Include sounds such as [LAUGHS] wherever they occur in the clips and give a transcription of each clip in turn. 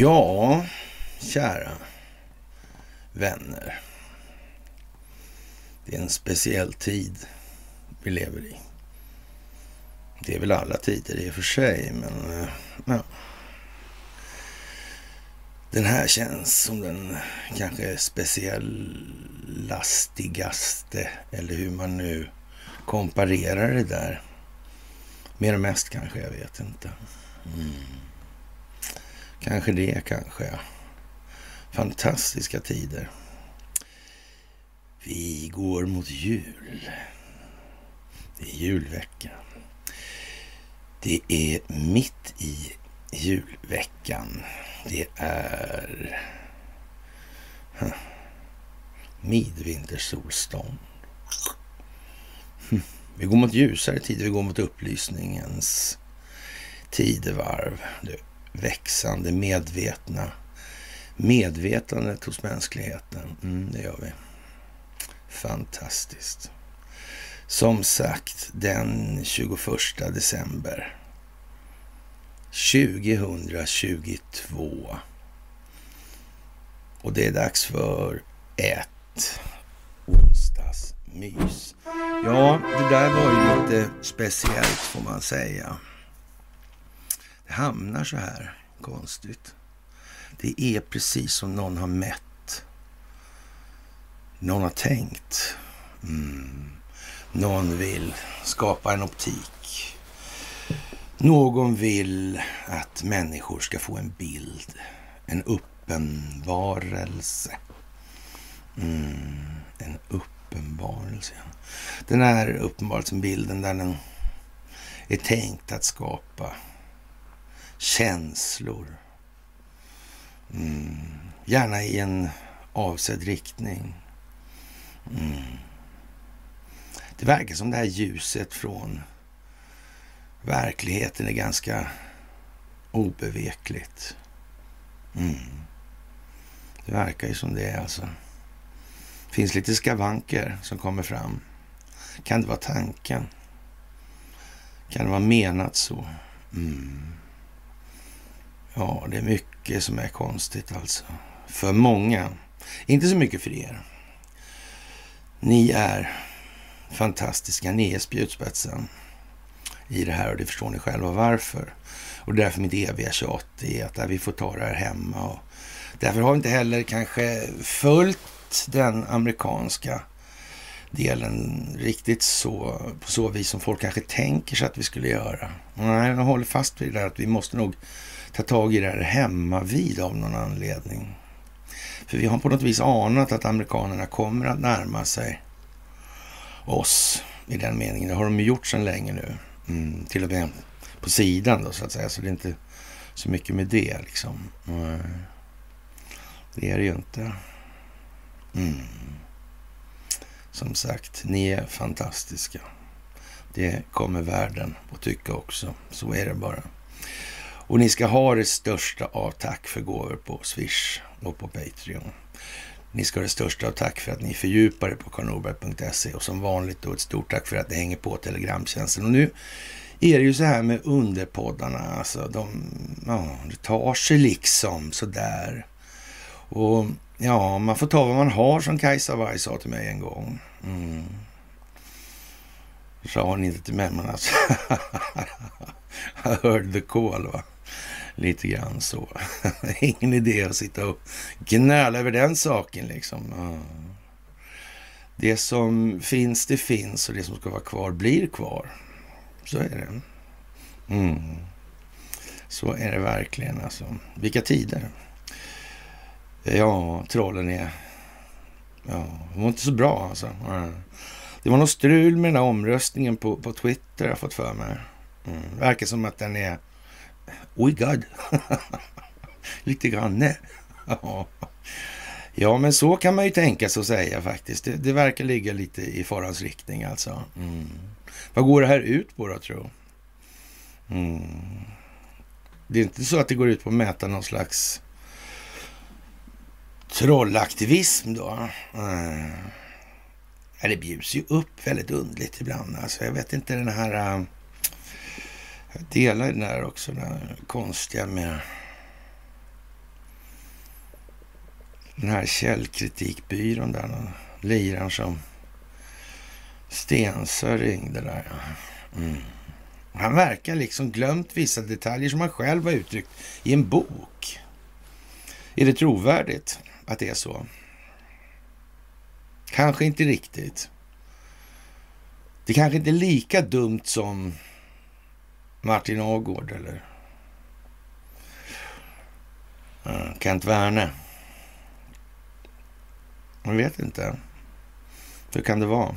Ja, kära vänner. Det är en speciell tid vi lever i. Det är väl alla tider i och för sig, men eh, ja. Den här känns som den kanske speciellastigaste, eller hur man nu komparerar det där. Mer och mest kanske, jag vet inte. Mm. Kanske det, kanske. Fantastiska tider. Vi går mot jul. Det är julvecka. Det är mitt i julveckan. Det är huh. midvintersolstånd. Hm. Vi går mot ljusare tider, vi går mot upplysningens tidevarv. Det växande medvetna medvetandet hos mänskligheten. Mm, det gör vi. Fantastiskt. Som sagt, den 21 december 2022. Och det är dags för ett onsdagsmys. Ja, det där var ju lite speciellt får man säga. Hamnar så här konstigt. Det är precis som någon har mätt. Någon har tänkt. Mm. Någon vill skapa en optik. Någon vill att människor ska få en bild. En uppenbarelse. Mm. En uppenbarelse. Den här uppenbarelsen, bilden där den är tänkt att skapa känslor. Mm. Gärna i en avsedd riktning. Mm. Det verkar som det här ljuset från verkligheten är ganska obevekligt. Mm. Det verkar ju som det alltså. Det finns lite skavanker som kommer fram. Kan det vara tanken? Kan det vara menat så? Mm. Ja, det är mycket som är konstigt alltså. För många. Inte så mycket för er. Ni är fantastiska. Ni är spjutspetsen i det här och det förstår ni själva varför. Och därför mitt eviga tjat är att äh, vi får ta det här hemma. Och därför har vi inte heller kanske följt den amerikanska delen riktigt så på så vis som folk kanske tänker sig att vi skulle göra. Nej, jag håller fast vid det där att vi måste nog ta tag i det här hemma vid av någon anledning. För vi har på något vis anat att amerikanerna kommer att närma sig oss i den meningen. Det har de gjort sedan länge nu. Mm, till och med på sidan då så att säga. Så det är inte så mycket med det liksom. Det är det ju inte. Mm. Som sagt, ni är fantastiska. Det kommer världen att tycka också. Så är det bara. Och ni ska ha det största av tack för gåvor på Swish och på Patreon. Ni ska ha det största av tack för att ni fördjupar er på karlnorberg.se och som vanligt då ett stort tack för att ni hänger på Telegramtjänsten. Och nu är det ju så här med underpoddarna, alltså de, ja, det tar sig liksom sådär. Och ja, man får ta vad man har som Kajsa Warg sa till mig en gång. Mm. Sa hon inte till mig, men alltså. I heard the call va. Lite grann så. [LAUGHS] Ingen idé att sitta och gnäla över den saken liksom. Det som finns, det finns och det som ska vara kvar blir kvar. Så är det. Mm. Så är det verkligen alltså. Vilka tider. Ja, trollen är... Ja, de var inte så bra alltså. Det var något strul med den här omröstningen på, på Twitter, jag fått för mig. Mm. Verkar som att den är Oj, God. [LAUGHS] Lite granne. [LAUGHS] ja, men så kan man ju tänka sig att säga faktiskt. Det, det verkar ligga lite i farans riktning alltså. Mm. Vad går det här ut på då, tro? Mm. Det är inte så att det går ut på att mäta någon slags trollaktivism då? Mm. det bjuds ju upp väldigt undligt ibland. Alltså, jag vet inte den här... Äh, jag delar den här också, det konstiga med Den här källkritikbyrån där, liraren som Stensö ringde där. Mm. Han verkar liksom glömt vissa detaljer som han själv har uttryckt i en bok. Är det trovärdigt att det är så? Kanske inte riktigt. Det kanske inte är lika dumt som Martin Agård eller eh, Kent Werne. Jag vet inte. Hur kan det vara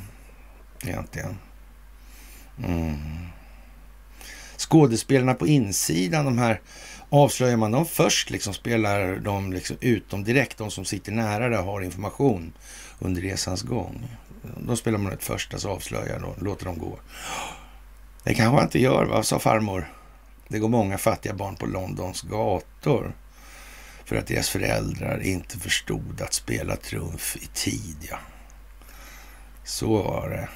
egentligen? Mm. Skådespelarna på insidan, de här avslöjar man dem först, liksom spelar de liksom ut dem direkt. De som sitter nära där har information under resans gång. Då spelar man ut första så avslöjar och låter dem gå. Det kanske han inte gör, va, sa farmor? Det går många fattiga barn på Londons gator för att deras föräldrar inte förstod att spela trumf i tid. Ja. Så var det.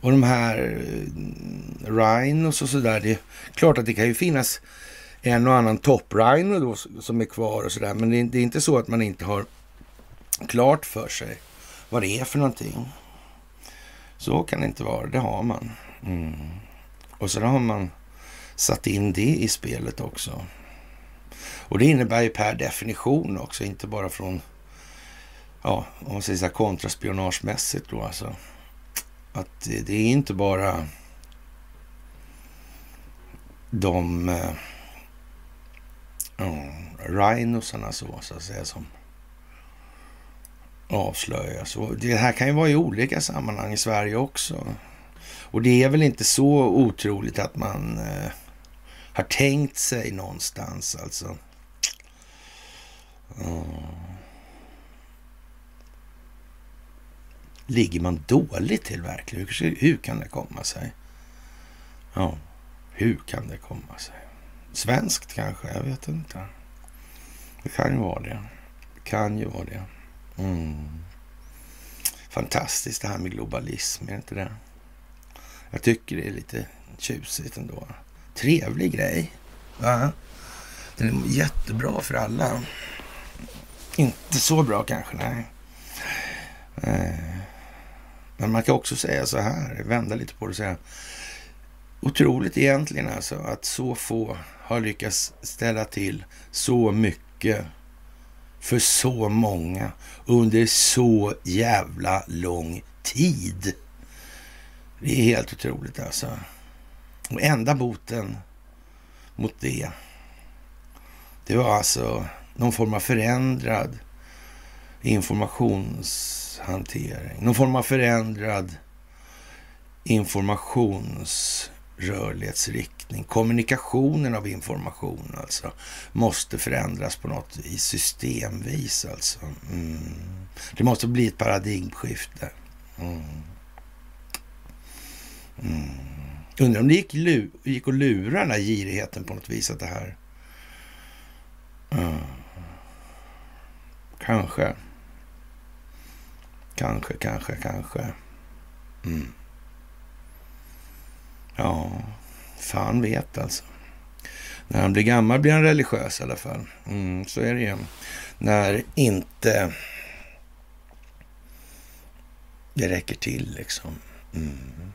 Och de här eh, Rhinos och sådär, det är klart att det kan ju finnas en och annan topprhino då som är kvar och sådär, men det är inte så att man inte har klart för sig vad det är för någonting. Så kan det inte vara, det har man. Mm. Och så har man satt in det i spelet också. Och det innebär ju per definition också, inte bara från, ja, om man säger så här kontraspionagemässigt då alltså. Att det är inte bara de eh, ja, rhinosarna så, så att säga som avslöjas. Och det här kan ju vara i olika sammanhang i Sverige också. Och det är väl inte så otroligt att man eh, har tänkt sig någonstans alltså. Mm. Ligger man dåligt till verkligen? Hur, hur kan det komma sig? Ja, hur kan det komma sig? Svenskt kanske? Jag vet inte. Det kan ju vara det. Det kan ju vara det. Mm. Fantastiskt det här med globalism, är det inte det? Jag tycker det är lite tjusigt ändå. Trevlig grej. Va? Den är jättebra för alla. Inte så bra kanske, nej. Eh, men man kan också säga så här, vända lite på det och säga otroligt egentligen alltså att så få har lyckats ställa till så mycket för så många under så jävla lång tid. Det är helt otroligt alltså. Och enda boten mot det, det var alltså någon form av förändrad informationshantering. Någon form av förändrad informationsrörlighetsriktning. Kommunikationen av information alltså måste förändras på något vis, systemvis alltså. Mm. Det måste bli ett paradigmskifte. Mm. Mm. Undrar om det gick, gick att lura den här girigheten på något vis att det här... Mm. Kanske. Kanske, kanske, kanske. Mm. Ja, fan vet alltså. När han blir gammal blir han religiös i alla fall. Mm, så är det ju. När inte det räcker till liksom. Mm.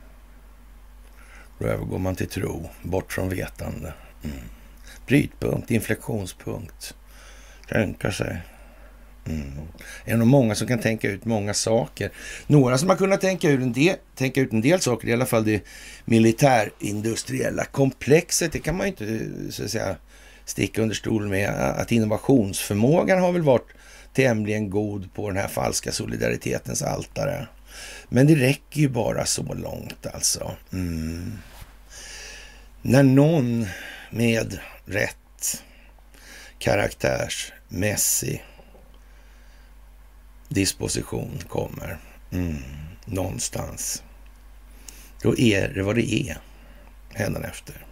Då övergår man till tro, bort från vetande. Mm. Brytpunkt, inflektionspunkt. Tänka sig. Mm. Det är nog många som kan tänka ut många saker. Några som har kunnat tänka ut en del, tänka ut en del saker, i alla fall det militärindustriella komplexet. Det kan man ju inte så att säga, sticka under stol med. Att innovationsförmågan har väl varit tämligen god på den här falska solidaritetens altare. Men det räcker ju bara så långt alltså. Mm. När någon med rätt karaktärsmässig disposition kommer mm. någonstans, då är det vad det är efter.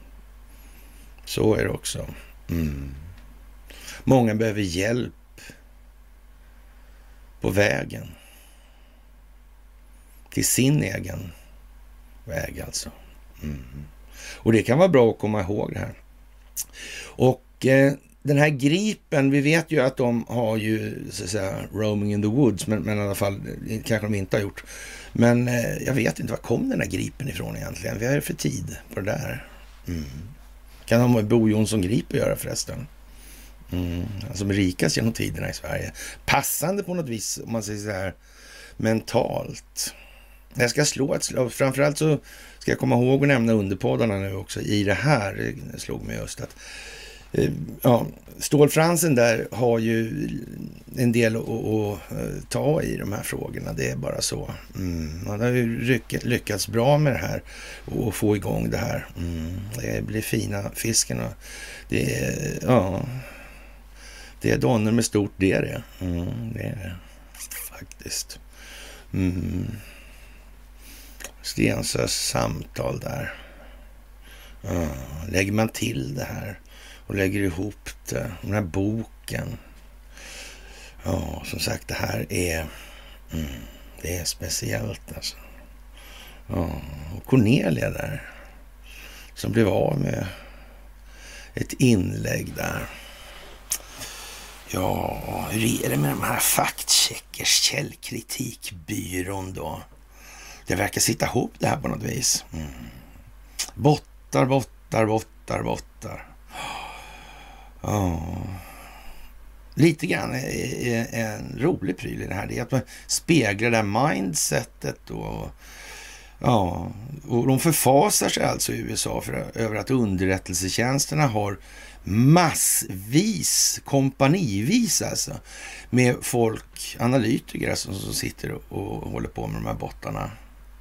Så är det också. Mm. Många behöver hjälp på vägen till sin egen väg alltså. Mm. Och det kan vara bra att komma ihåg det här. Och eh, den här Gripen, vi vet ju att de har ju så att säga roaming in the woods, men, men i alla fall eh, kanske de inte har gjort. Men eh, jag vet inte, var kom den här Gripen ifrån egentligen? Vad är det för tid på det där? Mm. Kan ha med Bo Jonsson Grip att göra förresten? Mm. Alltså rikast genom tiderna i Sverige. Passande på något vis, om man säger så här, mentalt. Jag ska slå ett slag. Framförallt så ska jag komma ihåg att nämna underpoddarna nu också i det här. Det slog mig just att eh, ja, Stålfransen där har ju en del att, att, eh, ta i de här frågorna. Det är bara så. Mm. Man har ju lyckats bra med det här och få igång det här. Mm. Det blir fina fisken och det är, ja, det är donner med stort D det. Mm, det är det faktiskt. Mm. Stensös samtal där. Ja, lägger man till det här och lägger ihop det, den här boken. Ja, som sagt, det här är, mm, det är speciellt alltså. Ja, och Cornelia där, som blev av med ett inlägg där. Ja, hur är det med de här faktcheckers källkritikbyrån då? Det verkar sitta ihop det här på något vis. Mm. Bottar, bottar, bottar, bottar. Oh. Lite grann är en rolig pryl i det här. Det är att man speglar det här mindsetet och Ja, och de förfasar sig alltså i USA för, över att underrättelsetjänsterna har massvis, kompanivis alltså, med folk, analytiker alltså, som sitter och, håller på med de här bottarna.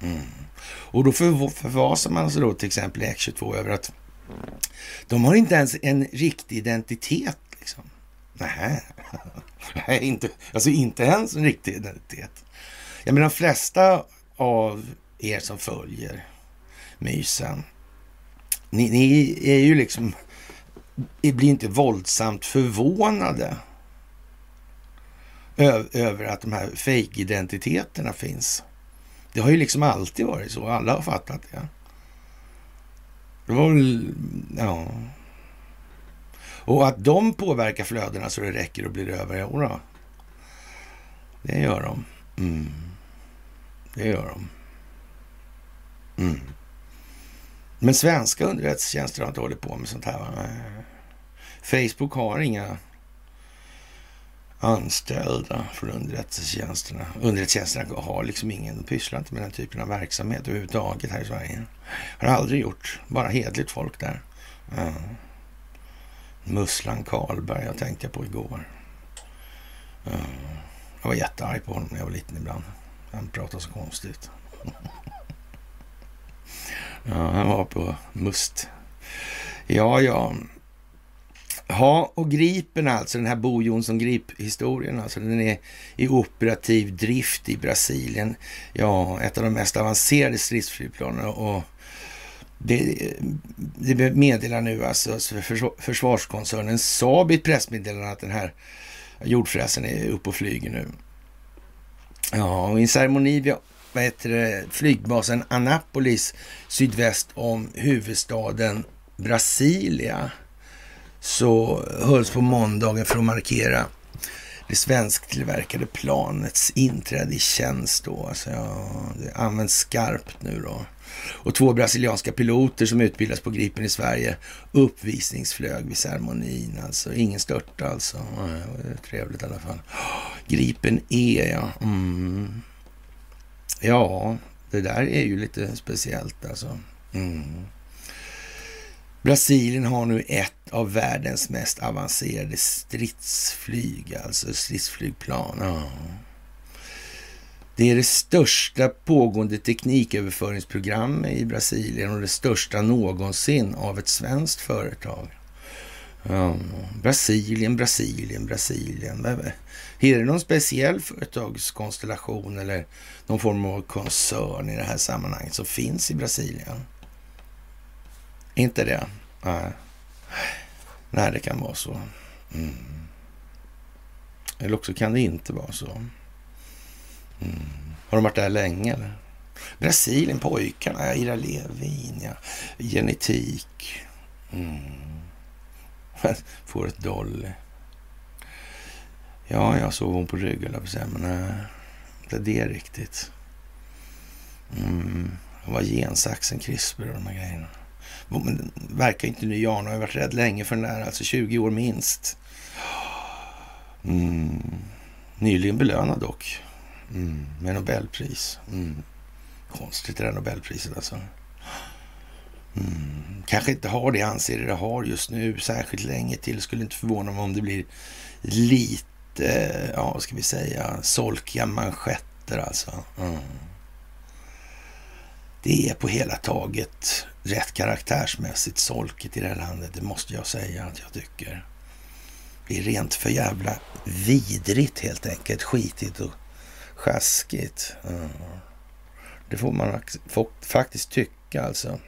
Mm. Och då förfasar man sig då till exempel i X22 över att de har inte ens en riktig identitet. Liksom. [LAUGHS] Nej, inte, alltså inte ens en riktig identitet. Jag menar de flesta av er som följer mysen, ni, ni är ju liksom Ni blir inte våldsamt förvånade över att de här fake-identiteterna finns. Det har ju liksom alltid varit så. Alla har fattat det. Det var väl, ja. Och att de påverkar flödena så det räcker och blir över, ja, då. Det gör de. Mm. Det gör de. Mm. Men svenska underrättelsetjänster har inte hållit på med sånt här. Va? Facebook har inga anställda från underrättelsetjänsterna. Underrättelsetjänsterna har liksom ingen, de pysslar inte med den typen av verksamhet överhuvudtaget här i Sverige. Har aldrig gjort, bara hedligt folk där. Ja. Musslan Karlberg, jag tänkte på igår. Ja. Jag var jättearg på honom när jag var liten ibland. Han pratade så konstigt. [LAUGHS] Ja, han var på Must. Ja, ja. Ja, och Gripen alltså, den här Bo Jonsson Grip-historien, alltså den är i operativ drift i Brasilien. Ja, ett av de mest avancerade stridsflygplanen och det, det meddelar nu alltså försvarskoncernen Saab i ett pressmeddelande att den här jordfräsen är uppe och flyger nu. Ja, och i en ceremoni vad heter det, flygbasen Annapolis sydväst om huvudstaden Brasilia så hölls på måndagen för att markera det svensktillverkade planets inträde i tjänst då. Alltså, ja, det används skarpt nu då. Och två brasilianska piloter som utbildas på Gripen i Sverige uppvisningsflög vid ceremonin. Alltså ingen störta alltså. Ja, det var trevligt i alla fall. Gripen E ja. Mm. Ja, det där är ju lite speciellt alltså. Mm. Brasilien har nu ett av världens mest avancerade stridsflyg, alltså stridsflygplan. Ja. Det är det största pågående tekniköverföringsprogrammet i Brasilien och det största någonsin av ett svenskt företag. Ja, Brasilien, Brasilien, Brasilien. Är det någon speciell företagskonstellation eller någon form av koncern i det här sammanhanget som finns i Brasilien? Inte det? Nej. Nej, det kan vara så. Mm. Eller också kan det inte vara så. Mm. Har de varit där länge eller? Brasilien, pojkarna, Ira Levin, ja. genetik. Mm. [LAUGHS] Får ett Dolly. Ja, jag sov hon på rygg, eller på men nej, är det riktigt. Mm, det var gensaxen, CRISPR och de här grejerna. Men verkar inte nu, Jan har varit rädd länge för den där, alltså 20 år minst. Mm. Nyligen belönad dock. Mm. Med Nobelpris. Mm. Konstigt det där Nobelpriset alltså. Mm. Kanske inte har det anser det har just nu särskilt länge till. Skulle inte förvåna mig om det blir lite, ja vad ska vi säga, solkiga manschetter alltså. Mm. Det är på hela taget rätt karaktärsmässigt solkigt i det här landet. Det måste jag säga att jag tycker. Det är rent för jävla vidrigt helt enkelt. Skitigt och sjaskigt. Mm. Det får man faktiskt tycka alltså.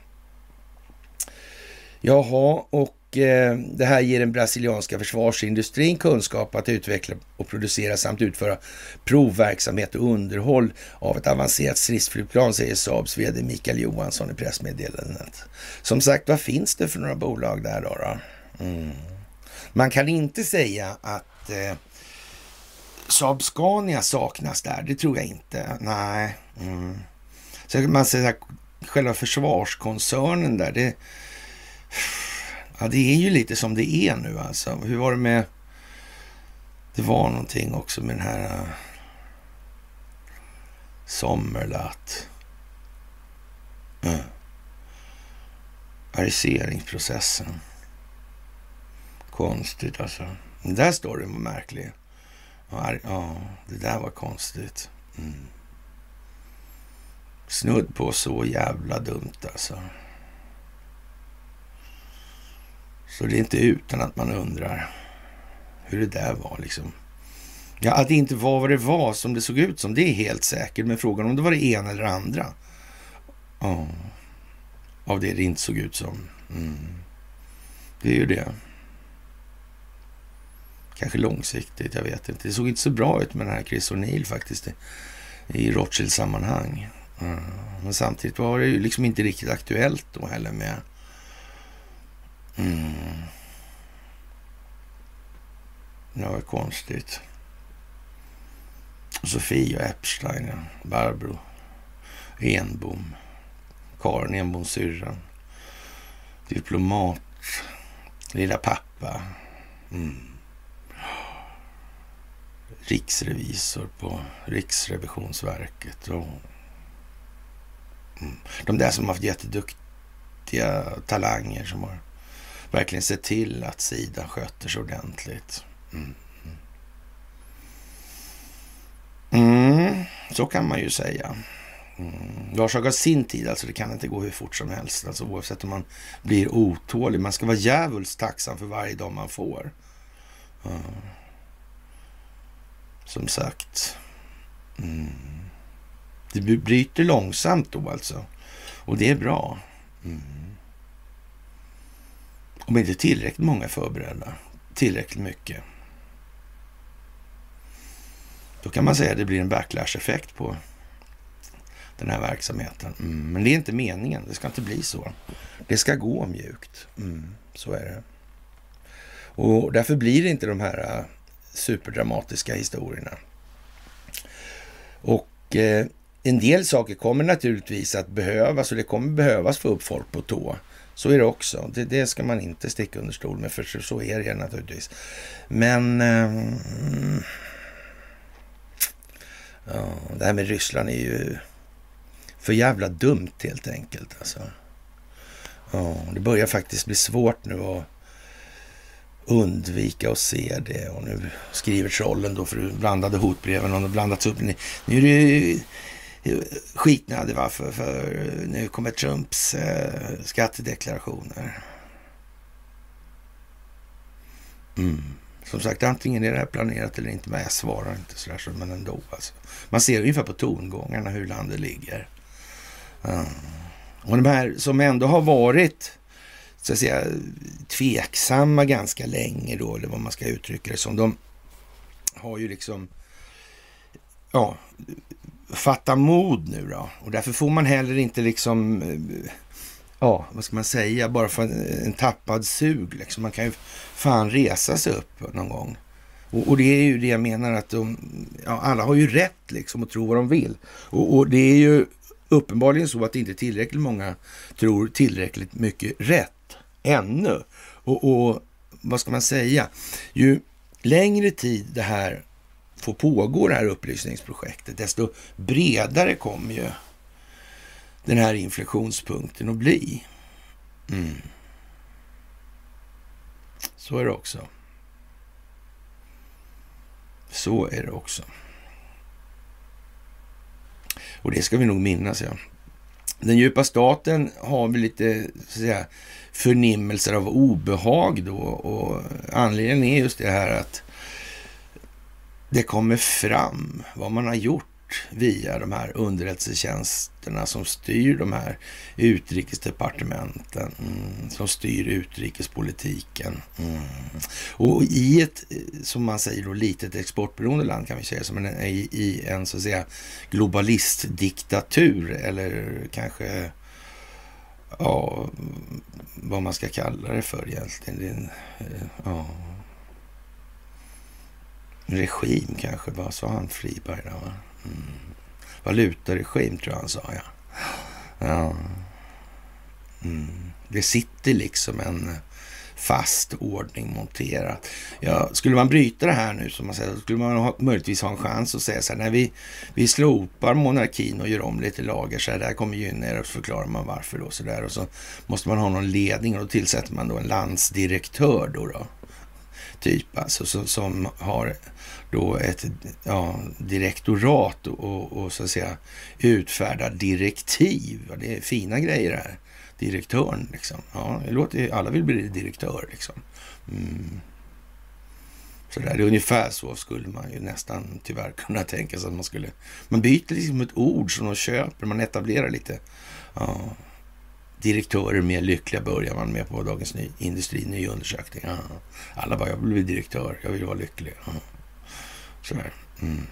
Jaha, och Eh, det här ger den brasilianska försvarsindustrin kunskap att utveckla och producera samt utföra provverksamhet och underhåll av ett avancerat stridsflygplan, säger Saabs vd Mikael Johansson i pressmeddelandet. Som sagt, vad finns det för några bolag där då? då? Mm. Man kan inte säga att eh, Saab Scania saknas där. Det tror jag inte. Nej. Mm. Så man säger själva försvarskoncernen där. Det, ja, det är ju lite som det är nu alltså. Hur var det med... Det var någonting också med den här uh, Sommerlath. Uh. Ariseringsprocessen. Konstigt alltså. Den där storyn var märklig. Ja, ja, det där var konstigt. Mm. Snudd på så jävla dumt alltså. Så det är inte utan att man undrar hur det där var liksom. Ja, att det inte var vad det var som det såg ut som, det är helt säkert. Men frågan om det var det ena eller det andra. Ja, av det det inte såg ut som. Mm. Det är ju det. Kanske långsiktigt, jag vet inte. Det såg inte så bra ut med den här Chris O'Neill faktiskt i, i Rothschild-sammanhang. Mm. Men samtidigt var det ju liksom inte riktigt aktuellt då heller med... Mm. Det var konstigt. Sofia Epstein. Barbro Enbom. Karin Enbom syrran. Diplomat. Lilla pappa. Mm riksrevisor på Riksrevisionsverket. Och, mm, de där som har haft jätteduktiga talanger som har verkligen se till att Sida sköter sig ordentligt. Mm. Mm, så kan man ju säga. Mm. Det har sin tid, alltså det kan inte gå hur fort som helst. Alltså oavsett om man blir otålig. Man ska vara djävulskt tacksam för varje dag man får. Mm som sagt. Mm. Det bryter långsamt då alltså. Och det är bra. Mm. Om inte tillräckligt många är förberedda. Tillräckligt mycket. Då kan man säga att det blir en backlash-effekt på den här verksamheten. Mm. Men det är inte meningen. Det ska inte bli så. Det ska gå mjukt. Mm. Så är det. Och därför blir det inte de här äh, superdramatiska historierna. Och eh, en del saker kommer naturligtvis att behövas och det kommer behövas få upp folk på tå. Så är det också. Det, det ska man inte sticka under stol med, för så är det naturligtvis. Men... Eh, ja, det här med Ryssland är ju för jävla dumt helt enkelt. Alltså. Ja, det börjar faktiskt bli svårt nu att undvika att se det. Och nu skriver trollen då för blandade hotbreven och de blandats upp. Nu är det skitnödig va, för, för nu kommer Trumps eh, skattedeklarationer. Mm. Som sagt, antingen är det här planerat eller inte, men jag svarar inte sådär, men ändå. Alltså. Man ser ungefär på tongångarna hur landet ligger. Mm. Och de här som ändå har varit så att säga, tveksamma ganska länge då, eller vad man ska uttrycka det som. De har ju liksom, ja, fatta mod nu då. Och därför får man heller inte liksom eh, ja, vad ska man säga, bara för en, en tappad sug. Liksom. Man kan ju fan resa sig upp någon gång. Och, och, det är ju det jag menar att de, ja, alla har ju rätt liksom att tro vad de vill. Och, och, det är ju uppenbarligen så att inte tillräckligt många tror tillräckligt mycket rätt ännu. Och, och vad ska man säga? Ju längre tid det här får pågå, det här upplysningsprojektet, desto bredare kommer ju den här inflektionspunkten att bli. Mm. Så är det också. Så är det också. Och det ska vi nog minnas, ja. Den djupa staten har väl lite så att säga, förnimmelser av obehag då och anledningen är just det här att det kommer fram vad man har gjort via de här underrättelsetjänsterna som styr de här utrikesdepartementen, mm, som styr utrikespolitiken. Mm. Och i ett, eh, som man säger då, litet exportberoende land kan vi säga, som en, i, i en så att säga globalistdiktatur eller kanske ja, vad man ska kalla det för egentligen. Det eh, ja, regim kanske, vad sa han Friberg? Då? Mm. Valutaregim tror jag han sa, ja. ja. Mm. Det sitter liksom en fast ordning monterat. Ja, skulle man bryta det här nu, som man säger, skulle man ha, möjligtvis ha en chans att säga så här, när vi, vi slopar monarkin och gör om lite lagar, så här, det här kommer gynna er, och så förklarar man varför då, så där. Och så måste man ha någon ledning och då tillsätter man då en landsdirektör då, då typ, alltså, så, som har då ett ja, direktorat och, och, så att säga utfärda direktiv. Det är fina grejer här. Direktören liksom. Ja, det låter, alla vill bli direktör liksom. Mm. Så där, det är ungefär så skulle man ju nästan tyvärr kunna tänka sig att man skulle... Man byter liksom ett ord som de köper, man etablerar lite. Ja, direktörer mer lyckliga börjar man med på Dagens Ny, Industri, ny undersökning. Ja. Alla bara, jag vill bli direktör, jag vill vara lycklig. Ja. Sådär. Mm.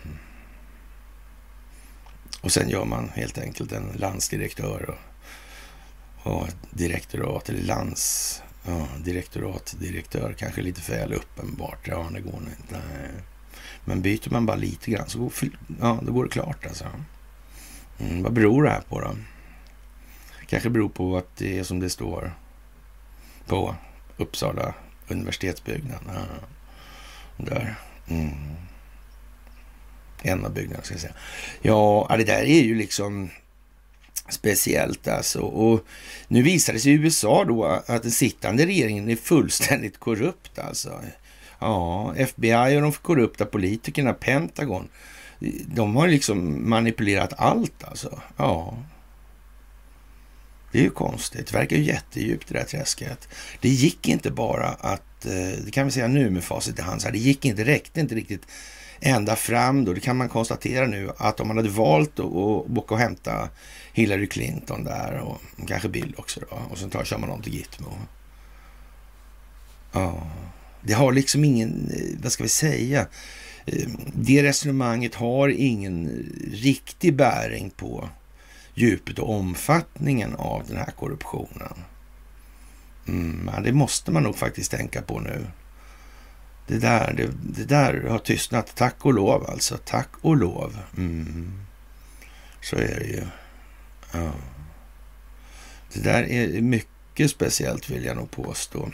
Och sen gör man helt enkelt en landsdirektör och, och direktorat, eller lands... Ja, direktorat, direktör, kanske lite väl uppenbart. Ja, det går nog inte. Men byter man bara lite grann så går, ja, då går det klart alltså. Mm, vad beror det här på då? Kanske beror på att det är som det står på Uppsala universitetsbyggnad. Ja, där. Mm. En av byggnaderna ska jag säga. Ja, det där är ju liksom speciellt alltså. Och nu visar det sig i USA då att den sittande regeringen är fullständigt korrupt alltså. Ja, FBI och de korrupta politikerna, Pentagon, de har liksom manipulerat allt alltså. Ja. Det är ju konstigt. Det verkar ju jättedjupt det där träsket. Det gick inte bara att, eh, det kan vi säga nu med facit i hand, det gick inte, räckte inte riktigt ända fram då, det kan man konstatera nu, att om man hade valt att åka och hämta Hillary Clinton där och kanske Bill också då, och sen tar, kör man om till Gitmo. Ja, det har liksom ingen, eh, vad ska vi säga, eh, det resonemanget har ingen riktig bäring på djupet och omfattningen av den här korruptionen. Mm, det måste man nog faktiskt tänka på nu. Det där, det, det, där har tystnat. Tack och lov alltså. Tack och lov. Mm. Så är det ju. Ja. Det där är mycket speciellt vill jag nog påstå.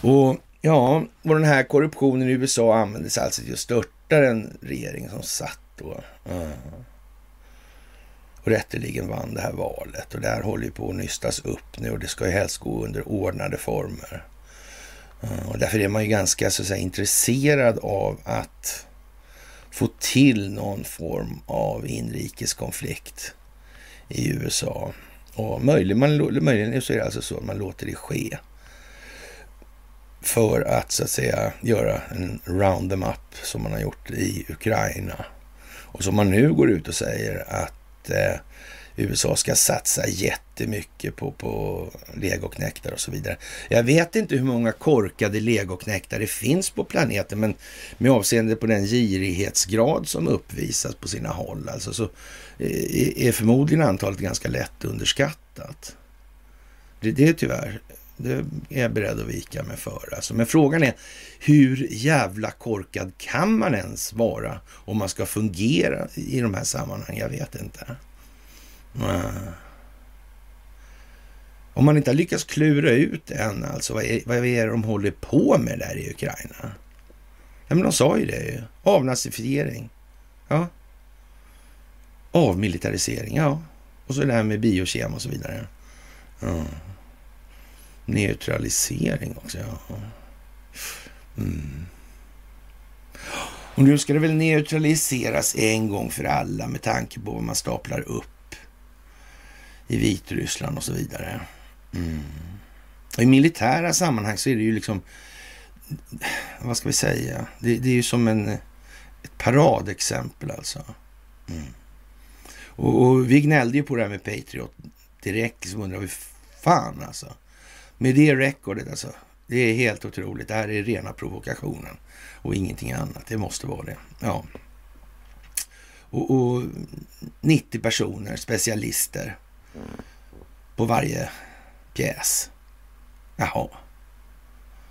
Och ja, och den här korruptionen i USA användes alltså till att störta den regering som satt då. Ja. Och rätteligen vann det här valet och det här håller ju på att nystas upp nu och det ska ju helst gå under ordnade former. Eh, och därför är man ju ganska så att säga, intresserad av att få till någon form av inrikeskonflikt i USA. Och möjligen, man, möjligen så är det alltså så att man låter det ske. För att så att säga göra en round them up som man har gjort i Ukraina. Och som man nu går ut och säger att eh, USA ska satsa jättemycket på, på legoknektar och så vidare. Jag vet inte hur många korkade legoknektar det finns på planeten, men med avseende på den girighetsgrad som uppvisas på sina håll, alltså så eh, är förmodligen antalet ganska lätt underskattat. Det, det är tyvärr, det är jag beredd att vika mig för. Alltså. Men frågan är, hur jävla korkad kan man ens vara om man ska fungera i de här sammanhangen? Jag vet inte. Eh. Om man inte har lyckats klura ut än, alltså vad är, vad är det de håller på med där i Ukraina? Ja, men de sa ju det ju. Avnazifiering. Ja. Avmilitarisering, ja. Och så det här med biokem och så vidare. Ja. Neutralisering också, ja. Mm. Och nu ska det väl neutraliseras en gång för alla med tanke på vad man staplar upp i Vitryssland och så vidare. Mm. I militära sammanhang så är det ju liksom, vad ska vi säga, det, det är ju som en, ett paradexempel alltså. Mm. Och, och, vi gnällde ju på det här med Patriot direkt, så undrar vi fan alltså. Med det rekordet alltså. Det är helt otroligt. Det här är rena provokationen och ingenting annat. Det måste vara det. Ja. Och, och 90 personer, specialister på varje pjäs. Jaha.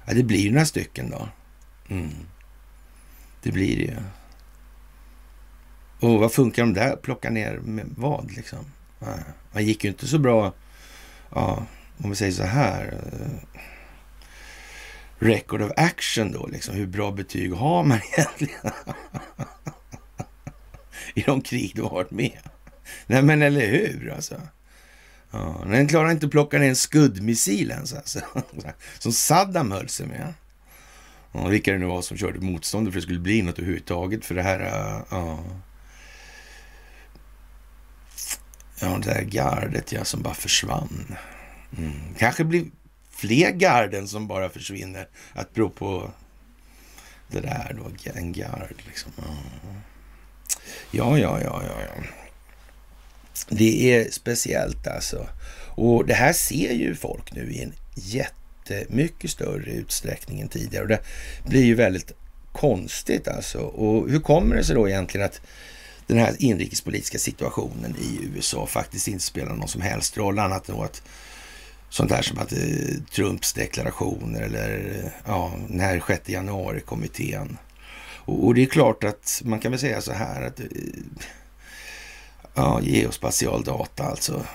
Ja, det blir ju några stycken då. Mm. Det blir det ju. Och vad funkar de där? Plocka ner med vad liksom? Ja, man gick ju inte så bra, ja, om vi säger så här. Eh, record of action då, liksom. Hur bra betyg har man [LAUGHS] egentligen? I de krig du har varit med. Nej men eller hur alltså. Ja, den klarar inte att plocka ner en skuddmissil ens alltså. [LAUGHS] Som Saddam höll sig med. Ja, vilka det nu var som körde motståndet för att det skulle bli något överhuvudtaget för det här. Ja, ja det där gardet ja, som bara försvann. Mm. Kanske blir fler garden som bara försvinner. Att bero på det där då, en gard liksom. Ja, ja, ja, ja, ja. Det är speciellt alltså. Och det här ser ju folk nu i en jättemycket större utsträckning än tidigare. Och det blir ju väldigt konstigt alltså. Och hur kommer det sig då egentligen att den här inrikespolitiska situationen i USA faktiskt inte spelar någon som helst roll annat än att sånt här som att eh, Trumps deklarationer eller eh, ja, den här 6 januari-kommittén. Och, och, det är klart att man kan väl säga så här att eh, Ja, geospatial data alltså.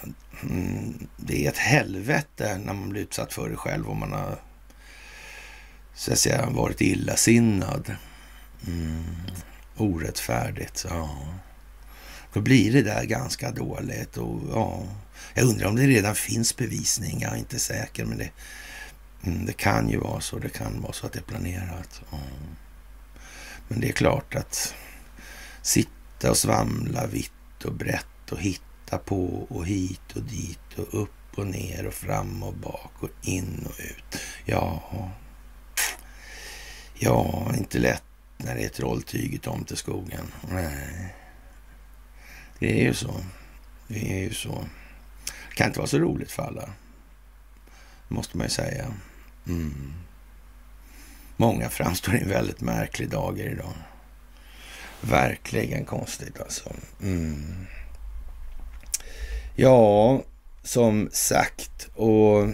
Mm, det är ett helvete när man blir utsatt för det själv om man har så att säga, varit illasinnad. Mm, orättfärdigt. Ja. Då blir det där ganska dåligt. Och, ja, jag undrar om det redan finns bevisning. Jag är inte säker, men det, mm, det kan ju vara så. Det kan vara så att det är planerat. Ja. Men det är klart att sitta och svamla vitt och brett och hitta på och hit och dit och upp och ner och fram och bak och in och ut. Ja, ja, inte lätt när det är trolltyget om till skogen. Nej, det är ju så. Det är ju så. Det kan inte vara så roligt för alla. måste man ju säga. Mm. Många framstår i en väldigt märklig dager idag. Verkligen konstigt alltså. Mm. Ja, som sagt. Och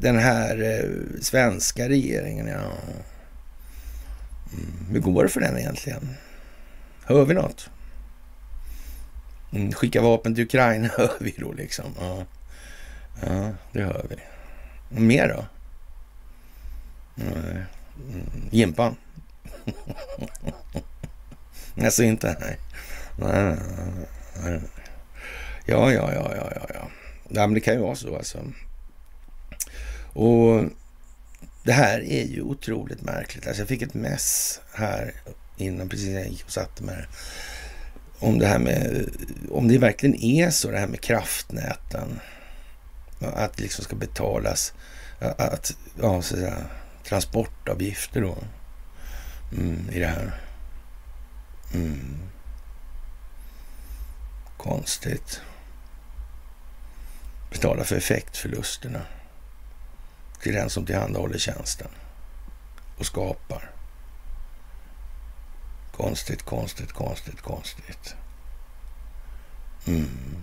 den här eh, svenska regeringen, ja. Mm. Hur går det för den egentligen? Hör vi något? Mm, skicka vapen till Ukraina [LAUGHS] hör vi då liksom. Ja, ja det hör vi. Och mer då? Mm, Jimpan. [LAUGHS] [LAUGHS] Alltså inte? Nej. nej, nej. Ja, ja, ja, ja, ja, ja. ja men det kan ju vara så alltså. Och det här är ju otroligt märkligt. Alltså jag fick ett mess här innan, precis när jag gick och satte mig här. Om det här med, om det verkligen är så det här med kraftnäten. Att det liksom ska betalas, att, ja, så att säga, transportavgifter då. Mm, I det här. Mm. Konstigt. Betala för effektförlusterna till den som tillhandahåller tjänsten och skapar. Konstigt, konstigt, konstigt, konstigt. Mm.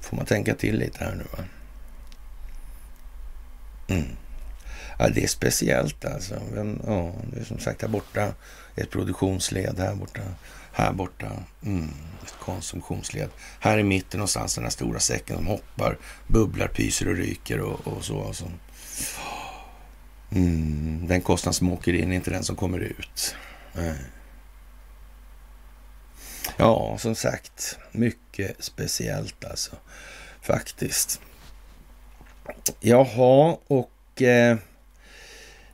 Får man tänka till lite här nu va? Mm. Ja, det är speciellt alltså. Men, ja, det är som sagt här borta ett produktionsled, här borta, här borta mm, ett konsumtionsled. Här i mitten någonstans den här stora säcken som hoppar, bubblar, pyser och ryker och, och så. Alltså. Mm, den kostnad som åker in är inte den som kommer ut. Nej. Ja, som sagt, mycket speciellt alltså. Faktiskt. Jaha, och eh,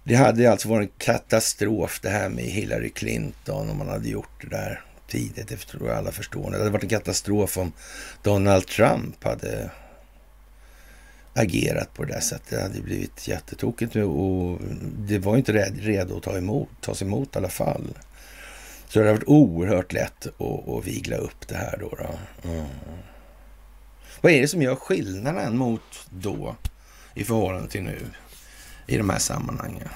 det hade alltså varit en katastrof det här med Hillary Clinton om man hade gjort det där tidigt. Det tror jag alla förstår. Det hade varit en katastrof om Donald Trump hade agerat på det där sättet. Det hade blivit jättetokigt och det var inte redo att ta emot, tas emot i alla fall. Så det har varit oerhört lätt att, att vigla upp det här då. då. Mm. Vad är det som gör skillnaden mot då i förhållande till nu i de här sammanhangen?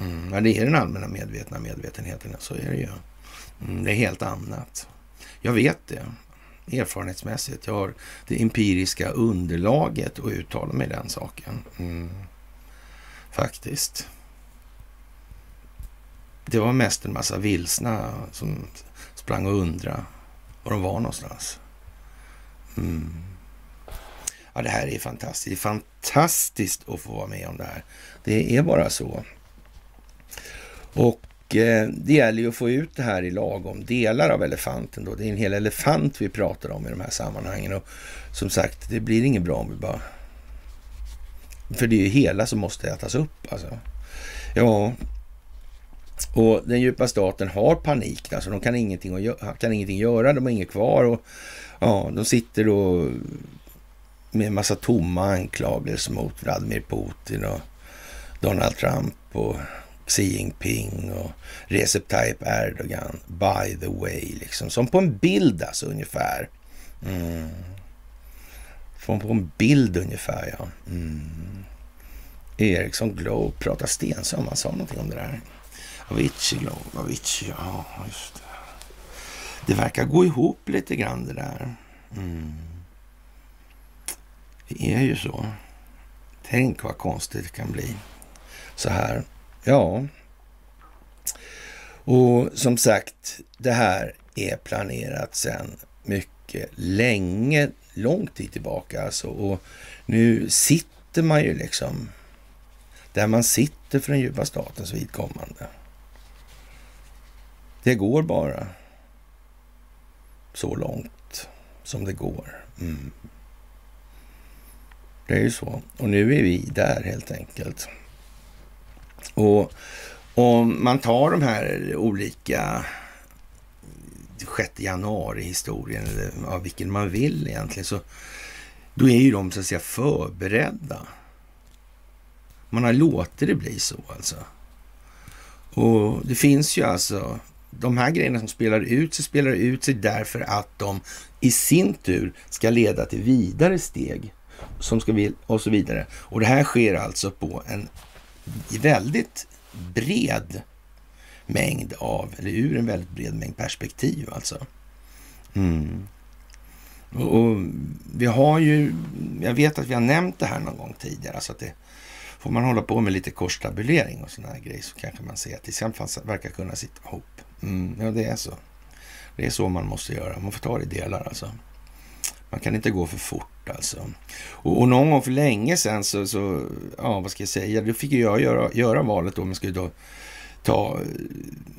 Mm. Ja, det är den allmänna medvetna medvetenheten, så är det ju. Mm, det är helt annat. Jag vet det erfarenhetsmässigt. Jag har det empiriska underlaget att uttala mig i den saken. Mm. Faktiskt. Det var mest en massa vilsna som sprang och undrade var de var någonstans. Mm. Ja, det här är fantastiskt. Det är fantastiskt att få vara med om det här. Det är bara så. Och eh, det gäller ju att få ut det här i lagom delar av elefanten. Då. Det är en hel elefant vi pratar om i de här sammanhangen. Och som sagt, det blir inget bra om vi bara... För det är ju hela som måste ätas upp alltså. Ja, och den djupa staten har panik. Alltså de kan ingenting, kan ingenting göra, de har inget kvar. Och, ja, de sitter och med en massa tomma anklagelser mot Vladimir Putin och Donald Trump och Xi Jinping och Recep Tayyip Erdogan. By the way, liksom. Som på en bild alltså ungefär. Mm. Som på en bild ungefär, ja. Mm. Ericsson Globe pratar stensam. Han sa någonting om det där. Avicii Globe, Avicii, ja just det. Det verkar gå ihop lite grann det där. Mm. Det är ju så. Tänk vad konstigt det kan bli så här. Ja. Och som sagt, det här är planerat sedan mycket länge, lång tid tillbaka alltså. Och nu sitter man ju liksom där man sitter för den djupa statens vidkommande. Det går bara så långt som det går. Mm. Det är ju så. Och nu är vi där helt enkelt. Och om man tar de här olika 6 januari-historien, eller av vilken man vill egentligen, så då är ju de så att säga förberedda. Man har låtit det bli så alltså. Och det finns ju alltså de här grejerna som spelar ut sig, spelar ut sig därför att de i sin tur ska leda till vidare steg som ska vi, och så vidare. Och det här sker alltså på en väldigt bred mängd av, eller ur en väldigt bred mängd perspektiv alltså. Mm. Och, och, vi har ju, jag vet att vi har nämnt det här någon gång tidigare, så att det får man hålla på med lite korstabulering och sådana här grejer så kanske man ser att det tillsammans verkar kunna sitta ihop. Mm, ja, det är så. Det är så man måste göra. Man får ta det i delar alltså. Man kan inte gå för fort alltså. Och, och någon gång för länge sedan så, så, ja vad ska jag säga, då fick jag göra, göra valet då, man skulle då ta, eh,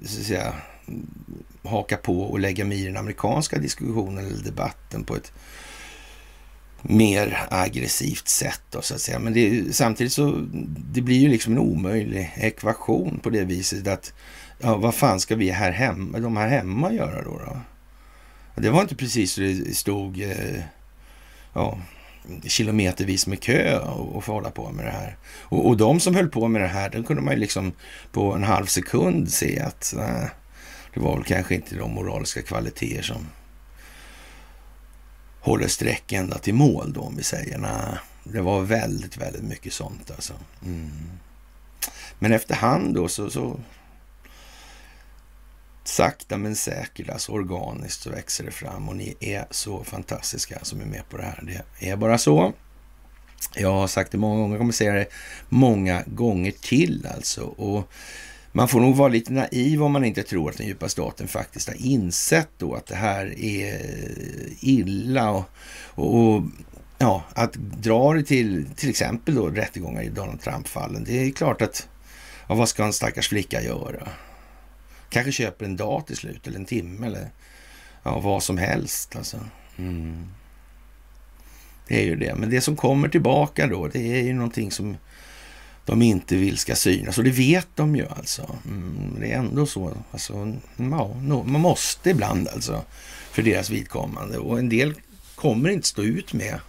så att säga, haka på och lägga mig i den amerikanska diskussionen eller debatten på ett mer aggressivt sätt då, så att säga. Men det, samtidigt så det blir ju liksom en omöjlig ekvation på det viset att ja, vad fan ska vi här hemma, de här hemma göra då? då? Det var inte precis så det stod eh, ja, kilometervis med kö och, och få hålla på med det här. Och, och de som höll på med det här, den kunde man ju liksom på en halv sekund se att nej, det var väl kanske inte de moraliska kvaliteter som håller streck ända till mål då, om vi säger. Nej, det var väldigt, väldigt mycket sånt alltså. Mm. Men efterhand då så, så sakta men säkert, alltså organiskt så växer det fram och ni är så fantastiska som är med på det här. Det är bara så. Jag har sagt det många gånger, jag kommer säga det många gånger till alltså. Och man får nog vara lite naiv om man inte tror att den djupa staten faktiskt har insett då att det här är illa. Och, och, och ja, att dra det till till exempel då rättegångar i Donald Trump-fallen. Det är klart att, ja, vad ska en stackars flicka göra? Kanske köper en dag till slut eller en timme eller ja, vad som helst alltså. Mm. Det är ju det. Men det som kommer tillbaka då, det är ju någonting som de inte vill ska synas. Och det vet de ju alltså. Mm, det är ändå så. Alltså, ja, man måste ibland alltså för deras vidkommande. Och en del kommer inte stå ut med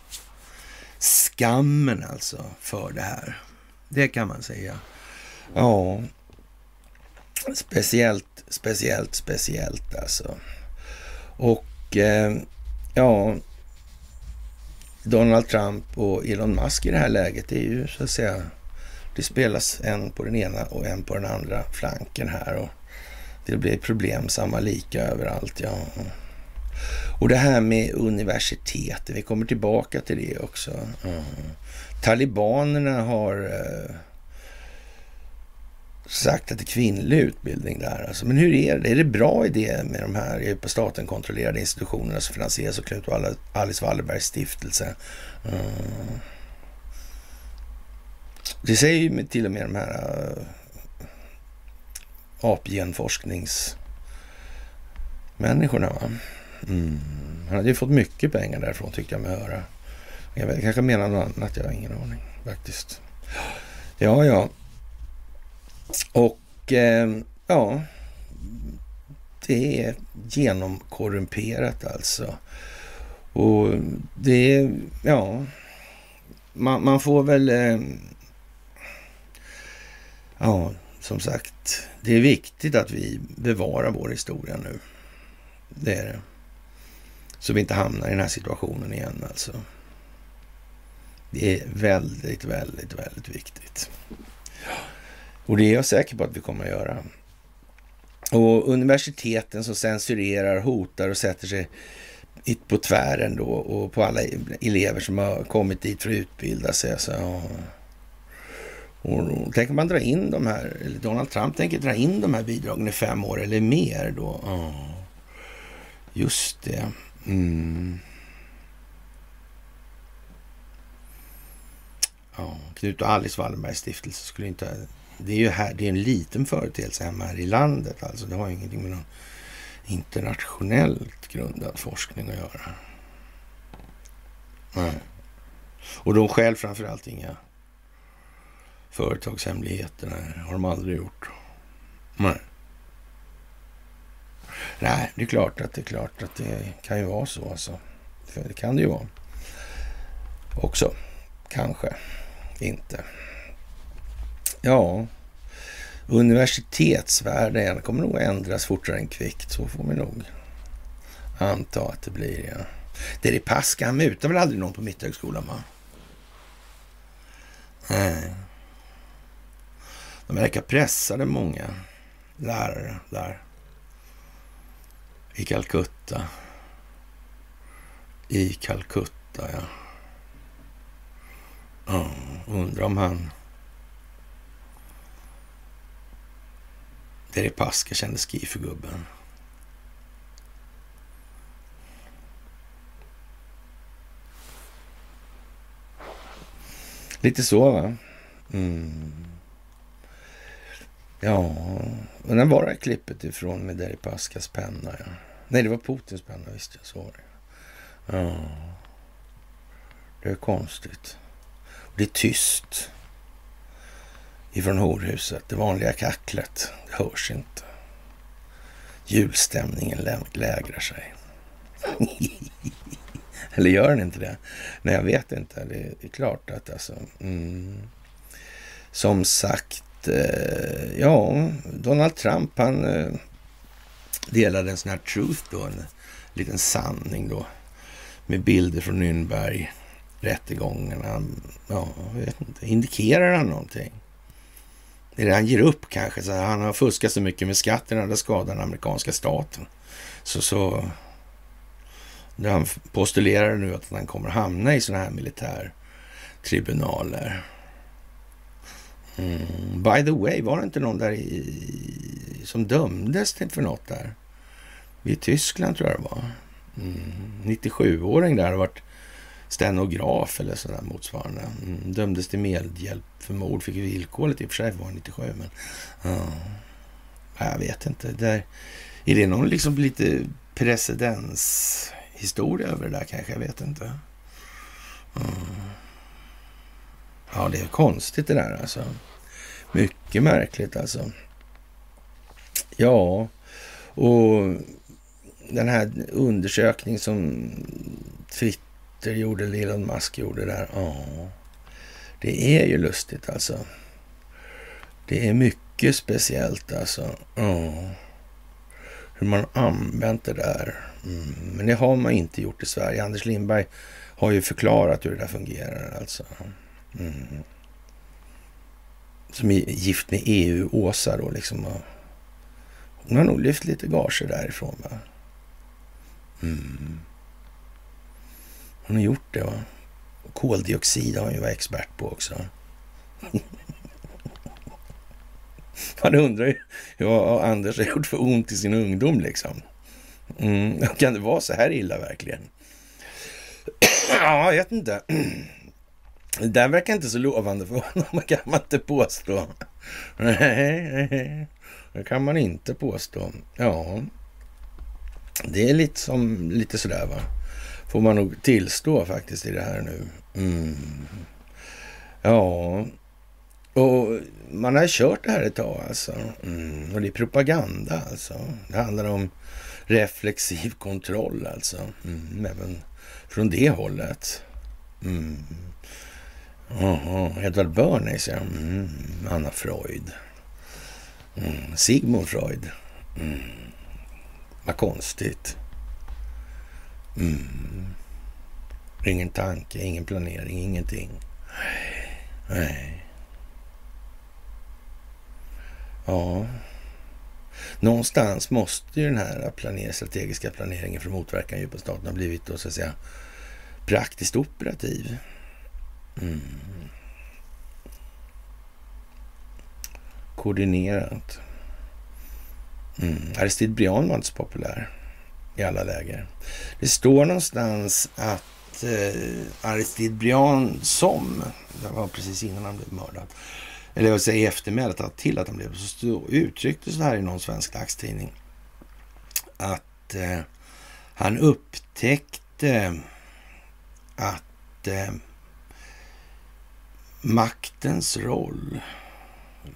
skammen alltså för det här. Det kan man säga. Ja, speciellt, speciellt, speciellt alltså. Och eh, ja, Donald Trump och Elon Musk i det här läget, det är ju så att säga, det spelas en på den ena och en på den andra flanken här och det blir problem samma lika överallt. Ja. Och det här med universitetet, vi kommer tillbaka till det också. Mm. Talibanerna har eh, sagt att det är kvinnlig utbildning där. Alltså. Men hur är det? Är det bra idé med de här på staten kontrollerade institutionerna som finansieras av Knut och Alice Wallenbergs stiftelse? Mm. Det säger ju till och med de här eh, apgenforskningsmänniskorna. Va? Mm. Han hade ju fått mycket pengar därifrån tyckte jag mig höra. Jag vet, kanske menar något annat, jag har ingen aning faktiskt. Ja, ja. Och eh, ja, det är genomkorrumperat alltså. Och det är, ja, man, man får väl, eh, ja, som sagt, det är viktigt att vi bevarar vår historia nu. Det är det. Så vi inte hamnar i den här situationen igen alltså. Det är väldigt, väldigt, väldigt viktigt. Och det är jag säker på att vi kommer att göra. Och universiteten som censurerar, hotar och sätter sig på tvären då och på alla elever som har kommit dit för att utbilda sig. Alltså, ja. Och tänker man dra in de här, eller Donald Trump tänker dra in de här bidragen i fem år eller mer då. Ja. Just det. Mm. Ja, Knut och Alice Wallenbergs stiftelse skulle inte det är ju här, det är en liten företeelse hemma här i landet. Alltså det har ingenting med någon internationellt grundad forskning att göra. Nej. Och de skäl framförallt inga företagshemligheter. Nej, har de aldrig gjort. Nej. Nej, det är klart att det är klart att det kan ju vara så. Alltså. Det kan det ju vara. Också. Kanske. Inte. Ja, universitetsvärlden kommer nog ändras fortare än kvickt. Så får vi nog anta att det blir. Ja. Deripaska, han mutar väl aldrig någon på Mitthögskolan va? Nej. De verkar pressade många lärare där. I Calcutta. I Calcutta, ja. Ja, undrar om han... Deripaska kände ski för gubben. Lite så, va? Mm. Ja, och när var det klippet ifrån med Deripaskas penna? Ja. Nej, det var Putins penna, visst jag. såg det. Ja. Det är konstigt. Det är tyst ifrån horhuset. Det vanliga kacklet det hörs inte. Julstämningen lägrar sig. [LAUGHS] Eller gör den inte det? Nej, jag vet inte. Det är klart att alltså... Mm. Som sagt, eh, ja, Donald Trump han eh, delade en sån här truth då, en liten sanning då, med bilder från Nürnberg, rättegångarna. Ja, jag vet inte. Indikerar han någonting? Är det han ger upp kanske? Så han har fuskat så mycket med skatterna, det skadar den amerikanska staten. Så, så han postulerar nu att han kommer hamna i sådana här militär tribunaler. Mm. By the way, var det inte någon där i, som dömdes för något där? I Tyskland tror jag det var. Mm. 97-åring där har varit stenograf eller sådär motsvarande. Mm. Dömdes till medhjälp för mord, fick villkorligt i och för sig, var 97. Men ja. jag vet inte. Där, är det någon liksom lite precedenshistoria över det där kanske? Jag vet inte. Mm. Ja, det är konstigt det där alltså. Mycket märkligt alltså. Ja, och den här undersökningen som Twitter gjorde, eller Elon Musk gjorde där. Ja, det är ju lustigt alltså. Det är mycket speciellt alltså. Ja. Hur man använt det där. Mm. Men det har man inte gjort i Sverige. Anders Lindberg har ju förklarat hur det där fungerar alltså. Mm. Som är gift med EU-Åsa då liksom. Hon har nog lyft lite gager därifrån va. Mm. Hon har gjort det va. koldioxid har hon ju varit expert på också. [LAUGHS] Man undrar ju vad Anders har gjort för ont i sin ungdom liksom. Mm. Kan det vara så här illa verkligen? [CLEARS THROAT] ja, jag vet inte. [CLEARS THROAT] Det där verkar inte så lovande för honom, [LAUGHS] kan man inte påstå. Nej, [LAUGHS] det kan man inte påstå. Ja, det är lite som lite sådär va. Får man nog tillstå faktiskt i det här nu. Mm. Ja, och man har kört det här ett tag alltså. Mm. Och det är propaganda alltså. Det handlar om reflexiv kontroll alltså. Mm. Även från det hållet. Mm. Aha. Edvard Bernays, ja. Mm. Anna Freud. Mm. Sigmund Freud. Mm. Vad konstigt. Mm. Ingen tanke, ingen planering, ingenting. Nej. Ja. Någonstans måste ju den här planer, strategiska planeringen för att motverka den djupa staten ha blivit då, så att säga, praktiskt operativ. Mm. Koordinerat. Mm. Aristide Briand var inte så populär i alla läger. Det står någonstans att eh, Aristide Brian som, det var precis innan han blev mördad, eller jag säger i eftermälet till att han blev, så uttryckte så här i någon svensk dagstidning att eh, han upptäckte att eh, maktens roll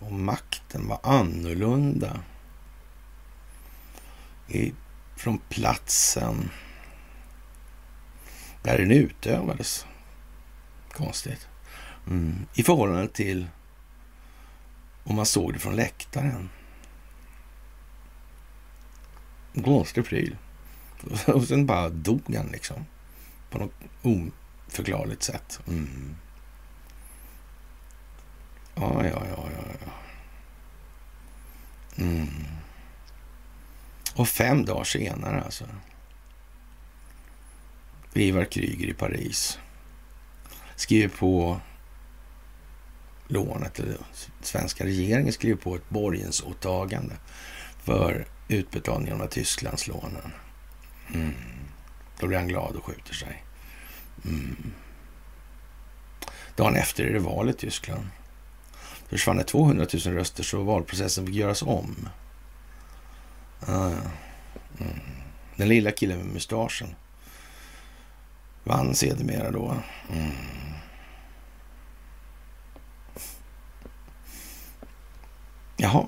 och makten var annorlunda i, från platsen där den utövades. Konstigt. Mm. I förhållande till om man såg det från läktaren. Konstig pryl. [LAUGHS] Och sen bara dog han liksom. På något oförklarligt sätt. Mm. Ja, ja, ja, ja. ja. Mm. Och fem dagar senare alltså. Ivar Kryger i Paris skriver på lånet, eller svenska regeringen skriver på ett borgensåtagande för utbetalningen av Tysklandslånen. Mm. Då blir han glad och skjuter sig. Mm. Dagen efter är det val i Tyskland. Försvann det 200 000 röster så valprocessen fick göras om. Ah, mm. Den lilla killen med mustaschen vann sedermera då. Mm. Jaha.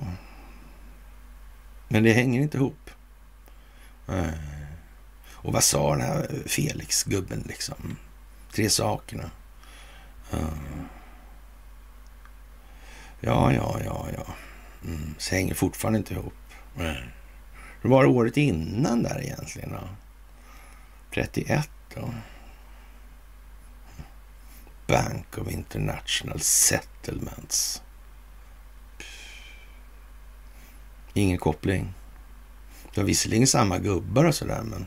Men det hänger inte ihop. Mm. Och vad sa den här Felix-gubben liksom? Tre sakerna. Eh. Ja, ja, ja, ja. Mm. Så hänger fortfarande inte ihop. Mm. Hur var det året innan där egentligen då? 31 då? Bank of International Settlements. Ingen koppling. Det var visserligen samma gubbar och sådär, men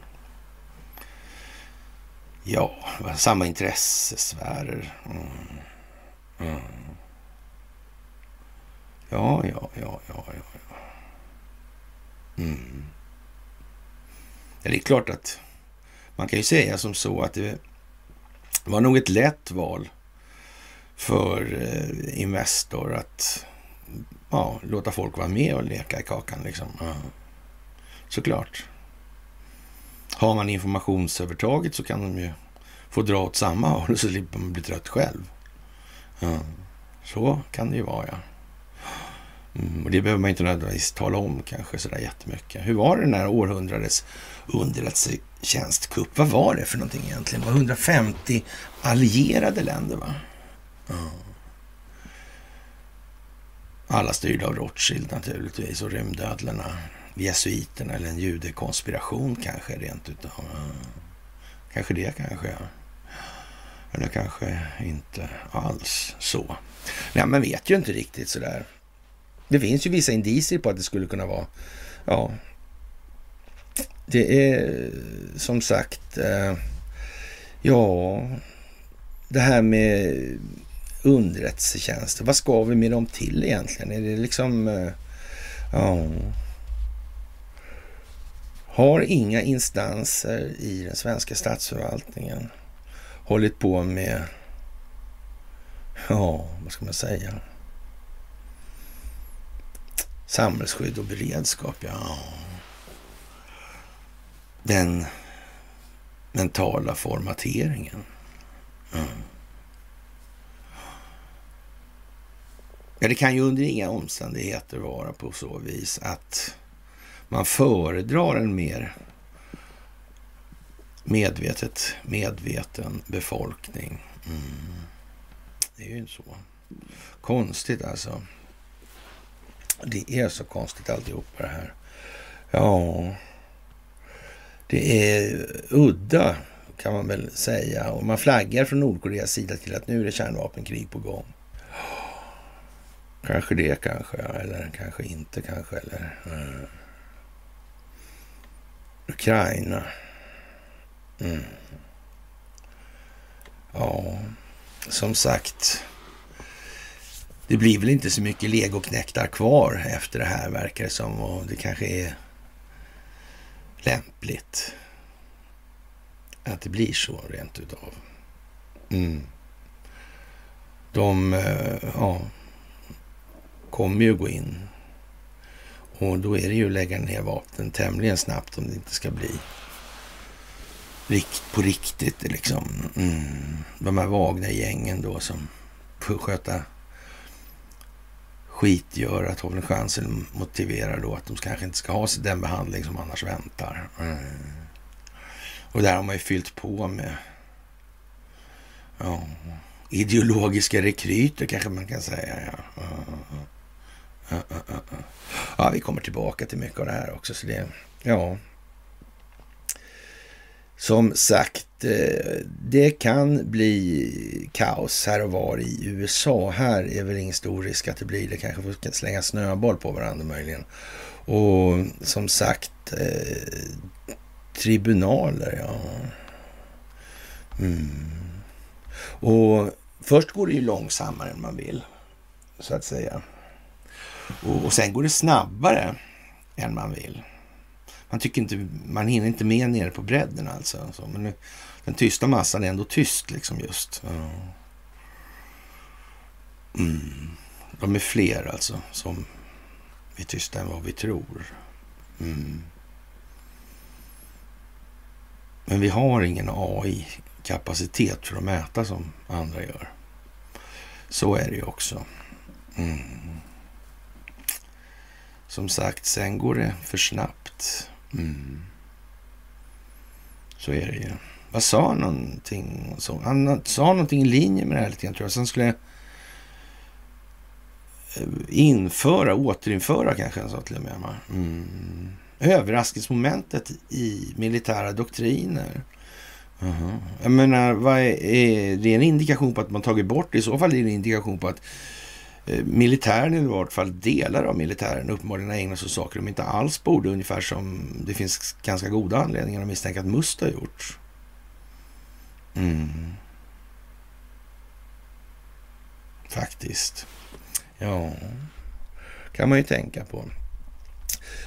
Ja, samma intressesfärer. Mm. Mm. Ja, ja, ja, ja, ja. Mm. Ja, det är klart att man kan ju säga som så att det var nog ett lätt val för eh, Investor att ja, låta folk vara med och leka i kakan. Liksom. Ja. Såklart. Har man informationsövertaget så kan de ju få dra åt samma håll så slipper man bli trött själv. Ja. Så kan det ju vara, ja. Mm, och det behöver man inte nödvändigtvis tala om kanske sådär jättemycket. Hur var det den här århundradets underrättelsetjänstkupp? Vad var det för någonting egentligen? Det var 150 allierade länder, va? Mm. Alla styrda av Rothschild naturligtvis och rymdödlorna, jesuiterna eller en judekonspiration kanske rent utav. Mm. Kanske det kanske, ja. Eller kanske inte alls så. Nej, man vet ju inte riktigt sådär. Det finns ju vissa indicier på att det skulle kunna vara, ja, det är som sagt, eh, ja, det här med underrättelsetjänster. Vad ska vi med dem till egentligen? Är det liksom, eh, ja, har inga instanser i den svenska statsförvaltningen hållit på med, ja, vad ska man säga? Samhällsskydd och beredskap, ja. Den mentala formateringen. Mm. Ja, det kan ju under inga omständigheter vara på så vis att man föredrar en mer medvetet medveten befolkning. Mm. Det är ju så. Konstigt alltså. Det är så konstigt alltihopa det här. Ja, det är udda kan man väl säga. Och man flaggar från Nordkoreas sida till att nu är det kärnvapenkrig på gång. Kanske det kanske, eller kanske inte kanske. Eller, mm. Ukraina. Mm. Ja, som sagt. Det blir väl inte så mycket legoknäktar kvar efter det här verkar det som. Och det kanske är lämpligt att det blir så rent utav. Mm. De eh, ja, kommer ju gå in. Och då är det ju att lägga ner vapnen tämligen snabbt om det inte ska bli rikt, på riktigt. Liksom. Mm. De här Wagner-gängen då som får sköta Skitgöra har väl en att motivera då att de kanske inte ska ha den behandling som annars väntar. Mm. Och där har man ju fyllt på med ja, ideologiska rekryter kanske man kan säga. Ja. Ja, ja, ja, vi kommer tillbaka till mycket av det här också. Så det, ja. Som sagt, eh, det kan bli kaos här och var i USA. Här är väl ingen stor risk att det blir det. Kanske får slänga snöboll på varandra möjligen. Och som sagt, eh, tribunaler, ja. Mm. Och först går det ju långsammare än man vill, så att säga. Och, och sen går det snabbare än man vill. Man tycker inte, man hinner inte med nere på bredden alltså. Så, men nu, den tysta massan är ändå tyst liksom just. Ja. Mm. De är fler alltså som är tysta än vad vi tror. Mm. Men vi har ingen AI-kapacitet för att mäta som andra gör. Så är det ju också. Mm. Som sagt, sen går det för snabbt. Mm. Så är det ju. Vad sa han någonting? Så, han sa någonting i linje med det här lite grann tror jag. Sen skulle jag eh, införa, återinföra kanske han sa till och med. Mm. Överraskningsmomentet i militära doktriner. Uh-huh. Jag menar, vad är, är det en indikation på att man tagit bort det? I så fall är det en indikation på att Militären militären, i vart fall delar av militären, uppenbarligen ägnar sig åt saker de inte alls borde, ungefär som det finns ganska goda anledningar att misstänka att Must har gjort. Mm. Faktiskt. Ja, kan man ju tänka på.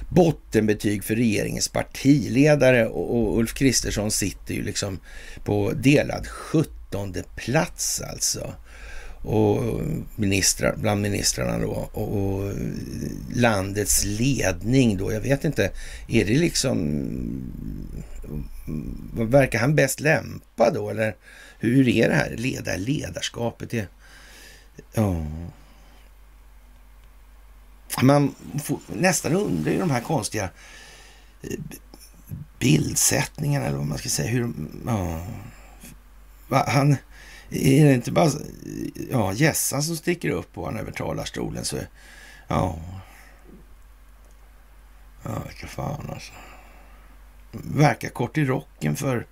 Bottenbetyg för regeringens partiledare och Ulf Kristersson sitter ju liksom på delad 17 plats alltså och ministrar, bland ministrarna då och, och, landets ledning då. Jag vet inte, är det liksom... Mm, verkar han bäst lämpad då eller hur är det här leda ledarskapet? Det, ja... Man får nästan undrar ju de här konstiga eh, bildsättningarna eller vad man ska säga. Hur, ja, han är det inte bara ja, gässan som sticker upp på honom över talarstolen så... Ja... Ja, vilka fan alltså. Verkar kort i rocken för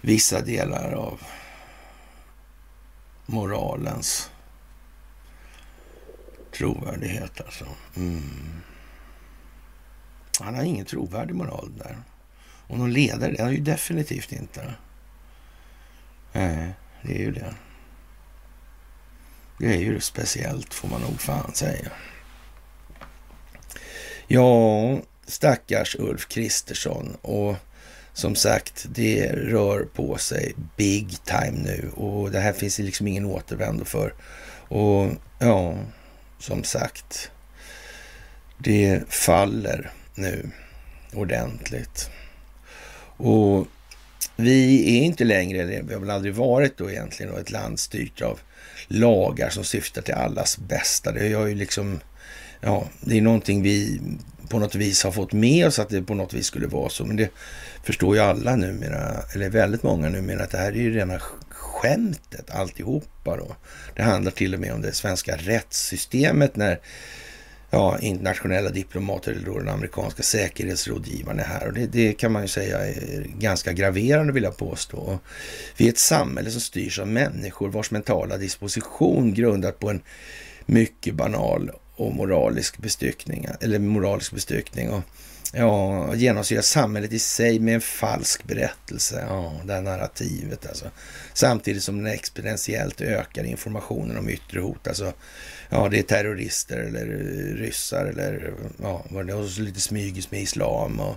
vissa delar av moralens trovärdighet alltså. Mm. Han har ingen trovärdig moral där. Och någon ledare, det har han ju definitivt inte. Nej, det är ju det. Det är ju speciellt får man nog fan säga. Ja, stackars Ulf Kristersson. Och som sagt, det rör på sig big time nu och det här finns det liksom ingen återvändo för. Och ja, som sagt, det faller nu ordentligt. Och vi är inte längre, eller vi har väl aldrig varit då egentligen, ett land styrt av lagar som syftar till allas bästa. Det har ju liksom, ja, det är någonting vi på något vis har fått med oss att det på något vis skulle vara så. Men det förstår ju alla numera, eller väldigt många numera, att det här är ju rena skämtet alltihopa då. Det handlar till och med om det svenska rättssystemet när ja, internationella diplomater eller då den amerikanska säkerhetsrådgivaren är här. Och det, det, kan man ju säga är ganska graverande vill jag påstå. Vi är ett samhälle som styrs av människor vars mentala disposition grundat på en mycket banal och moralisk bestyckning, eller moralisk bestyckning. Och ja, genomsyrar samhället i sig med en falsk berättelse. Ja, det här narrativet alltså. Samtidigt som den exponentiellt ökar informationen om yttre hot. Alltså, ja, det är terrorister eller eh, ryssar eller ja, vad det är, lite smygis med islam och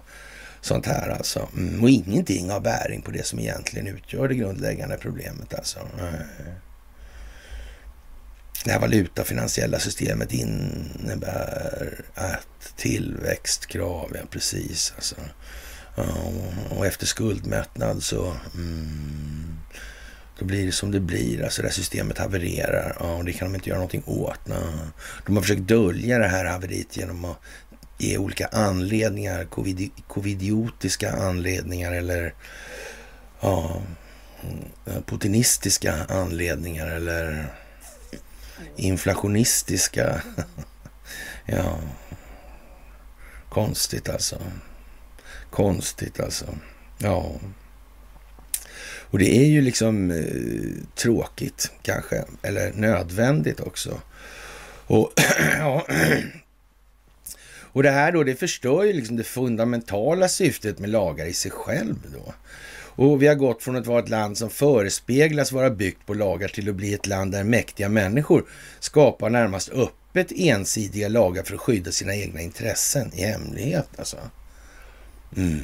sånt här alltså. Mm, och ingenting har bäring på det som egentligen utgör det grundläggande problemet alltså. Det här valutafinansiella systemet innebär att tillväxtkrav, ja precis alltså. och efter skuldmättnad så mm, då blir det som det blir. Alltså det här systemet havererar. Ja, och det kan de inte göra någonting åt. Nej. De har försökt dölja det här haveriet genom att ge olika anledningar, covid, covidiotiska anledningar eller ja, mm, putinistiska anledningar eller inflationistiska. [LAUGHS] ja, konstigt alltså. Konstigt alltså. Ja. Och det är ju liksom eh, tråkigt kanske, eller nödvändigt också. Och, [CLEARS THROAT] ja. [CLEARS THROAT] och det här då, det förstör ju liksom det fundamentala syftet med lagar i sig själv då. Och vi har gått från att vara ett land som förespeglas vara byggt på lagar till att bli ett land där mäktiga människor skapar närmast öppet ensidiga lagar för att skydda sina egna intressen i hemlighet alltså. Mm.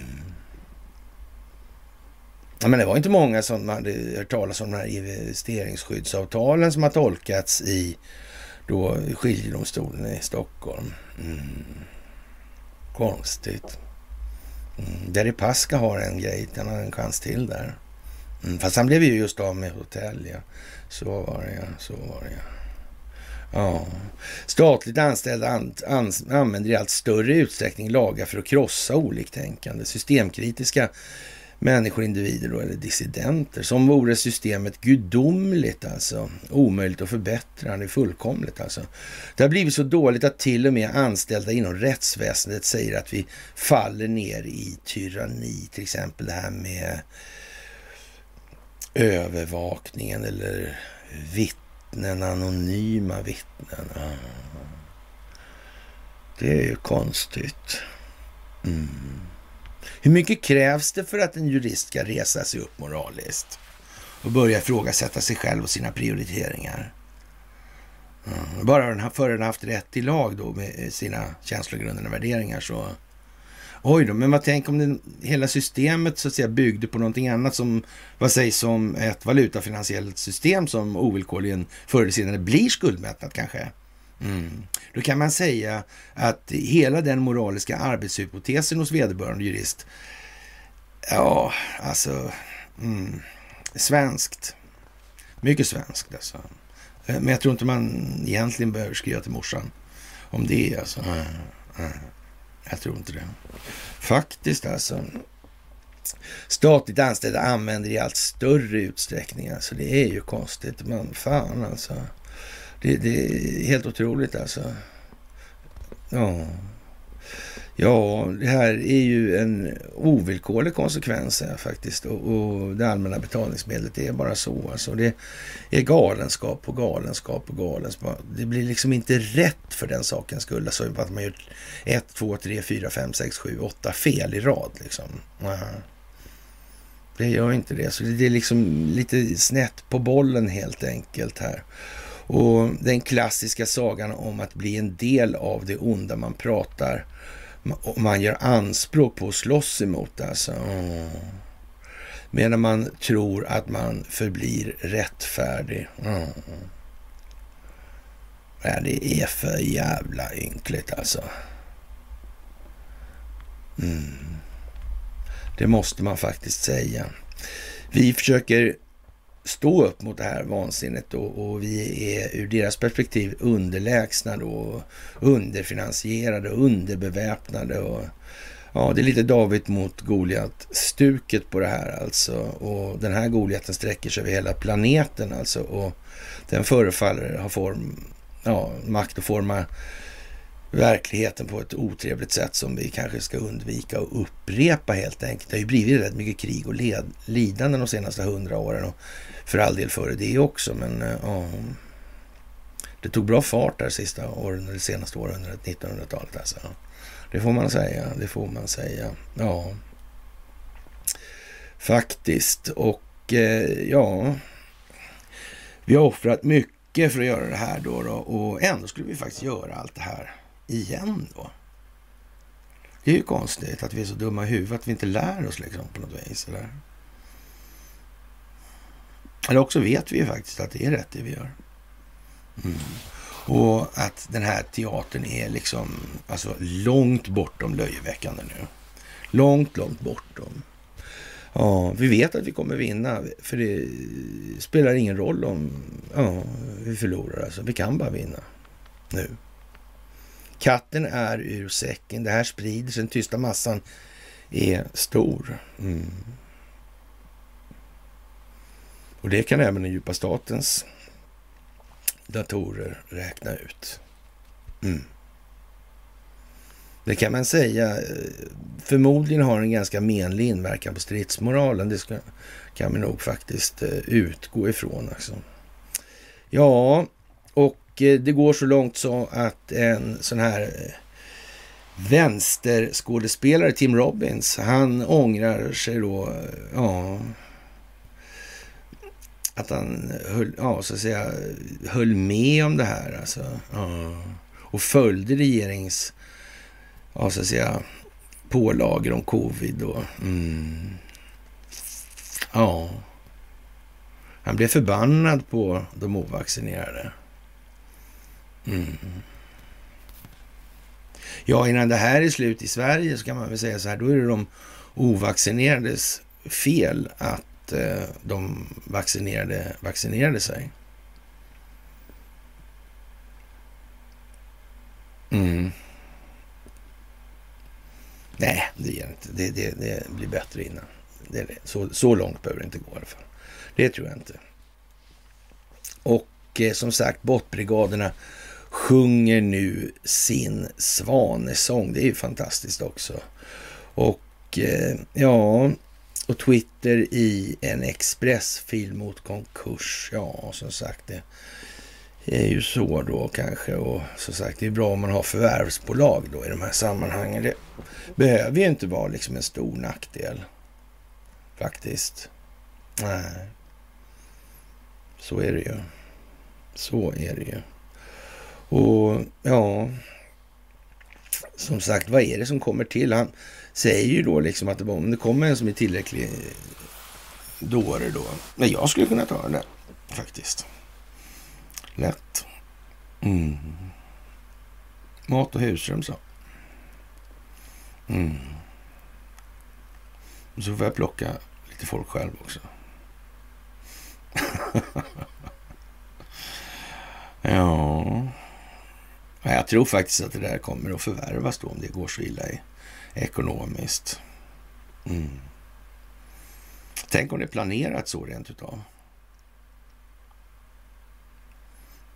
Ja, men det var inte många som hade hört talas om de här investeringsskyddsavtalen som har tolkats i då skiljedomstolen i Stockholm. Mm. Konstigt. Mm. Deripaska har en grej, han har en chans till där. Mm. Fast han blev ju just av med hotell, ja. Så var det ja, så var det ja. Ja. Statligt anställda an, an, använder i allt större utsträckning lagar för att krossa oliktänkande. Systemkritiska människor, individer då, eller dissidenter. Som vore systemet gudomligt alltså. Omöjligt att förbättra, det är fullkomligt alltså. Det har blivit så dåligt att till och med anställda inom rättsväsendet säger att vi faller ner i tyranni. Till exempel det här med övervakningen eller vittnen, anonyma vittnen. Ah. Det är ju konstigt. Mm. Hur mycket krävs det för att en jurist ska resa sig upp moraliskt och börja ifrågasätta sig själv och sina prioriteringar? Mm. Bara den här, före haft rätt i lag då med eh, sina känslogrunder och värderingar så... Oj då, men vad tänk om den, hela systemet så att säga byggde på någonting annat som, vad sägs som ett valutafinansiellt system som ovillkorligen förr eller senare blir skuldmättat kanske? Mm. Då kan man säga att hela den moraliska arbetshypotesen hos vederbörande jurist, ja, alltså, mm, svenskt. Mycket svenskt alltså. Eh, men jag tror inte man egentligen behöver skriva till morsan om det alltså. Jag tror inte det. Faktiskt alltså. Statligt anställda använder i allt större utsträckning. Alltså det är ju konstigt. Men fan alltså. Det, det är helt otroligt alltså. Ja. Ja, det här är ju en ovillkorlig konsekvens här, faktiskt. Och, och, det allmänna betalningsmedlet är bara så. Alltså, det är galenskap på galenskap på galenskap. Det blir liksom inte rätt för den sakens skull. Alltså att man gjort ett, två, tre, fyra, fem, sex, sju, åtta fel i rad. Liksom. Det gör inte det. Så det är liksom lite snett på bollen helt enkelt här. Och den klassiska sagan om att bli en del av det onda man pratar man gör anspråk på att slåss emot. Alltså. Mm. Medan man tror att man förblir rättfärdig. Mm. Ja, det är för jävla ynkligt alltså. Mm. Det måste man faktiskt säga. Vi försöker stå upp mot det här vansinnet och, och vi är ur deras perspektiv underlägsna då, underfinansierade, underbeväpnade och ja, det är lite David mot Goliat-stuket på det här alltså. Och den här Goliaten sträcker sig över hela planeten alltså och den förefaller ha form, ja, makt att forma verkligheten på ett otrevligt sätt som vi kanske ska undvika att upprepa helt enkelt. Det har ju blivit rätt mycket krig och led, lidande de senaste hundra åren och för all del före det också, men eh, ja. Det tog bra fart där sista åren, det senaste århundradet, 1900-talet alltså. Det får man säga, det får man säga. Ja, faktiskt. Och eh, ja, vi har offrat mycket för att göra det här då, då och ändå skulle vi faktiskt göra allt det här igen då. Det är ju konstigt att vi är så dumma i huvudet att vi inte lär oss liksom på något vis. Eller? Eller också vet vi ju faktiskt att det är rätt det vi gör. Mm. Och att den här teatern är liksom alltså långt bortom löjeväckande nu. Långt, långt bortom. Ja, vi vet att vi kommer vinna, för det spelar ingen roll om ja, vi förlorar. Alltså. Vi kan bara vinna nu. Katten är ur säcken. Det här sprider sig. Den tysta massan är stor. Mm. Och det kan även den djupa statens datorer räkna ut. Mm. Det kan man säga eh, förmodligen har en ganska menlig inverkan på stridsmoralen. Det ska, kan vi nog faktiskt eh, utgå ifrån. Alltså. Ja, och eh, det går så långt så att en sån här vänsterskådespelare, Tim Robbins, han ångrar sig då, ja, att han höll, ja, så att säga, höll med om det här. Alltså. Ja. Och följde regerings, ja, så att säga, pålagor om covid. Och, Mm. Ja. Han blev förbannad på de ovaccinerade. Mm. Ja, innan det här är slut i Sverige så kan man väl säga så här, då är det de ovaccinerades fel att eh, de vaccinerade vaccinerade sig. Mm. Nej, det gör inte. Det, det, det blir bättre innan. Det, så, så långt behöver det inte gå i alla fall. Det tror jag inte. Och eh, som sagt, bottbrigaderna sjunger nu sin svanesång. Det är ju fantastiskt också. Och eh, ja, och Twitter i en expressfil mot konkurs. Ja, som sagt, det är ju så då kanske. Och som sagt, det är bra om man har förvärvsbolag då i de här sammanhangen. Det behöver ju inte vara liksom en stor nackdel faktiskt. Nej, så är det ju. Så är det ju. Och ja, som sagt, vad är det som kommer till? Han säger ju då liksom att om det kommer en som är tillräcklig dåre då. Men jag skulle kunna ta det faktiskt. Lätt. Mm. Mat och husrum så. Mm. Så får jag plocka lite folk själv också. [LAUGHS] ja. Jag tror faktiskt att det där kommer att förvärvas då om det går så illa i, ekonomiskt. Mm. Tänk om det är planerat så rent utav.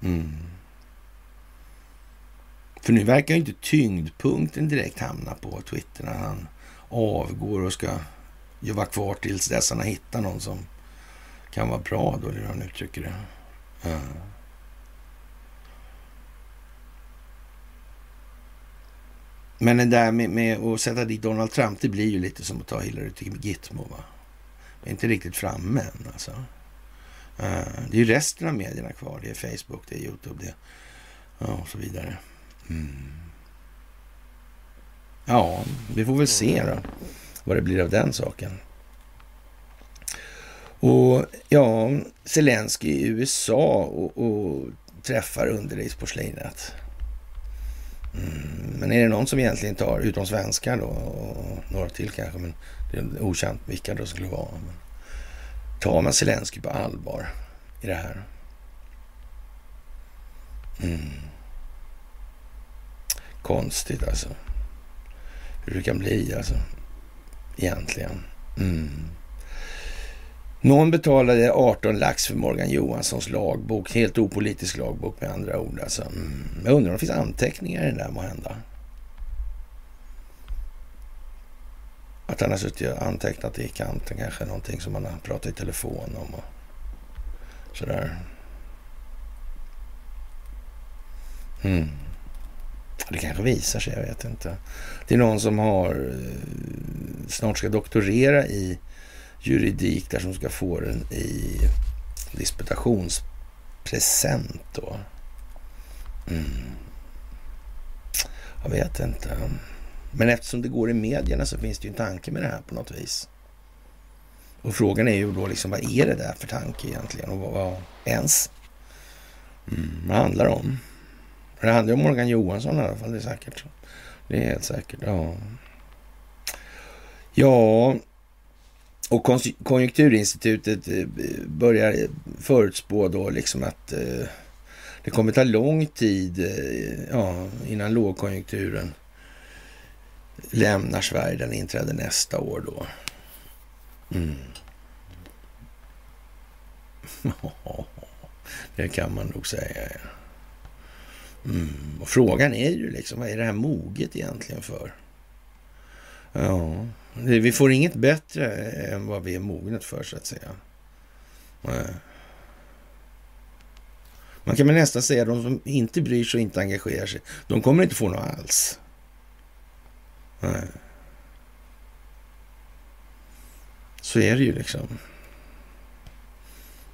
Mm. För nu verkar ju inte tyngdpunkten direkt hamna på Twitter när han avgår och ska vara kvar tills dess han har hittat någon som kan vara bra då, eller hur han uttrycker det. Mm. Men det där med, med, att sätta dit Donald Trump, det blir ju lite som att ta Hillary till Gitmo. Va? Det är inte riktigt framme än alltså. Uh, det är ju resten av medierna kvar. Det är Facebook, det är YouTube, det ja, och så vidare. Mm. Ja, vi får väl se då vad det blir av den saken. Och ja, Zelensky i USA och, och träffar underlivsporslinet. Mm, men är det någon som egentligen tar, utom svenskar då, och några till kanske, men det är okänt vilka det skulle vara. Men tar man Zelensky på allvar i det här? Mm. Konstigt alltså. Hur det kan bli alltså. Egentligen. Mm. Någon betalade 18 lax för Morgan Johanssons lagbok. Helt opolitisk lagbok med andra ord. Alltså. Mm. Jag undrar om det finns anteckningar i den där måhända. Att han har suttit och antecknat i kanten kanske. Någonting som man har pratat i telefon om. Och sådär. Mm. Det kanske visar sig, jag vet inte. Det är någon som har eh, snart ska doktorera i juridik där som ska få den i disputationspresent då. Mm. Jag vet inte. Men eftersom det går i medierna så finns det ju en tanke med det här på något vis. Och frågan är ju då liksom vad är det där för tanke egentligen och vad, vad ens? Mm, vad handlar det om? Det handlar om Morgan Johansson i alla fall, det är säkert. Det är helt säkert, ja. Ja, och Konjunkturinstitutet eh, börjar förutspå då liksom att eh, det kommer ta lång tid eh, ja, innan lågkonjunkturen lämnar Sverige. Den inträder nästa år då. Mm. [LAUGHS] det kan man nog säga. Mm. Och frågan är ju liksom, vad är det här moget egentligen för? Ja, vi får inget bättre än vad vi är mogna för så att säga. Man kan väl nästan säga att de som inte bryr sig och inte engagerar sig, de kommer inte få något alls. Nej. Så är det ju liksom.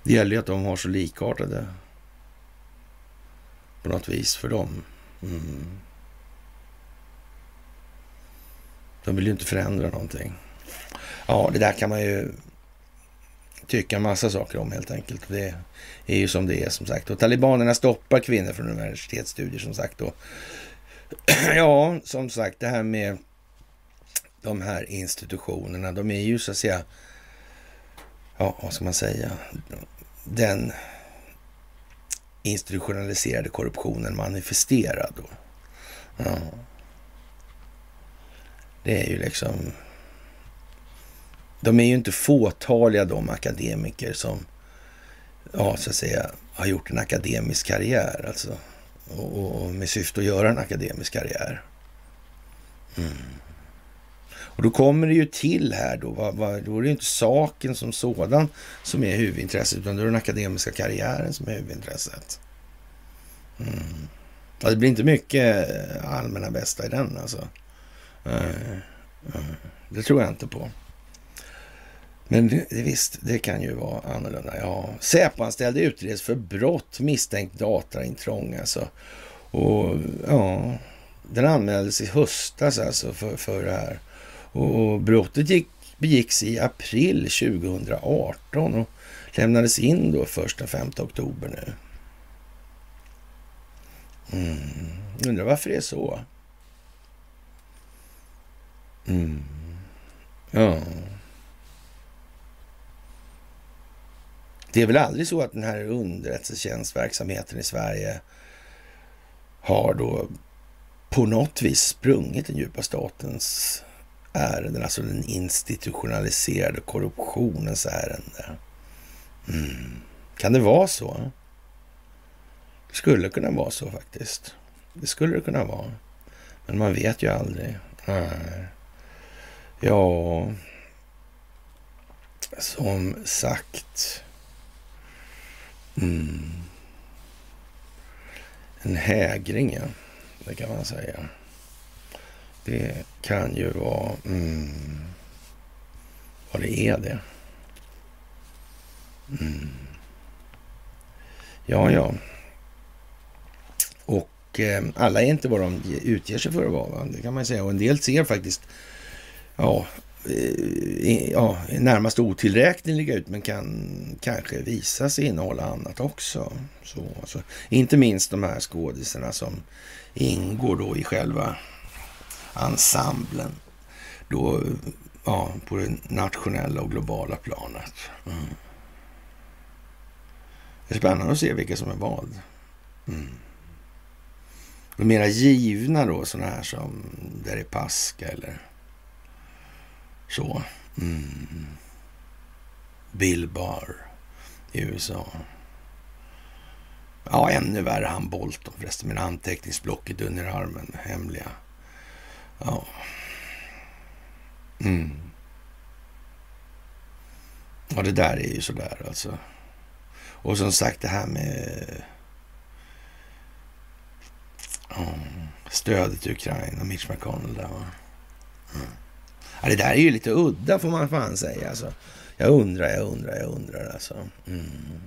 Det gäller ju att de har så likartade på något vis för dem. Mm. De vill ju inte förändra någonting. Ja, det där kan man ju tycka en massa saker om helt enkelt. Det är ju som det är som sagt. Och talibanerna stoppar kvinnor från universitetsstudier som sagt. Och [CLEARS THROAT] ja, som sagt, det här med de här institutionerna, de är ju så att säga, ja, vad ska man säga, den institutionaliserade korruptionen manifesterad. Då. Ja. Det är ju liksom... De är ju inte fåtaliga de akademiker som, ja, så att säga, har gjort en akademisk karriär. Alltså. Och, och med syfte att göra en akademisk karriär. Mm. Och då kommer det ju till här då, va, va, då är det ju inte saken som sådan som är huvudintresset, utan då är det den akademiska karriären som är huvudintresset. Mm. Ja, det blir inte mycket eh, allmänna bästa i den alltså. Eh, eh, det tror jag inte på. Men det, visst, det kan ju vara annorlunda. Ja, Säpoanställd utreds för brott misstänkt dataintrång alltså. Och ja, den anmäldes i höstas alltså för, för det här. Och, och brottet gick, begicks i april 2018 och lämnades in då först den 5 oktober nu. Mm. Undrar varför det är så. Mm. Ja. Det är väl aldrig så att den här underrättelsetjänstverksamheten i Sverige har då på något vis sprungit den djupa statens ärenden, alltså den institutionaliserade korruptionens ärende. Mm. Kan det vara så? Det skulle kunna vara så faktiskt. Det skulle det kunna vara. Men man vet ju aldrig. Nej. Ja, som sagt. Mm. En hägring, ja. Det kan man säga. Det kan ju vara mm, vad det är det. Mm. Ja, ja. Och eh, alla är inte vad de utger sig för att vara. Det kan man säga. Och en del ser faktiskt ja, eh, ja, närmast otillräkneliga ut men kan kanske visa sig innehålla annat också. Så, alltså, inte minst de här skådisarna som ingår då i själva ensemblen då, ja, på det nationella och globala planet. Mm. Det är spännande att se vilka som är vad. Mm. De mera givna då, sådana här som Deripaska eller så. Mm. Bill Barr i USA. Ja, ännu värre han Bolton förresten med anteckningsblocket under armen. Hemliga. Ja. Mm. Ja, det där är ju sådär alltså. Och som sagt det här med ja, stödet till Ukraina, Mitch McConnell där va. Mm. Ja, det där är ju lite udda får man fan säga alltså. Jag undrar, jag undrar, jag undrar alltså. Mm.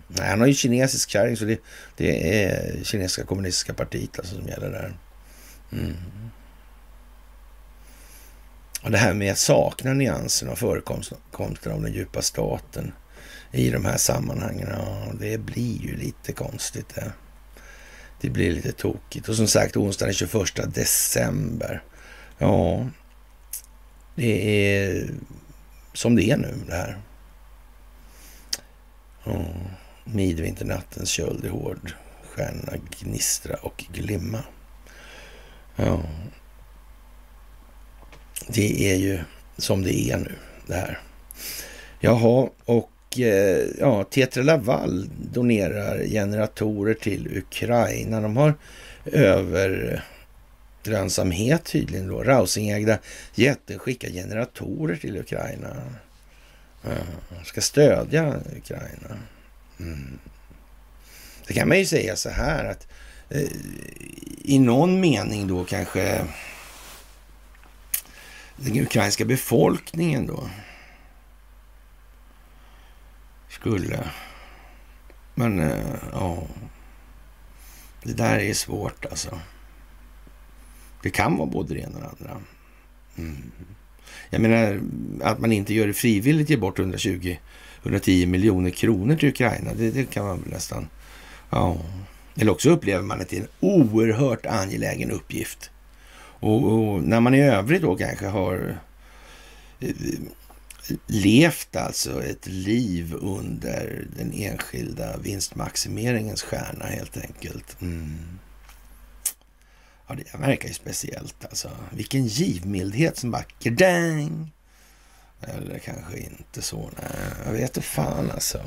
Nej, han har ju kinesisk kärring så det, det är kinesiska kommunistiska partiet alltså som gäller där. Mm. Och det här med att sakna nyanserna och förekomsten av den djupa staten i de här sammanhangen, ja, det blir ju lite konstigt det. Det blir lite tokigt. Och som sagt, onsdagen den 21 december. Ja, det är som det är nu det här. Ja, midvinternattens köld är hård. Stjärnorna gnistra och glimma. Ja. Det är ju som det är nu det här. Jaha, och eh, ja, Tetra Laval donerar generatorer till Ukraina. De har över lönsamhet tydligen då. Rausingägda jätten skickar generatorer till Ukraina. Ska stödja Ukraina. Mm. Det kan man ju säga så här att eh, i någon mening då kanske den ukrainska befolkningen då skulle... Men eh, ja, det där är svårt alltså. Det kan vara både det ena och det andra. Mm. Jag menar att man inte gör det frivilligt, ger bort 120 110 miljoner kronor till Ukraina. Det, det, kan man väl nästan... Ja. Eller också upplever man att det är en oerhört angelägen uppgift. Och, och när man i övrigt då kanske har eh, levt alltså ett liv under den enskilda vinstmaximeringens stjärna helt enkelt. Mm. Ja, det verkar ju speciellt alltså. Vilken givmildhet som bara dang eller kanske inte så. Nej, jag vet inte fan alltså.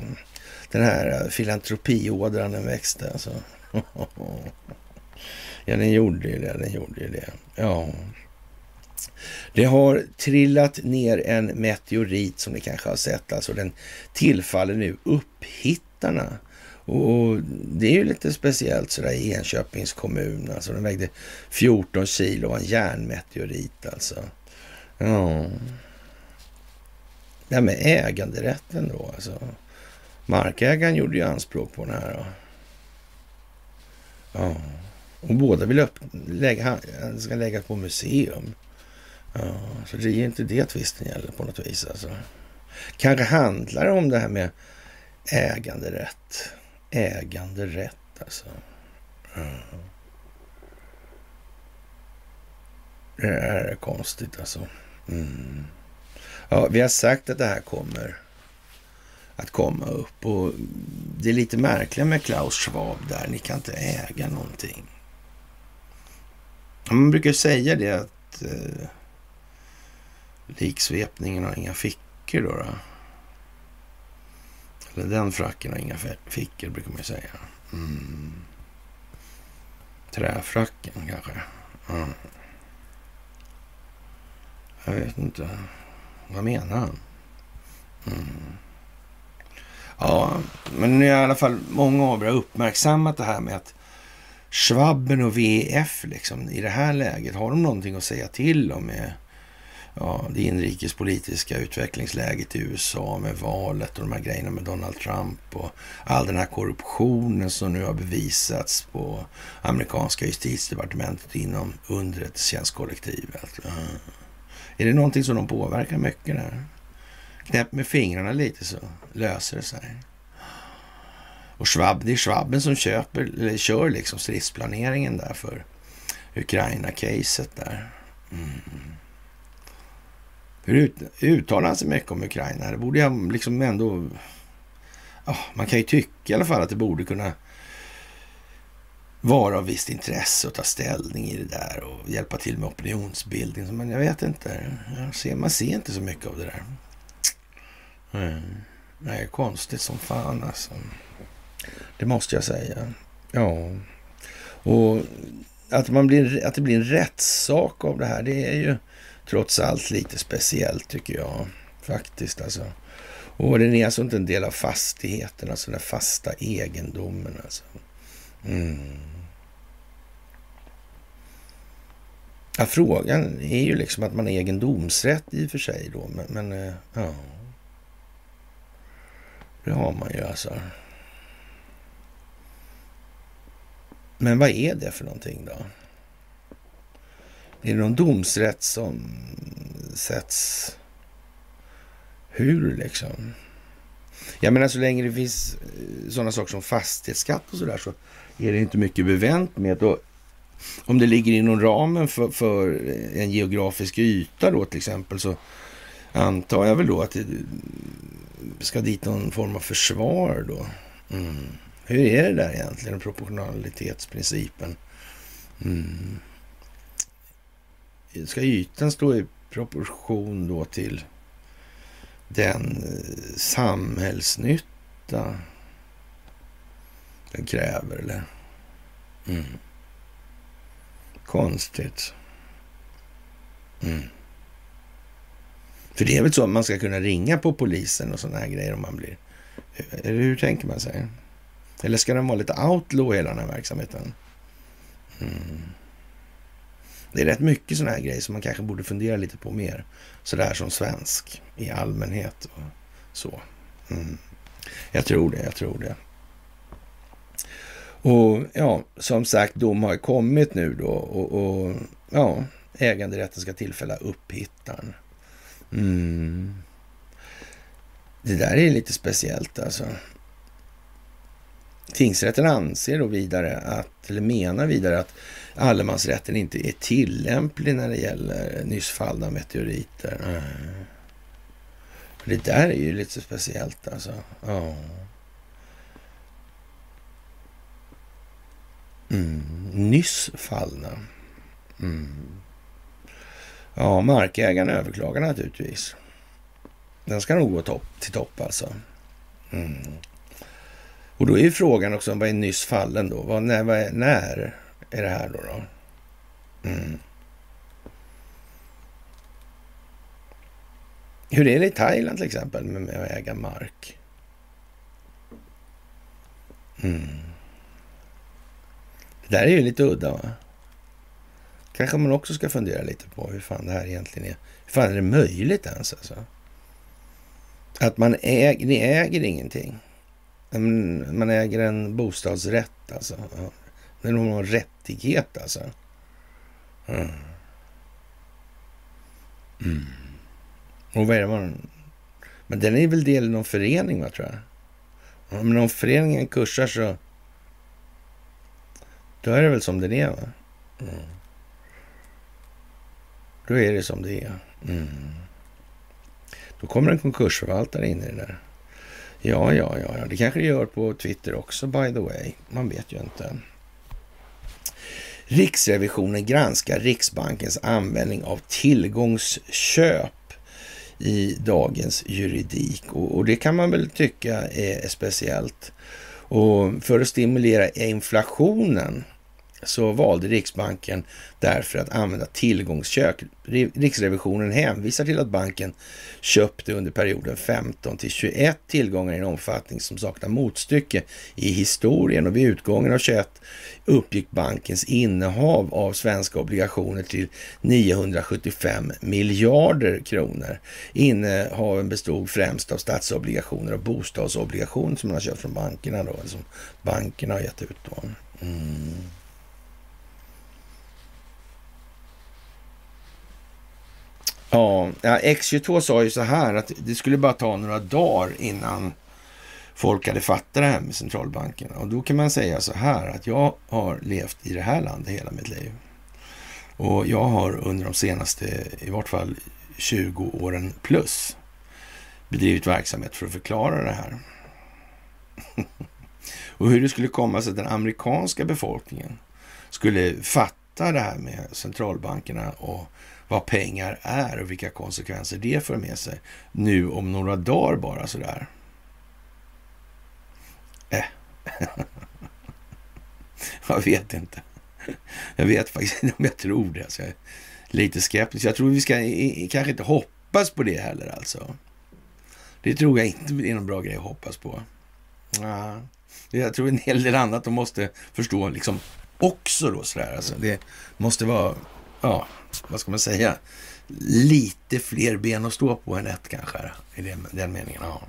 Den här eh, filantropiådran den växte alltså. [LAUGHS] ja, den gjorde ju det. Den gjorde ju det. Ja. Det har trillat ner en meteorit som ni kanske har sett. Alltså den tillfaller nu upphittarna. Och det är ju lite speciellt sådär i Enköpings kommun. Alltså den vägde 14 kilo, var en järnmeteorit alltså. Ja. Ja, med äganderätten då alltså. Markägaren gjorde ju anspråk på den här. Då. Ja. Och båda vill upp, lägga, ska läggas på museum. Ja, så det är ju inte det tvisten gäller på något vis alltså. Kanske handlar det om det här med äganderätt. Äganderätt alltså. Mm. Det är konstigt alltså. Mm. Ja, vi har sagt att det här kommer att komma upp och det är lite märkligt med Klaus Schwab där. Ni kan inte äga någonting. Man brukar säga det att eh, liksvepningen har inga fickor då. då men den fracken har inga fickor brukar man ju säga. Mm. Träfracken kanske. Mm. Jag vet inte. Vad menar han? Mm. Ja, men i alla fall många av er har uppmärksammat det här med att Schwabben och VF liksom, i det här läget, har de någonting att säga till om med ja, det inrikespolitiska utvecklingsläget i USA med valet och de här grejerna med Donald Trump och all den här korruptionen som nu har bevisats på amerikanska justitiedepartementet inom underrättelsetjänstkollektivet. Alltså, eh. Är det någonting som de påverkar mycket där? Knäpp med fingrarna lite så löser det sig. Och Schwab, det är Schwabben som köper, eller kör liksom stridsplaneringen där för Ukraina-caset där. Mm. Hur uttalar han sig mycket om Ukraina? Det borde jag liksom ändå... Oh, man kan ju tycka i alla fall att det borde kunna vara av visst intresse att ta ställning i det där och hjälpa till med opinionsbildning. Men jag vet inte. Jag ser, man ser inte så mycket av det där. Mm. Nej, konstigt som fan alltså. Det måste jag säga. Ja. Och att, man blir, att det blir en rättssak av det här, det är ju trots allt lite speciellt tycker jag. Faktiskt alltså. Och den är alltså inte en del av fastigheten, alltså den fasta egendomen alltså. Mm. Ja, frågan är ju liksom att man har egendomsrätt i och för sig då, men, men eh, ja. Det har man ju alltså. Men vad är det för någonting då? Är det någon domsrätt som sätts hur liksom? Jag menar så länge det finns eh, sådana saker som fastighetsskatt och sådär så är det inte mycket bevänt med. Och om det ligger inom ramen för, för en geografisk yta då till exempel så antar jag väl då att det ska dit någon form av försvar då. Mm. Hur är det där egentligen, proportionalitetsprincipen? Mm. Ska ytan stå i proportion då till den eh, samhällsnytta den kräver, eller? Mm. Konstigt. Mm. För det är väl så att man ska kunna ringa på polisen och sådana här grejer om man blir... Eh, eller hur tänker man sig? Eller ska den vara lite outlaw hela den här verksamheten? Mm. Det är rätt mycket sådana här grejer som man kanske borde fundera lite på mer. Sådär som svensk i allmänhet och så. Mm. Jag tror det, jag tror det. Och ja, som sagt, dom har kommit nu då och, och ja, äganderätten ska tillfälla upphittaren. Mm. Det där är lite speciellt alltså. Tingsrätten anser då vidare att, eller menar vidare att allemansrätten inte är tillämplig när det gäller nyss fallna meteoriter. Mm. Det där är ju lite speciellt alltså. Ja. Mm. Nyss fallna. Mm. Ja, markägaren överklagar naturligtvis. Den ska nog gå topp, till topp alltså. Mm. Och då är ju frågan också, vad är nyss fallen då? Vad, när, vad är, när är det här då? då? Mm. Hur är det i Thailand till exempel med att äga mark? Mm. Det där är ju lite udda va? Kanske man också ska fundera lite på hur fan det här egentligen är. Hur fan är det möjligt ens alltså? Att man äger, ni äger ingenting. Man äger en bostadsrätt alltså. Det är någon rättighet alltså. Mm. Mm. Och vad är det man... Men den är väl del i någon förening, va, tror jag. Men om föreningen kursar så... Då är det väl som det är, va? Mm. Då är det som det är. Mm. Då kommer en konkursförvaltare in i det där. Ja, ja, ja, det kanske det gör på Twitter också, by the way. Man vet ju inte. Riksrevisionen granskar Riksbankens användning av tillgångsköp i dagens juridik och, och det kan man väl tycka är, speciellt. Och för att stimulera inflationen så valde Riksbanken därför att använda tillgångsköp. Riksrevisionen hänvisar till att banken köpte under perioden 15 till 21 tillgångar i en omfattning som saknar motstycke i historien och vid utgången av 21 uppgick bankens innehav av svenska obligationer till 975 miljarder kronor. Innehaven bestod främst av statsobligationer och bostadsobligationer som man har köpt från bankerna då, som bankerna har gett ut då. Mm. Ja, X22 sa ju så här att det skulle bara ta några dagar innan folk hade fattat det här med centralbankerna. Och då kan man säga så här att jag har levt i det här landet hela mitt liv. Och jag har under de senaste, i vart fall 20 åren plus, bedrivit verksamhet för att förklara det här. [LAUGHS] och hur det skulle komma sig att den amerikanska befolkningen skulle fatta det här med centralbankerna och vad pengar är och vilka konsekvenser det för med sig nu om några dagar bara sådär. Äh. [LAUGHS] jag vet inte. Jag vet faktiskt inte om jag tror det. Alltså jag är lite skeptisk. Jag tror vi ska kanske inte hoppas på det heller alltså. Det tror jag inte är någon bra grej att hoppas på. Ja, jag tror en hel del annat de måste förstå liksom också då sådär. Alltså, det måste vara ja, vad ska man säga, lite fler ben att stå på än ett kanske, i den, den meningen. Ja.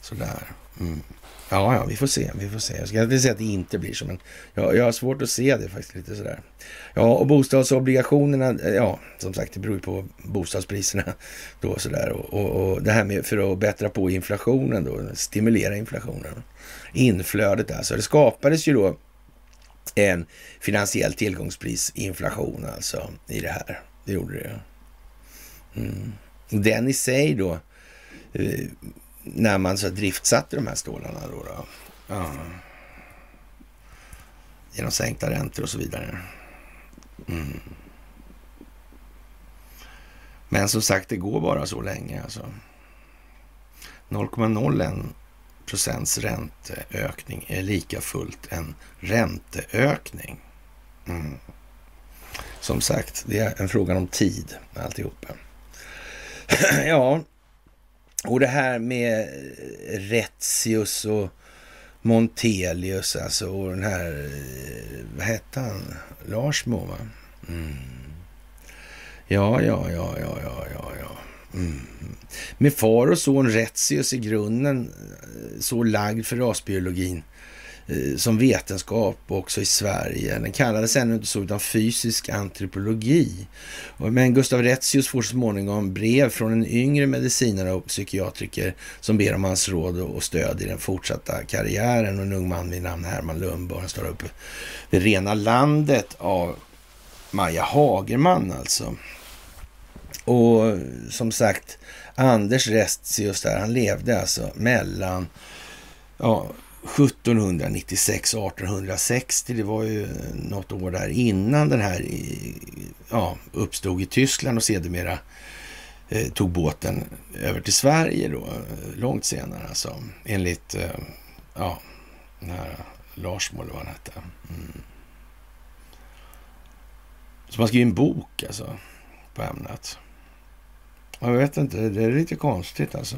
Sådär. Mm. Ja, ja, vi får se. Vi får se. Jag ska inte säga att det inte blir så, men jag, jag har svårt att se det faktiskt lite sådär. Ja, och bostadsobligationerna, eh, ja, som sagt, det beror ju på bostadspriserna [LAUGHS] då sådär. Och, och, och det här med för att bättra på inflationen då, stimulera inflationen. Inflödet alltså. Det skapades ju då en finansiell tillgångsprisinflation alltså i det här. Det gjorde det. Mm. Den i sig då, eh, när man så driftsatte de här stålarna då, då ja. genom sänkta räntor och så vidare. Mm. Men som sagt, det går bara så länge alltså. 0,01 procents ränteökning är lika fullt en ränteökning. Mm. Som sagt, det är en fråga om tid alltihopa. [CLEARS THROAT] ja, och det här med Retzius och Montelius alltså och den här, vad hette han, Larsmo va? Mm. Ja, ja, ja, ja, ja, ja, ja. Mm. Med far och son Retzius i grunden eh, så lagd för rasbiologin eh, som vetenskap också i Sverige. Den kallades ännu inte så utan fysisk antropologi. Men Gustav Retzius får så småningom brev från en yngre medicinare och psykiatriker som ber om hans råd och stöd i den fortsatta karriären. Och en ung man vid namn Herman Lundborg. Han står uppe det rena landet av Maja Hagerman alltså. Och som sagt, Anders Restius där, han levde alltså mellan ja, 1796 och 1860. Det var ju något år där innan den här ja, uppstod i Tyskland och sedermera eh, tog båten över till Sverige då, långt senare alltså. Enligt, eh, ja, den här Larsmo eller vad han hette. Mm. Så man skrev en bok alltså på ämnet. Jag vet inte, det är lite konstigt alltså.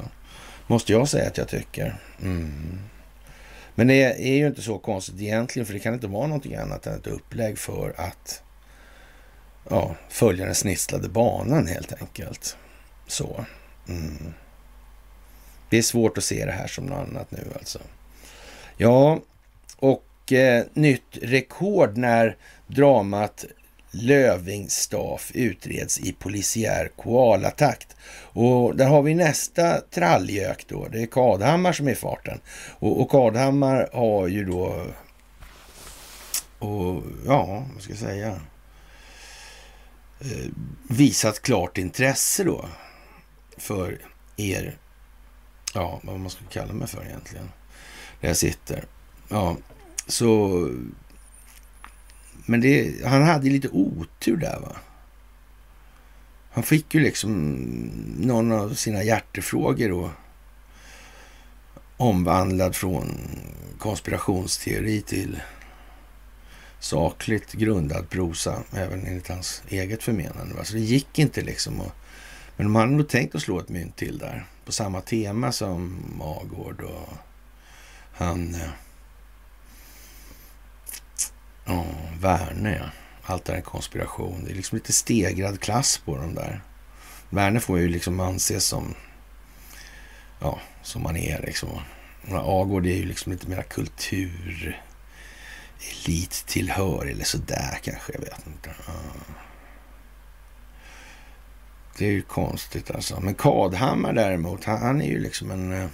Måste jag säga att jag tycker. Mm. Men det är ju inte så konstigt egentligen, för det kan inte vara någonting annat än ett upplägg för att ja, följa den snisslade banan helt enkelt. Så. Mm. Det är svårt att se det här som något annat nu alltså. Ja, och eh, nytt rekord när dramat Lövingstaff utreds i polisiär koalatakt. Och där har vi nästa trallgök då. Det är Kadhammar som är i farten. Och, och Kadhammar har ju då, och ja, vad ska jag säga, eh, visat klart intresse då för er, ja, vad man ska kalla mig för egentligen, där jag sitter. Ja, så men det, han hade lite otur där va. Han fick ju liksom någon av sina hjärtefrågor då omvandlad från konspirationsteori till sakligt grundad prosa, även enligt hans eget förmenande. Va? Så det gick inte liksom. Att, men de hade nog tänkt att slå ett mynt till där på samma tema som Magård och han eh, Ja, Werner ja. Allt är en konspiration. Det är liksom lite stegrad klass på dem där. Werner får ju liksom anses som, ja, som man är liksom. Agård är ju liksom lite mera kultur, elittillhör eller sådär kanske, jag vet inte. Ja. Det är ju konstigt alltså. Men Kadhammar däremot, han, han är ju liksom en... Eh,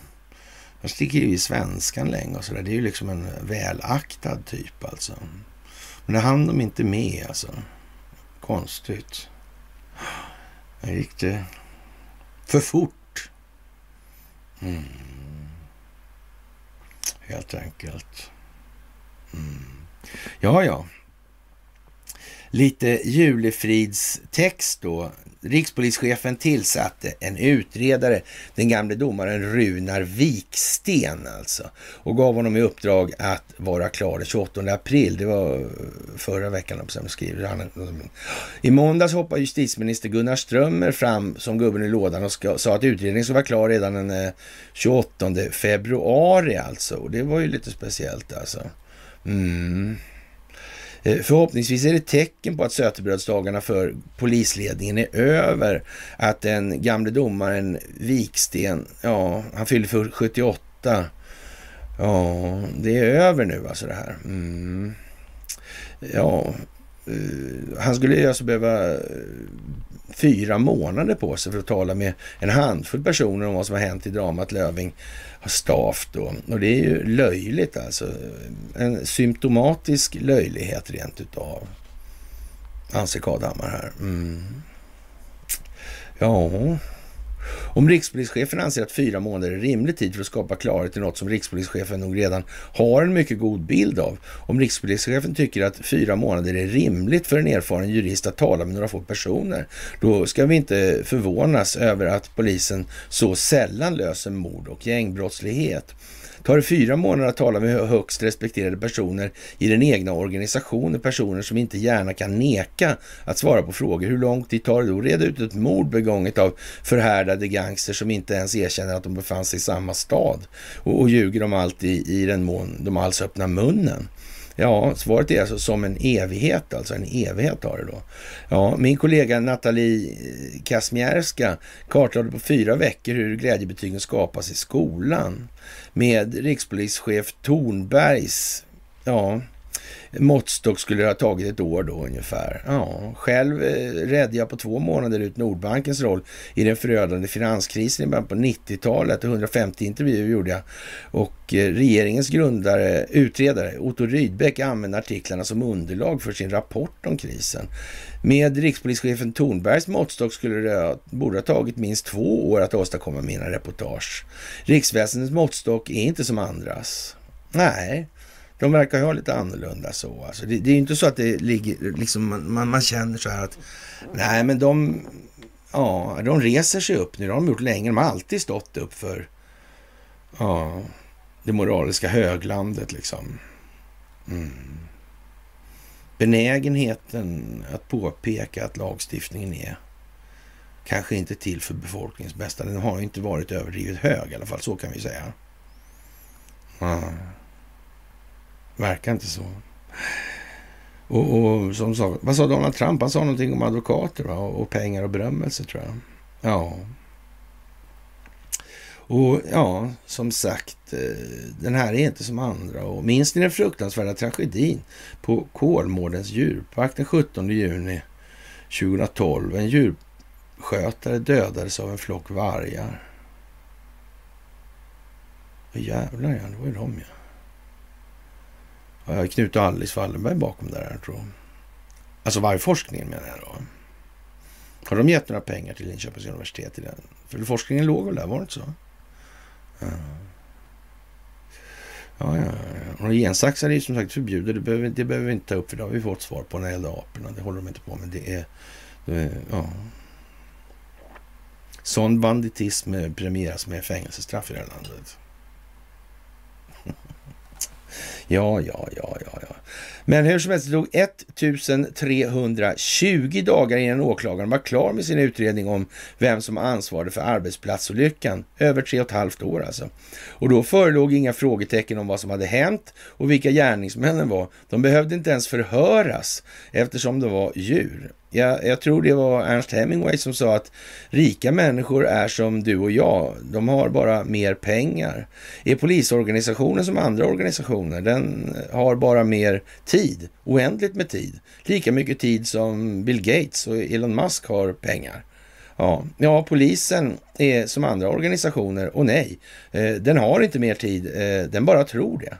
han sticker ju i svenskan länge och sådär. Det är ju liksom en välaktad typ alltså. Men det hann de inte med alltså. Konstigt. Det gick det för fort. Mm. Helt enkelt. Mm. Ja, ja. Lite julefridstext då Rikspolischefen tillsatte en utredare, den gamle domaren Runar Viksten alltså, och gav honom i uppdrag att vara klar den 28 april. Det var eh, förra veckan, som skriver han. I måndags hoppade justitieminister Gunnar Strömmer fram som gubben i lådan och ska, sa att utredningen skulle vara klar redan den eh, 28 februari alltså. Och det var ju lite speciellt alltså. Mm. Eh, förhoppningsvis är det tecken på att sötebrödsdagarna för polisledningen är över. Att den gamle domaren Viksten, ja, han fyllde för 78. Ja, det är över nu alltså det här. Mm. Ja, Eh, han skulle alltså behöva eh, fyra månader på sig för att tala med en handfull personer om vad som har hänt i dramat Löving Staff då. Och det är ju löjligt alltså. En symptomatisk löjlighet rent utav. Anser Kadhammar här. Mm. Ja, om rikspolischefen anser att fyra månader är rimlig tid för att skapa klarhet i något som rikspolischefen nog redan har en mycket god bild av. Om rikspolischefen tycker att fyra månader är rimligt för en erfaren jurist att tala med några få personer, då ska vi inte förvånas över att polisen så sällan löser mord och gängbrottslighet. Tar det fyra månader att tala med högst respekterade personer i den egna organisationen, personer som inte gärna kan neka att svara på frågor. Hur lång tid tar det då att reda ut ett mord begånget av förhärdade gangster som inte ens erkänner att de befann sig i samma stad och, och ljuger om allt i, i den mån de alls öppnar munnen? Ja, svaret är alltså som en evighet, alltså en evighet har det då. Ja, min kollega Nathalie eh, Kasmierska kartlade på fyra veckor hur glädjebetygen skapas i skolan med rikspolischef Tornbergs ja, måttstock skulle det ha tagit ett år då ungefär. Ja, själv redde räddade jag på två månader ut Nordbankens roll i den förödande finanskrisen i början på 90-talet. 150 intervjuer gjorde jag. Och eh, regeringens grundare, utredare Otto Rydbeck använde artiklarna som underlag för sin rapport om krisen. Med rikspolischefen Thornbergs måttstock skulle det borde ha tagit minst två år att åstadkomma mina reportage. Riksväsendets måttstock är inte som andras. Nej, de verkar ha lite annorlunda så. Alltså det, det är inte så att det ligger, liksom, man, man känner så här att nej men de, ja, de reser sig upp nu. Det har de gjort länge. De har alltid stått upp för ja, det moraliska höglandet liksom. Mm. Benägenheten att påpeka att lagstiftningen är kanske inte till för befolkningens bästa. Den har inte varit överdrivet hög i alla fall, så kan vi säga. Mm. Verkar inte så. Och, och som sa, vad sa Donald Trump? Han sa någonting om advokater va? och pengar och berömmelse tror jag. Ja. Och ja, som sagt, eh, den här är inte som andra. Och minns ni den fruktansvärda tragedin på Kolmårdens djurpark den 17 juni 2012? En djurskötare dödades av en flock vargar. Jävlar ja, det var ju de ja. Eh, Knut och Alice Wallenberg bakom där, här tror Alltså vargforskningen menar jag då. Har de gett några pengar till Linköpings universitet i den? För forskningen låg väl där, var det inte så? Eh. Ja, ja, ja. Och gensaxar är ju som sagt förbjudet. Det behöver, det behöver vi inte ta upp för det har vi fått svar på när det gäller aporna. Det håller de inte på med. Det är, det är ja. Sån banditism premieras med fängelsestraff i det här landet. Ja, ja, ja, ja, ja. Men hur som helst, det tog 1320 dagar innan åklagaren var klar med sin utredning om vem som ansvarade för arbetsplatsolyckan. Över tre och ett halvt år alltså. Och då förelåg inga frågetecken om vad som hade hänt och vilka gärningsmännen var. De behövde inte ens förhöras eftersom de var djur. Jag, jag, tror det var Ernst Hemingway som sa att rika människor är som du och jag. De har bara mer pengar. Är polisorganisationen som andra organisationer? Den har bara mer tid, oändligt med tid. Lika mycket tid som Bill Gates och Elon Musk har pengar. Ja, ja polisen är som andra organisationer och nej, eh, den har inte mer tid, eh, den bara tror det.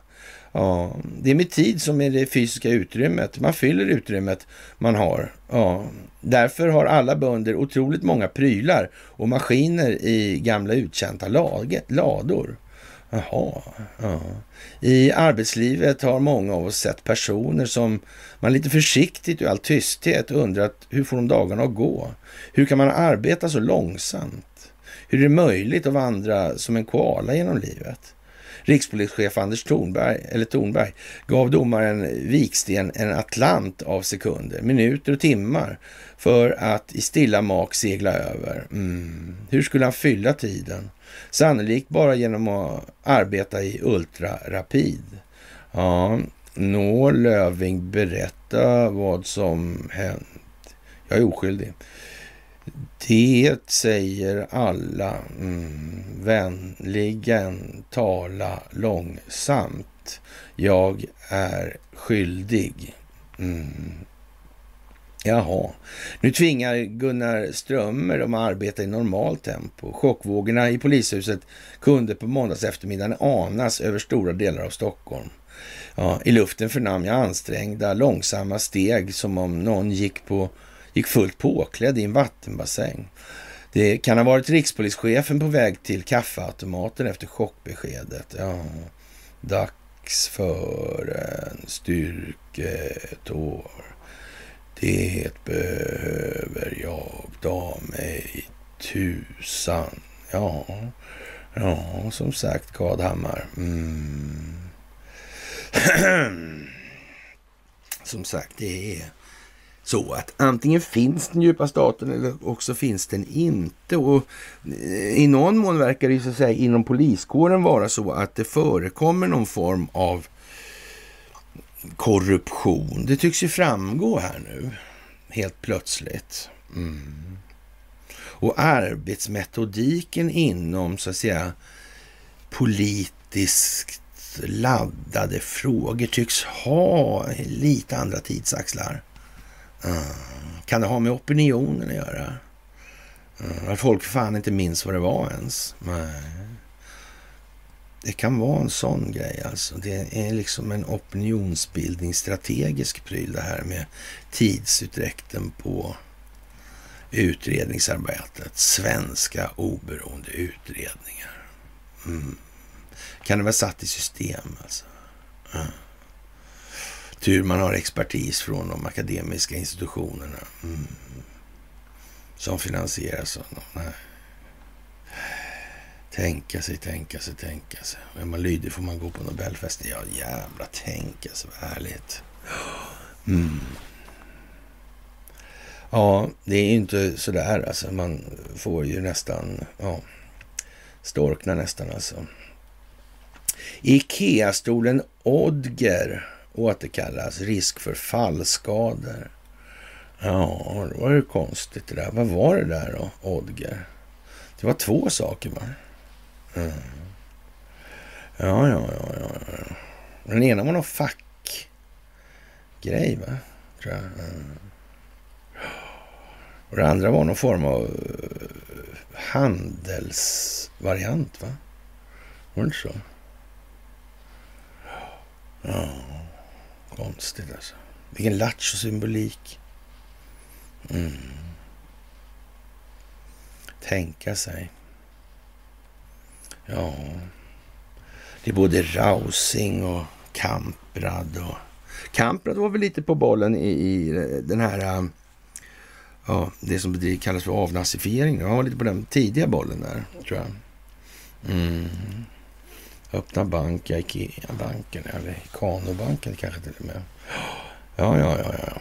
Ja, det är med tid som är det fysiska utrymmet. Man fyller utrymmet man har. Ja, därför har alla bönder otroligt många prylar och maskiner i gamla uttjänta lador. Jaha, ja. I arbetslivet har många av oss sett personer som man lite försiktigt och i all tysthet undrat hur får de dagarna att gå? Hur kan man arbeta så långsamt? Hur är det möjligt att vandra som en koala genom livet? Rikspolischef Anders Thornberg, eller Thornberg gav domaren Viksten en atlant av sekunder, minuter och timmar för att i stilla mak segla över. Mm. Hur skulle han fylla tiden? Sannolikt bara genom att arbeta i ultrarapid. Ja, Nå Löving, berätta vad som hänt. Jag är oskyldig. Det säger alla. Mm, vänligen tala långsamt. Jag är skyldig. Mm. Jaha, nu tvingar Gunnar Strömmer dem att arbeta i normalt tempo. Chockvågorna i polishuset kunde på måndags eftermiddagen anas över stora delar av Stockholm. Ja, I luften förnam jag ansträngda, långsamma steg som om någon gick på gick fullt påklädd i en vattenbassäng. Det kan ha varit rikspolischefen på väg till kaffeautomaten efter chockbeskedet. Ja, dags för en styrketår. Det behöver jag, ta mig tusan. Ja, ja, som sagt, Kadhammar. Mm. [CLEARS THROAT] som sagt, det är så att antingen finns den djupa staten eller också finns den inte. Och eh, I någon mån verkar det ju så att säga inom poliskåren vara så att det förekommer någon form av korruption. Det tycks ju framgå här nu, helt plötsligt. Mm. Och arbetsmetodiken inom, så att säga, politiskt laddade frågor tycks ha lite andra tidsaxlar. Eh, kan det ha med opinionen att göra? Eh, att folk fan inte minns vad det var ens. Nej. Det kan vara en sån grej alltså. Det är liksom en opinionsbildning, strategisk pryl det här med tidsutdräkten på utredningsarbetet. Svenska oberoende utredningar. Mm. Kan det vara satt i system alltså? Mm tur man har expertis från de akademiska institutionerna mm. som finansieras av dem. Nej. Tänka sig, tänka sig, tänka sig. Är man lydig får man gå på Nobelfesten. Ja, jävla tänka sig, vad härligt. Mm. Ja, det är ju inte sådär alltså. Man får ju nästan, ja, storkna nästan alltså. Ikea-stolen Odger återkallas. Risk för fallskador. Ja, det var ju konstigt det där. Vad var det där då, Odger? Det var två saker va? Mm. Ja, ja, ja, ja. Den ena var någon fackgrej va? Tror jag. Mm. Och det andra var någon form av eh, handelsvariant va? Var det inte så? Ja, konstigt alltså. Vilken lattjo-symbolik. Mm. Tänka sig. Ja, det är både Rausing och Kamprad. Och... Kamprad var väl lite på bollen i, i eh, den här, eh, ja, det som kallas för avnazifiering. Han var lite på den tidiga bollen där, tror jag. Mm. Öppna bank, Ikea-banken eller Ikanobanken kanske till och med. Ja, ja, ja, ja.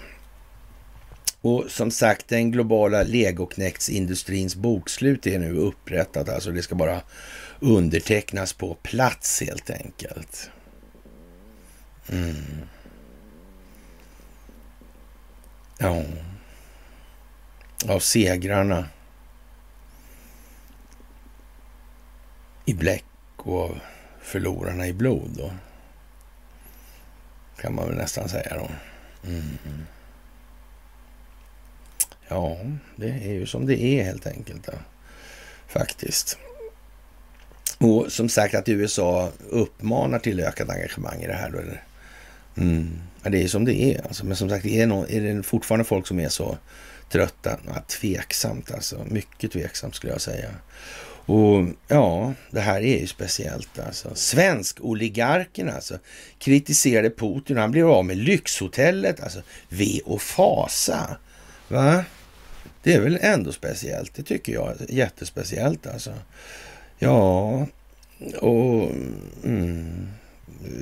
Och som sagt, den globala legoknäktsindustrins bokslut är nu upprättat. Alltså det ska bara undertecknas på plats helt enkelt. Mm. Ja. Av segrarna i bläck och av förlorarna i blod då. Kan man väl nästan säga då. Mm. Ja, det är ju som det är helt enkelt. Då. Faktiskt. Och som sagt att USA uppmanar till ökat engagemang i det här. Då, eller? Mm. Ja, det är som det är. Alltså. Men som sagt, är, no är det fortfarande folk som är så trötta? Ja, tveksamt alltså. Mycket tveksamt skulle jag säga. Och ja, det här är ju speciellt alltså. Svensk-oligarken alltså kritiserade Putin. Han blev av med lyxhotellet. Alltså, ve och fasa. Va? Det är väl ändå speciellt. Det tycker jag. Jättespeciellt alltså. Ja, och... Mm,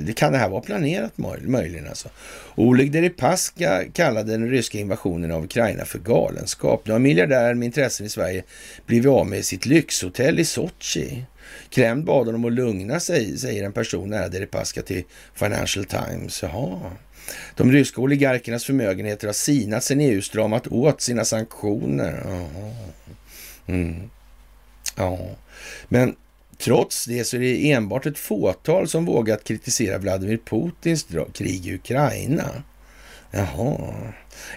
det kan det här vara planerat möjligen alltså. Oleg Deripaska kallade den ryska invasionen av Ukraina för galenskap. Nu har miljardären med intressen i Sverige blivit av med sitt lyxhotell i Sochi. Kreml bad honom att lugna sig, säger en person nära Deripaska till Financial Times. Jaha. De ryska oligarkernas förmögenheter har sinat sen EU stramat åt sina sanktioner. Jaha. Mm. Ja, men trots det så är det enbart ett fåtal som vågat kritisera Vladimir Putins krig i Ukraina. Jaha.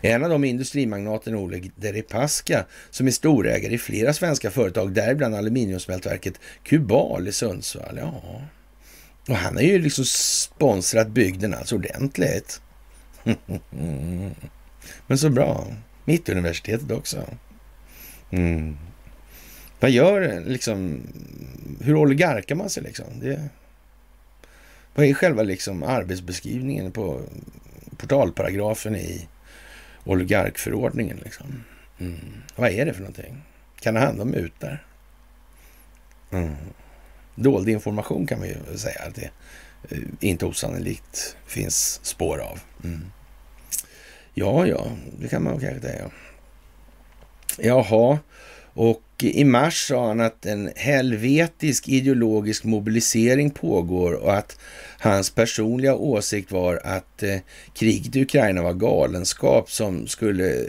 En av de industrimagnaten Oleg Deripaska som är storägare i flera svenska företag, däribland aluminiumsmältverket Kubal i Sundsvall. Ja. Och han har ju liksom sponsrat bygden alltså ordentligt. [LAUGHS] Men så bra. Mittuniversitetet också. Mm. Vad gör liksom, hur oligarkar man sig liksom? Det, vad är själva liksom arbetsbeskrivningen på portalparagrafen i oligarkförordningen liksom? Mm. Vad är det för någonting? Kan det handla om mutar? Mm. Dold information kan man ju säga att det eh, inte osannolikt finns spår av. Mm. Ja, ja, det kan man kanske säga. Jaha, och i mars sa han att en helvetisk ideologisk mobilisering pågår och att hans personliga åsikt var att eh, kriget i Ukraina var galenskap som skulle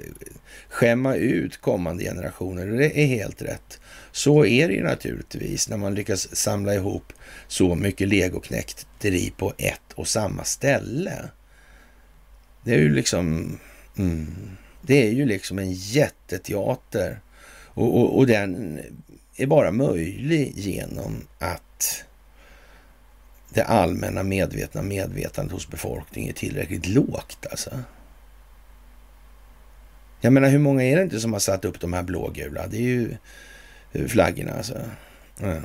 skämma ut kommande generationer. Och det är helt rätt. Så är det ju naturligtvis när man lyckas samla ihop så mycket legoknäkteri på ett och samma ställe. Det är ju liksom, mm, det är ju liksom en jätteteater och, och, och den är bara möjlig genom att det allmänna medvetna medvetandet hos befolkningen är tillräckligt lågt alltså. Jag menar, hur många är det inte som har satt upp de här blågula? Det är ju eh, flaggorna alltså. Mm.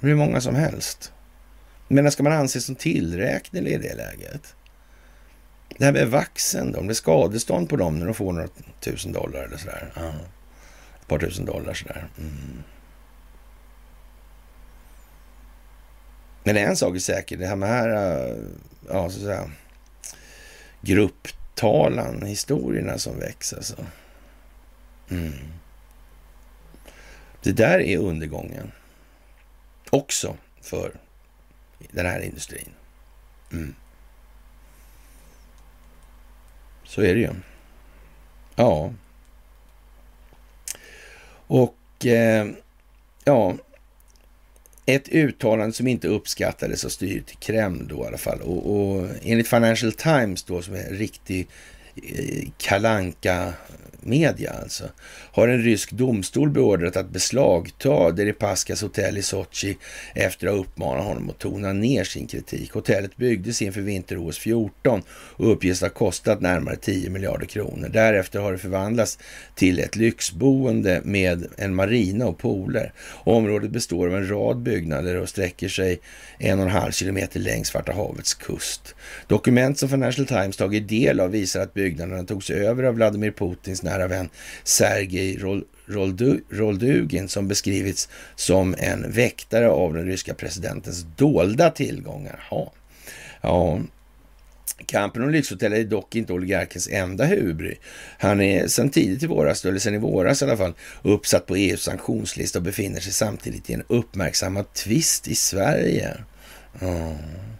Hur många som helst. Men ska man anses som tillräknelig i det läget? Det här med vaxen då, om det är skadestånd på dem när de får några tusen dollar eller sådär. Mm par tusen dollar sådär. Mm. Men en sak är säker, det här med här, eh, ja så att säga, grupptalan, historierna som växer alltså. Mm. Det där är undergången. Också för den här industrin. Mm. Så är det ju. Ja. Och eh, ja, ett uttalande som inte uppskattades av styret i Kreml då i alla fall. Och, och enligt Financial Times då som är en riktig Eh, kalanka media alltså, har en rysk domstol beordrat att beslagta Deripaskas hotell i Sochi efter att ha uppmanat honom att tona ner sin kritik. Hotellet byggdes inför vinter-OS 14 och uppges ha kostat närmare 10 miljarder kronor. Därefter har det förvandlats till ett lyxboende med en marina och pooler. Området består av en rad byggnader och sträcker sig en och en halv kilometer längs Svarta havets kust. Dokument som Financial Times tagit del av visar att byggnaderna togs över av Vladimir Putins nära vän Sergej Roldugin som beskrivits som en väktare av den ryska presidentens dolda tillgångar. Ja, ja. Kampen om lyxhotell är dock inte oligarkens enda huvudbry. Han är sedan tidigt i våras, eller sedan i våras i alla fall, uppsatt på EUs sanktionslista och befinner sig samtidigt i en uppmärksammad tvist i Sverige. Mm.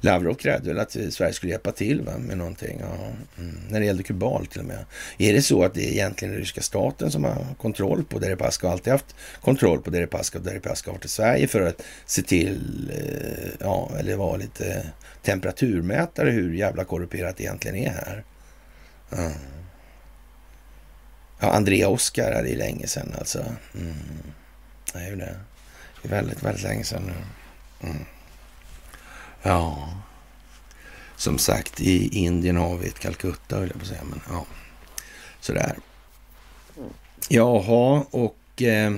Lavrov krävde väl att Sverige skulle hjälpa till va, med någonting. Ja, mm. När det gällde Kubal till och med. Är det så att det är egentligen den ryska staten som har kontroll på Deripaska och alltid haft kontroll på Deripaska och Deripaska har varit i Sverige för att se till, eh, ja, eller vara lite temperaturmätare hur jävla korrumperat det egentligen är här. Mm. ja Andrea Oskar är det länge sedan alltså. Mm. Det är ju det. Det är väldigt, väldigt länge sedan nu. Mm. Ja, som sagt, i Indien har vi ett Calcutta, höll jag på att säga. Men ja, sådär. Jaha, och eh,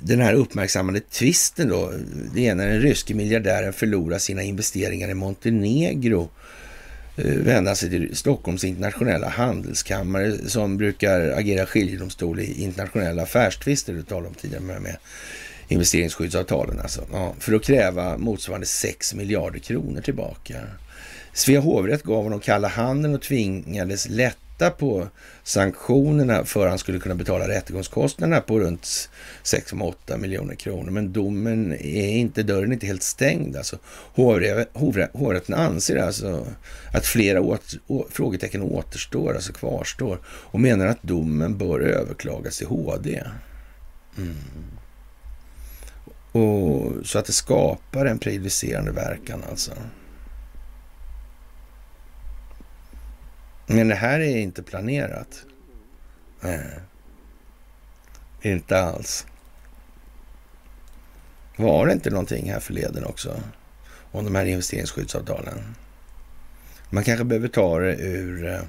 den här uppmärksammade tvisten då, det är när den ryske miljardären förlorar sina investeringar i Montenegro eh, vända sig till Stockholms internationella handelskammare som brukar agera skiljedomstol i internationella affärstvister, du talade om tidigare med investeringsskyddsavtalen alltså, ja, för att kräva motsvarande 6 miljarder kronor tillbaka. Svea hovrätt gav honom kalla handen och tvingades lätta på sanktionerna för att han skulle kunna betala rättegångskostnaderna på runt 6,8 miljoner kronor. Men domen är inte, dörren är inte helt stängd. Alltså. hovrätten anser alltså att flera åter, å, frågetecken återstår, alltså kvarstår och menar att domen bör överklagas till HD. Mm. Och, så att det skapar en prejudicerande verkan alltså. Men det här är inte planerat. Nej. Inte alls. Var det inte någonting här förleden också? Om de här investeringsskyddsavtalen? Man kanske behöver ta det ur eh,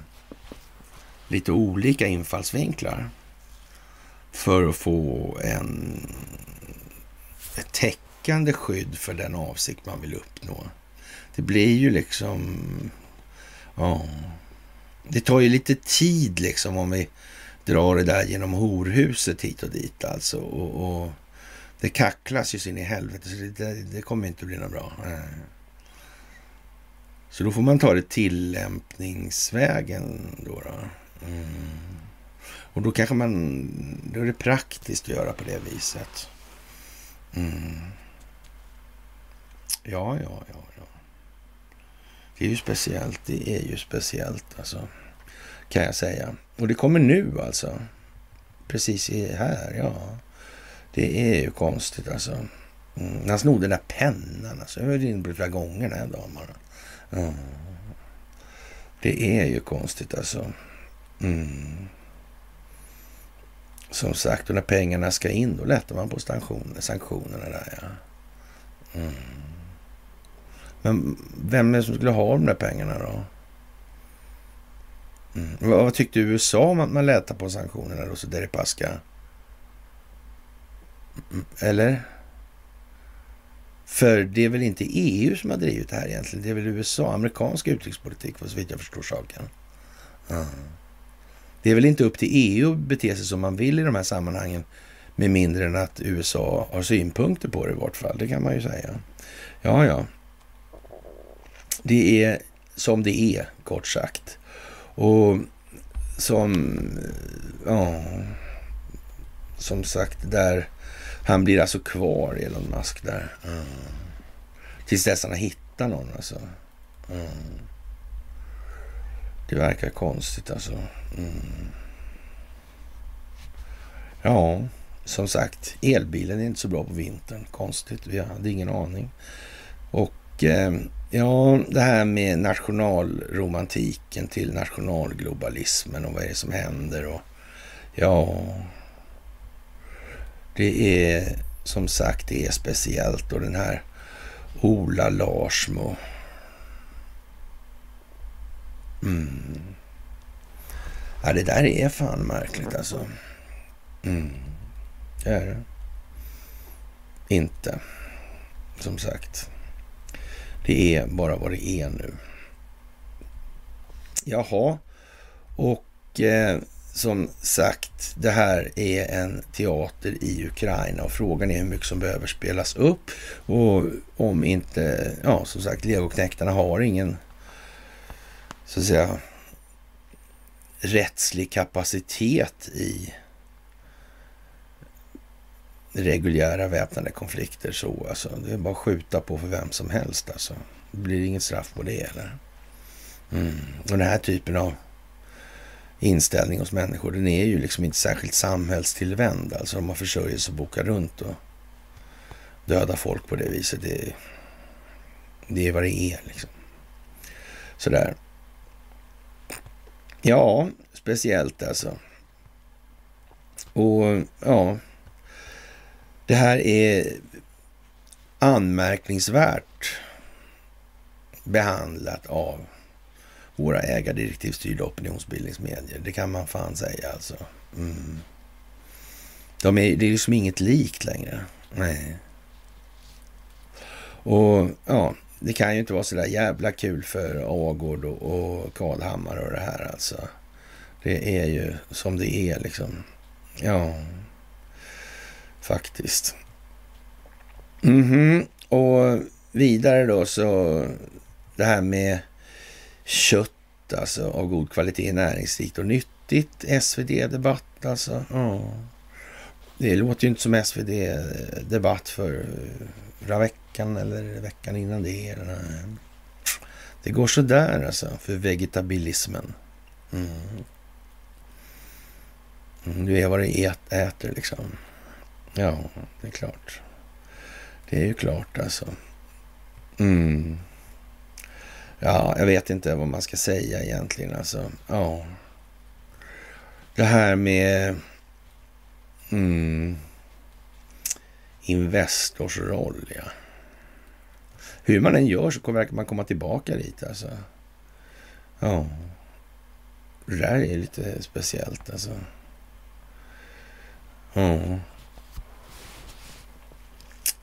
lite olika infallsvinklar för att få en ett täckande skydd för den avsikt man vill uppnå. Det blir ju liksom... Ja, det tar ju lite tid liksom om vi drar det där genom horhuset hit och dit alltså. Och, och det kacklas ju sin i helvete, så det, det kommer inte bli något bra. Eh. Så då får man ta det tillämpningsvägen då. då. Mm. Och då kanske man, då är det praktiskt att göra på det viset. Mm. Ja, ja, ja, ja. Det är ju speciellt. Det är ju speciellt alltså. Kan jag säga. Och det kommer nu alltså. Precis här, ja. Det är ju konstigt alltså. Mm. Han snodde den där pennan alltså. Jag har varit inne på det flera gånger den här dagen mm. Det är ju konstigt alltså. Mm. Som sagt, och när pengarna ska in, då lättar man på sanktionerna där. Ja. Mm. Men vem är det som skulle ha de där pengarna då? Mm. Vad, vad, tyckte USA om att man lättar på sanktionerna då, så Deripaska? Mm. Eller? För det är väl inte EU som har drivit det här egentligen. Det är väl USA, amerikansk utrikespolitik, för så vitt jag förstår saken. Mm. Det är väl inte upp till EU att bete sig som man vill i de här sammanhangen med mindre än att USA har synpunkter på det i vart fall. Det kan man ju säga. Ja, ja. Det är som det är, kort sagt. Och som, ja, som sagt, där han blir alltså kvar, Elon Musk där. Mm. Tills dess han har hittat någon alltså. Mm. Det verkar konstigt alltså. Mm. Ja, som sagt, elbilen är inte så bra på vintern. Konstigt, vi hade ingen aning. Och eh, ja, det här med nationalromantiken till nationalglobalismen och vad är det som händer och ja, det är som sagt, det är speciellt och den här Ola Larsmo. Mm. Ja, det där är fan märkligt alltså. Mm. Det är det. Inte, som sagt. Det är bara vad det är nu. Jaha, och eh, som sagt, det här är en teater i Ukraina och frågan är hur mycket som behöver spelas upp och om inte, ja som sagt, legoknäktarna har ingen, så att säga, rättslig kapacitet i reguljära väpnade konflikter så alltså. Det är bara att skjuta på för vem som helst alltså. Det blir inget straff på det heller. Mm. Och den här typen av inställning hos människor, den är ju liksom inte särskilt samhällstillvänd. Alltså de har sig och bokar runt och dödar folk på det viset. Det, det är vad det är liksom. Sådär. Ja, speciellt alltså. Och ja, det här är anmärkningsvärt behandlat av våra ägardirektivstyrda opinionsbildningsmedier. Det kan man fan säga alltså. Mm. De är, det är liksom inget likt längre. Nej. Och ja, det kan ju inte vara så där jävla kul för Agård och, och Karlhammar och det här alltså. Det är ju som det är liksom. Ja, faktiskt. Mm -hmm. och vidare då så det här med kött alltså av god kvalitet, näringsrikt och nyttigt. SvD-debatt alltså. Ja. Det låter ju inte som SvD-debatt för förra veckan eller veckan innan det. Eh, det går sådär alltså för vegetabilismen. Mm. mm du är vad du äter liksom. Ja, det är klart. Det är ju klart alltså. Mm. Ja, jag vet inte vad man ska säga egentligen. Alltså, ja. Det här med mm, Investors roll, ja. Hur man än gör så kommer man komma tillbaka dit alltså. Ja. Det där är lite speciellt alltså. Ja.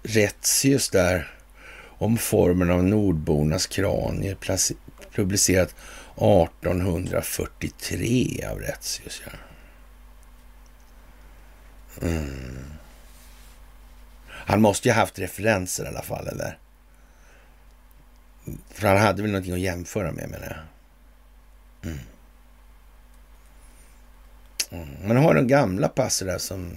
Rättsius där om formen av nordbornas kranier publicerat 1843 av Rättsius. Ja. Mm. Han måste ju ha haft referenser i alla fall, eller? För han hade väl någonting att jämföra med, menar jag. Mm. Mm. Man har de gamla passen där som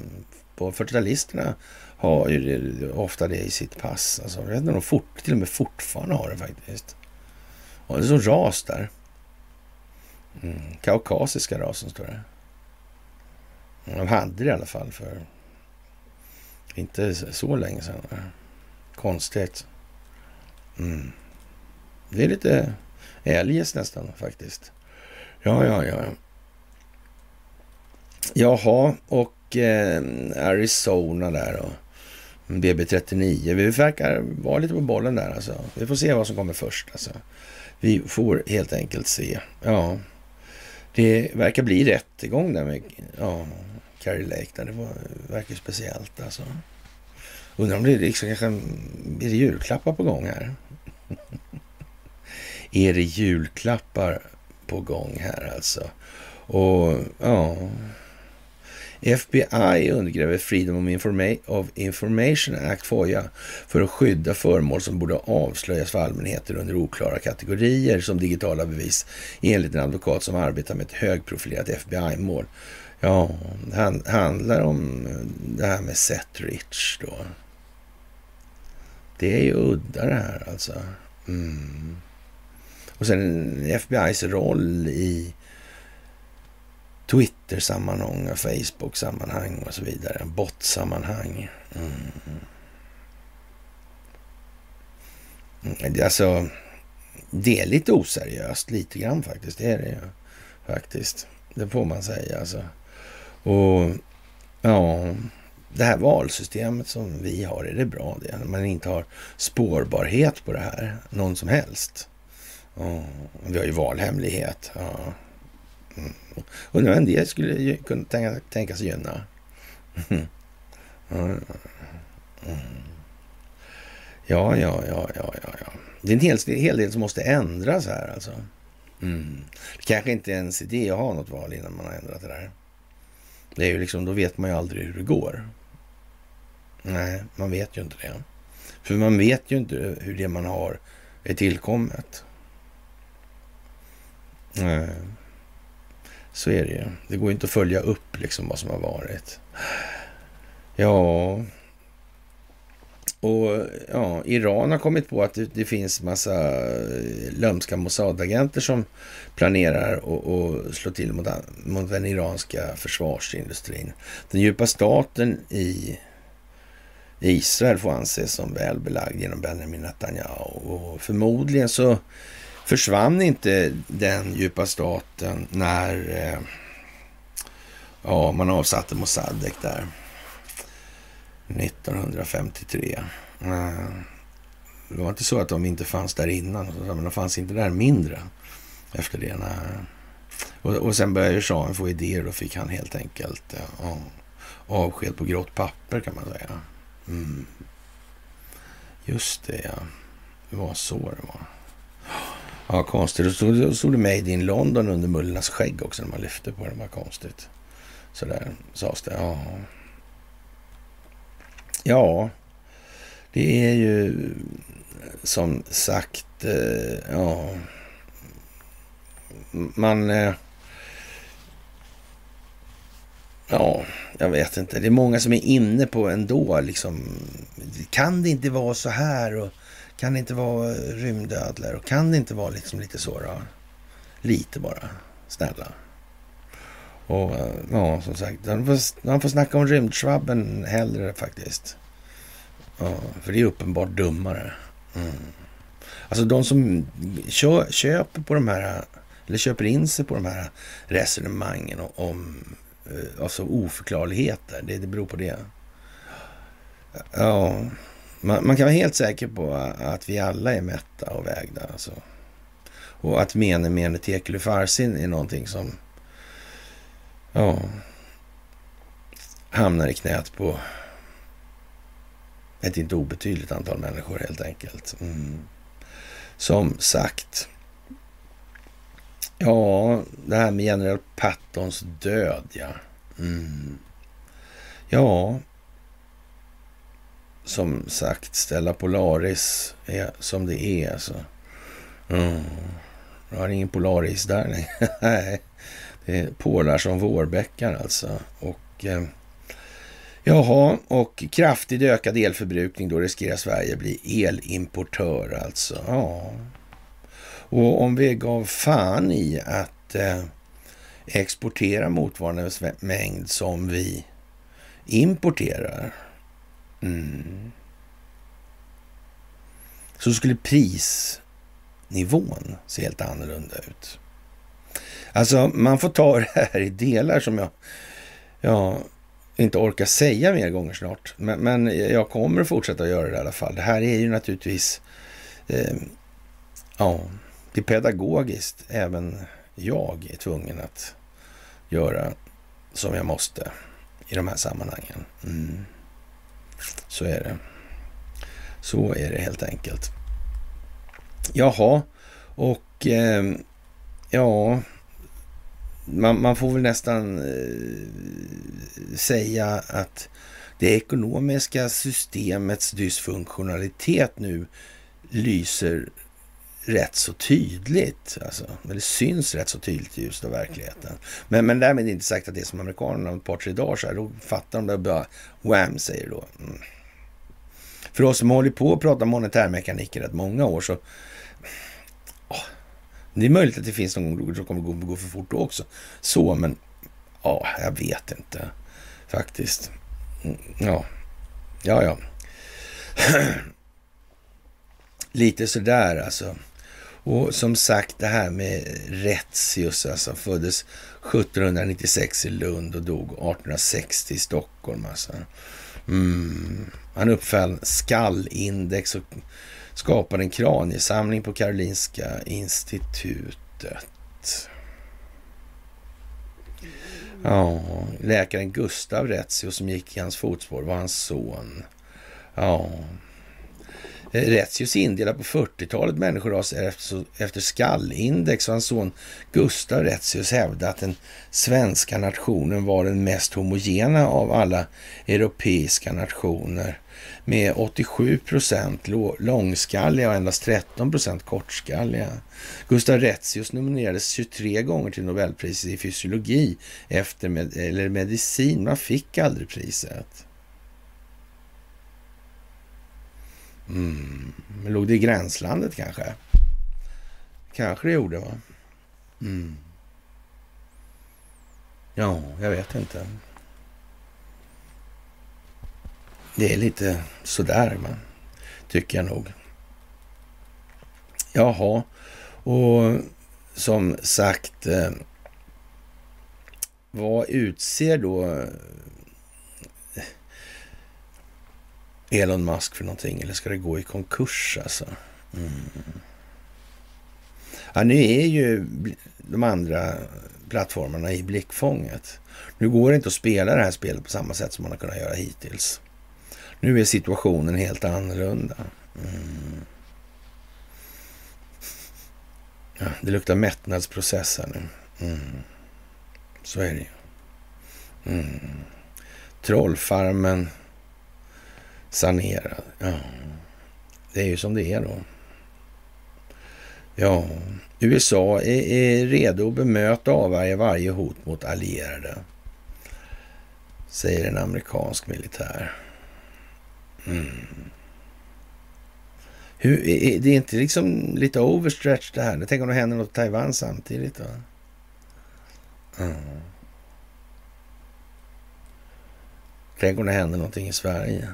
på 40-talisterna har ju ofta det i sitt pass. Alltså, jag vet inte om de fort, till och med fortfarande har det faktiskt. Och det är så ras där. Mm. Kaukasiska rasen står det. De hade det i alla fall för inte så länge sedan. Konstigt. Mm. Det är lite eljest nästan faktiskt. Ja, ja, ja. Jaha, och eh, Arizona där och BB39. Vi verkar vara lite på bollen där alltså. Vi får se vad som kommer först alltså. Vi får helt enkelt se. Ja, det verkar bli rättegång där med ja, Carrie Lake. Där. Det var, verkar speciellt alltså. Undrar om det liksom kanske blir julklappar på gång här. [LAUGHS] är det julklappar på gång här alltså? Och ja, FBI undergräver Freedom of, Informa of Information Act, FOIA, för att skydda föremål som borde avslöjas för allmänheten under oklara kategorier som digitala bevis, enligt en advokat som arbetar med ett högprofilerat FBI-mål. Ja, det handlar om det här med Seth Rich då. Det är ju udda det här alltså. Mm. Och sen FBIs roll i Twitter-sammanhang, Facebook-sammanhang och så vidare. Bot-sammanhang. Mm. mm. Alltså, det är lite oseriöst lite grann faktiskt. Det är det ju faktiskt. Det får man säga alltså. Och ja, det här valsystemet som vi har, är det bra det? När man inte har spårbarhet på det här, någon som helst. Ja, vi har ju valhemlighet. Ja. Mm. Undrar vem det skulle kunna tänka, tänka sig gynna. Mm. Ja, ja, ja, ja, ja, ja. Det är en hel, en hel del som måste ändras här alltså. Mm. Det kanske inte är ens idé att ha något val innan man har ändrat det där. Det är ju liksom, då vet man ju aldrig hur det går. Nej, man vet ju inte det. För man vet ju inte hur det man har är tillkommet. Nej, så är det ju. Det går ju inte att följa upp liksom vad som har varit. Ja, och ja, Iran har kommit på att det, det finns massa eh, lömska Mossad-agenter som planerar att slå till mot, mot den iranska försvarsindustrin. Den djupa staten i Israel får anses som väl belagd genom Benjamin Netanyahu. Och förmodligen så försvann inte den djupa staten när eh, ja, man avsatte Mossadegh där. 1953. Eh, det var inte så att de inte fanns där innan, men de fanns inte där mindre efter det. Och, och sen började shahen få idéer och fick han helt enkelt eh, ja, avsked på grått papper kan man säga. Mm. Just det, ja. Det var så det var. Ja, konstigt. Då stod, då stod det Made in London under Mullornas skägg också när man lyfte på det. Det var konstigt. Sådär sades det. Ja. Ja, det är ju som sagt, eh, ja, man... Eh, ja, jag vet inte. Det är många som är inne på ändå liksom. Kan det inte vara så här? Och kan det inte vara rymdödlor? Och kan det inte vara liksom lite så då? Lite bara. Snälla. Och eh, ja, som sagt, han får, han får snacka om rymdsvabben hellre faktiskt. Ja, för det är uppenbart dummare. Mm. Alltså de som kö, köper på de här, eller köper in sig på de här resonemangen om eh, alltså oförklarligheter, det, det beror på det. Ja, man, man, kan vara helt säker på att vi alla är mätta och vägda. Alltså. Och att mene mene tekelu farsin är någonting som ja, hamnar i knät på ett inte obetydligt antal människor helt enkelt. Mm. Som sagt. Ja, det här med general Pattons död, ja. Mm. Ja, som sagt, Stella Polaris är som det är. Alltså. Mm. Jag har ingen Polaris där. Nej, [LAUGHS] det är pålar som vårbäckar alltså. Och eh, Jaha, och kraftigt ökad elförbrukning, då riskerar Sverige bli elimportör alltså. Ja. Och om vi gav fan i att eh, exportera motsvarande mängd som vi importerar. Mm. Så skulle prisnivån se helt annorlunda ut. Alltså, man får ta [LAUGHS] det här i delar som jag... jag inte orkar säga mer gånger snart. Men, men, jag kommer att fortsätta göra det i alla fall. Det här är ju naturligtvis, eh, ja, det är pedagogiskt. Även jag är tvungen att göra som jag måste i de här sammanhangen. Mm. Så är det. Så är det helt enkelt. Jaha, och eh, ja, man, man, får väl nästan eh, säga att det ekonomiska systemets dysfunktionalitet nu lyser rätt så tydligt. Alltså, eller syns rätt så tydligt i ljuset av verkligheten. Men, men därmed inte sagt att det är som amerikanerna om ett par, tre dagar så här, då fattar de det och bara wham säger då. Mm. För oss som håller på att prata monetärmekanik i rätt många år så... Oh, det är möjligt att det finns någon gång som kommer gå, gå för fort då också. Så, men... Ja, oh, jag vet inte faktiskt. Mm, ja, ja, ja. [CLEARS THROAT] Lite sådär alltså. Och som sagt det här med Retzius, alltså föddes 1796 i Lund och dog 1860 i Stockholm. Alltså. Mm. Han uppfann skallindex och skapade en kraniesamling på Karolinska institutet. Ja, läkaren Gustav Retzius som gick i hans fotspår var hans son. Ja, Eh, Retzius indelad på 40-talet människoras efter, efter skallindex och hans son Gustav Retzius hävdade att den svenska nationen var den mest homogena av alla europeiska nationer med 87 procent långskalliga och endast 13 procent kortskalliga. Gustav Retzius nominerades 23 gånger till Nobelpriset i fysiologi efter med, eller medicin, man fick aldrig priset. Mm. Låg det i gränslandet kanske? Kanske det gjorde va? Mm. Ja, jag vet inte. Det är lite sådär, va? tycker jag nog. Jaha, och som sagt, eh, vad utser då Elon Musk för någonting? Eller ska det gå i konkurs alltså? Mm. Ja, nu är ju de andra plattformarna i blickfånget. Nu går det inte att spela det här spelet på samma sätt som man har kunnat göra hittills. Nu är situationen helt annorlunda. Mm. Ja, det luktar mättnadsprocess här nu. Mm. Så är det ju. Mm. Trollfarmen sanerad. Ja, det är ju som det är då. Ja, USA är, är redo att bemöta och avvärja varje hot mot allierade, säger en amerikansk militär. Mm. Hur, det är inte liksom lite overstretch det här? Tänk om det händer något i Taiwan samtidigt? Va? Mm. Tänk om det händer någonting i Sverige?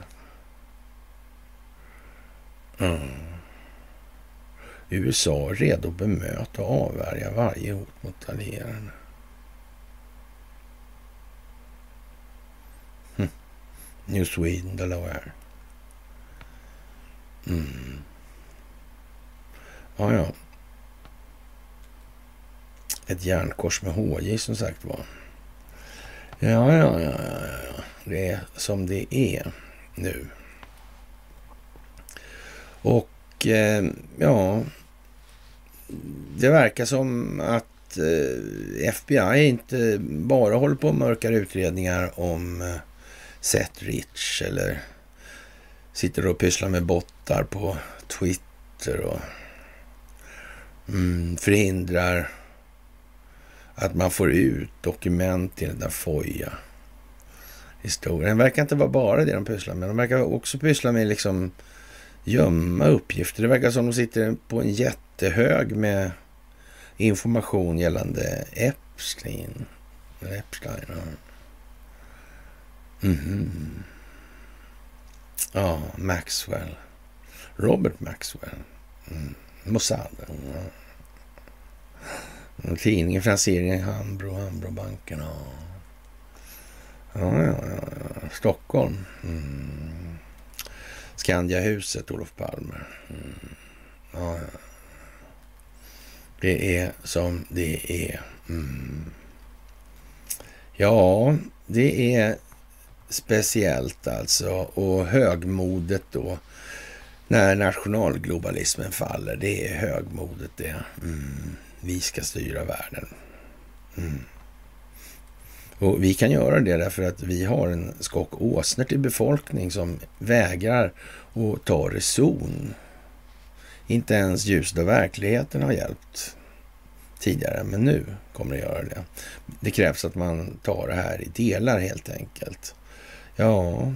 Mm. USA är redo att bemöta och avvärja varje hot mot allierade. Hm. New Sweden, Delaware. Mm. Ja, ja. Ett järnkors med HJ som sagt var. Ja, ja, ja, ja, ja. Det är som det är nu. Och eh, ja, det verkar som att eh, FBI inte bara håller på och mörkar utredningar om eh, Seth Rich eller sitter och pysslar med bottar på Twitter och mm, förhindrar att man får ut dokument i den där FOIA historien. Det verkar inte vara bara det de pysslar med. De verkar också pyssla med liksom gömma uppgifter. Det verkar som de sitter på en jättehög med information gällande Epstein. Epstein, ja. Mm. Ja, Maxwell. Robert Maxwell. Mm. Mossad. Ja. Mm, tidningen i Hambro, Hambrobanken. Ja. Ja, ja, ja, Stockholm. Mm. Skandiahuset, Olof Palme. Mm. Ja, ja. Det är som det är. Mm. Ja, det är speciellt alltså. Och högmodet då. När nationalglobalismen faller. Det är högmodet det. Mm. Vi ska styra världen. Mm. Och vi kan göra det därför att vi har en skock åsner till befolkning som vägrar att ta reson. Inte ens ljuset av verkligheten har hjälpt tidigare, men nu kommer det göra det. Det krävs att man tar det här i delar helt enkelt. Ja,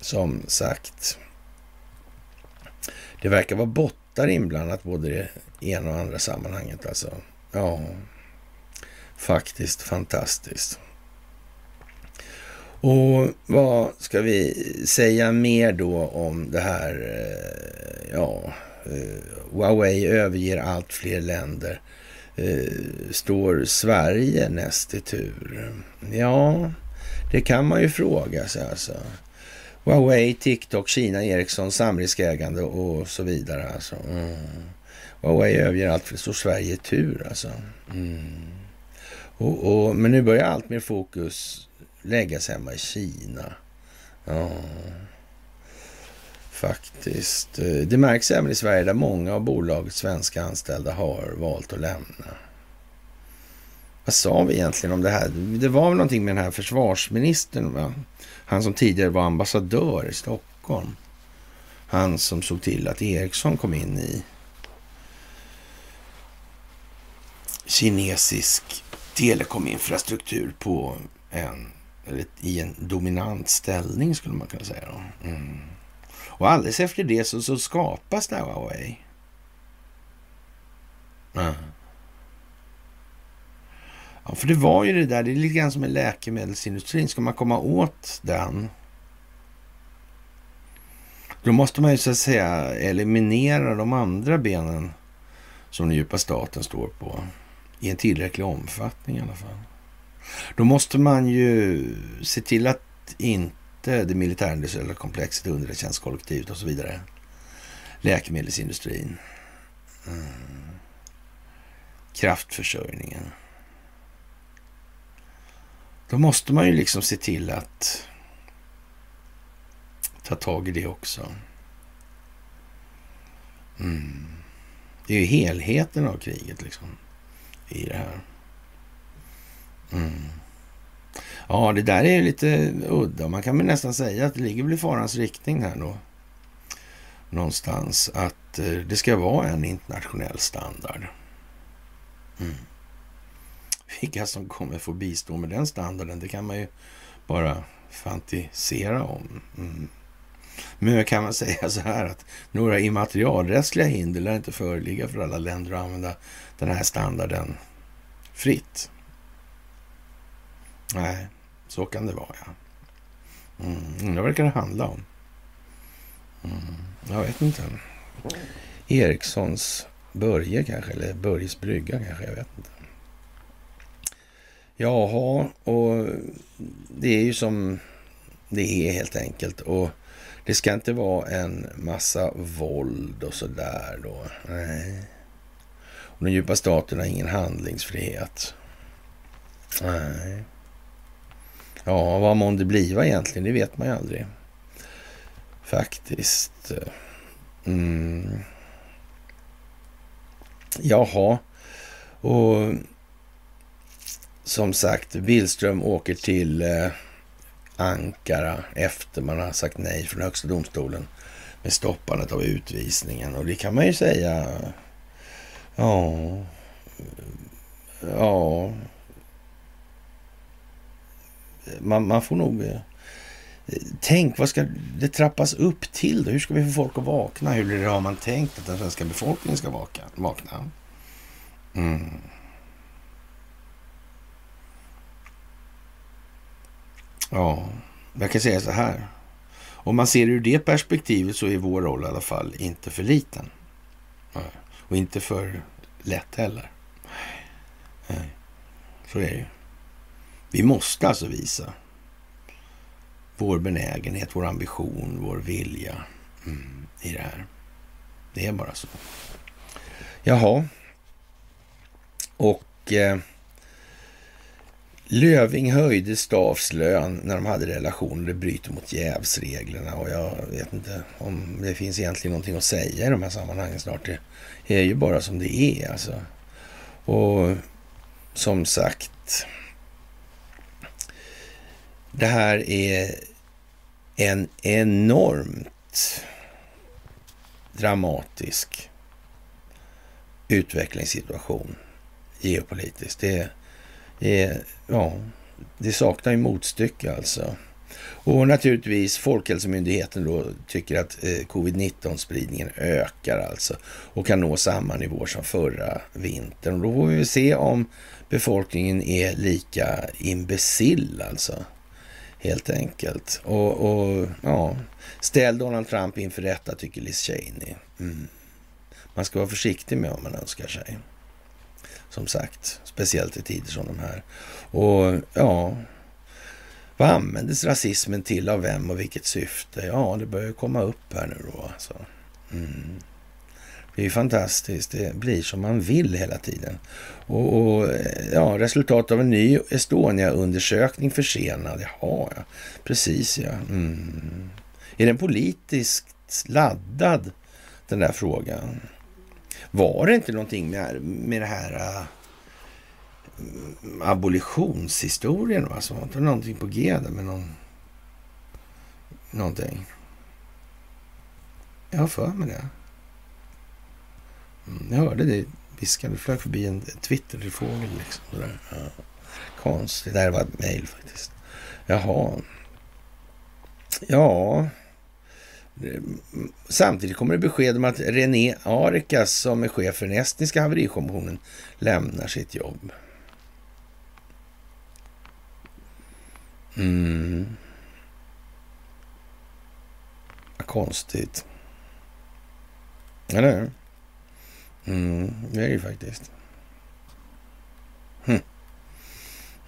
som sagt. Det verkar vara bottar inblandat både i det ena och andra sammanhanget. Alltså. Ja, faktiskt fantastiskt. Och vad ska vi säga mer då om det här? Eh, ja, eh, Huawei överger allt fler länder. Eh, står Sverige näst i tur? Ja, det kan man ju fråga sig alltså. Huawei, TikTok, Kina, Ericsson, samriskägande och så vidare. Alltså. Mm. Huawei överger allt fler. Står Sverige i tur alltså? Mm. Och, och, men nu börjar allt mer fokus läggas hemma i Kina. Ja, faktiskt. Eh, det märks även i Sverige där många av bolagets svenska anställda har valt att lämna. Vad sa vi egentligen om det här? Det var väl någonting med den här försvarsministern, va? Han som tidigare var ambassadör i Stockholm. Han som såg till att Ericsson kom in i kinesisk telekominfrastruktur på en eller i en dominant ställning skulle man kunna säga. Då. Mm. Och alldeles efter det så, så skapas det här Huawei. Mm. Ja, för det var ju det där, det är lite grann som med läkemedelsindustrin. Ska man komma åt den, då måste man ju så att säga eliminera de andra benen som den djupa staten står på. I en tillräcklig omfattning i alla fall. Då måste man ju se till att inte det militärindustriella komplexet, underrättelsetjänstkollektivet och så vidare, läkemedelsindustrin, mm. kraftförsörjningen. Då måste man ju liksom se till att ta tag i det också. Mm. Det är ju helheten av kriget liksom i det här. Mm. Ja, det där är lite udda. Man kan väl nästan säga att det ligger väl i farans riktning här då. Någonstans att eh, det ska vara en internationell standard. Mm. Vilka som kommer få bistå med den standarden, det kan man ju bara fantisera om. Mm. Men kan man säga så här att några immaterialrättsliga hinder lär inte föreligga för alla länder att använda den här standarden fritt. Nej, så kan det vara, ja. Mm, det verkar det handla om. Mm, jag vet inte. Erikssons Börje kanske, eller Börjes brygga kanske, jag vet inte. Jaha, och det är ju som det är helt enkelt. Och det ska inte vara en massa våld och sådär då. Nej. Och den djupa staten har ingen handlingsfrihet. Nej. Ja, vad månde bliva egentligen? Det vet man ju aldrig. Faktiskt. Eh, mm. Jaha. Och som sagt, Billström åker till eh, Ankara efter man har sagt nej från högsta domstolen med stoppandet av utvisningen. Och det kan man ju säga, ja, ja, man, man får nog... Eh, tänk, vad ska det trappas upp till då? Hur ska vi få folk att vakna? Hur har man tänkt att den svenska befolkningen ska vaka, vakna? Mm. Ja, jag kan säga så här. Om man ser det ur det perspektivet så är vår roll i alla fall inte för liten. Och inte för lätt heller. Nej. Så är det ju. Vi måste alltså visa vår benägenhet, vår ambition, vår vilja mm, i det här. Det är bara så. Jaha. Och eh, Löving höjde Staffs lön när de hade relationer. Det bryter mot jävsreglerna och jag vet inte om det finns egentligen någonting att säga i de här sammanhangen snart. Det är ju bara som det är alltså. Och som sagt, det här är en enormt dramatisk utvecklingssituation geopolitiskt. Det är, ja, det saknar ju motstycke alltså. Och naturligtvis Folkhälsomyndigheten då tycker att eh, covid-19-spridningen ökar alltså och kan nå samma nivå som förra vintern. Och då får vi se om befolkningen är lika imbecill alltså. Helt enkelt. Och, och ja, ställ Donald Trump inför rätta tycker Liz Cheney. Mm. Man ska vara försiktig med vad man önskar sig. Som sagt, speciellt i tider som de här. Och ja, vad användes rasismen till av vem och vilket syfte? Ja, det börjar komma upp här nu då alltså. Mm. Det är ju fantastiskt. Det blir som man vill hela tiden. Och, och ja, resultat av en ny Estonia-undersökning försenad. Jaha, ja. Precis ja. Mm. Är den politiskt laddad, den där frågan? Var det inte någonting med, med det här uh, abolitionshistorien? Va? Så var det någonting på G där med någon, någonting? Jag har för mig det. Jag hörde det viska. Det flög förbi en Twitterfågel. Liksom, Ja. Konstigt. Det här var ett mejl faktiskt. Jaha. Ja. Mm, samtidigt kommer det besked om att René Arikas, som är chef för den estniska haverikommissionen lämnar sitt jobb. Mm. Konstigt. Eller hur? Mm, det är det ju faktiskt. Hm.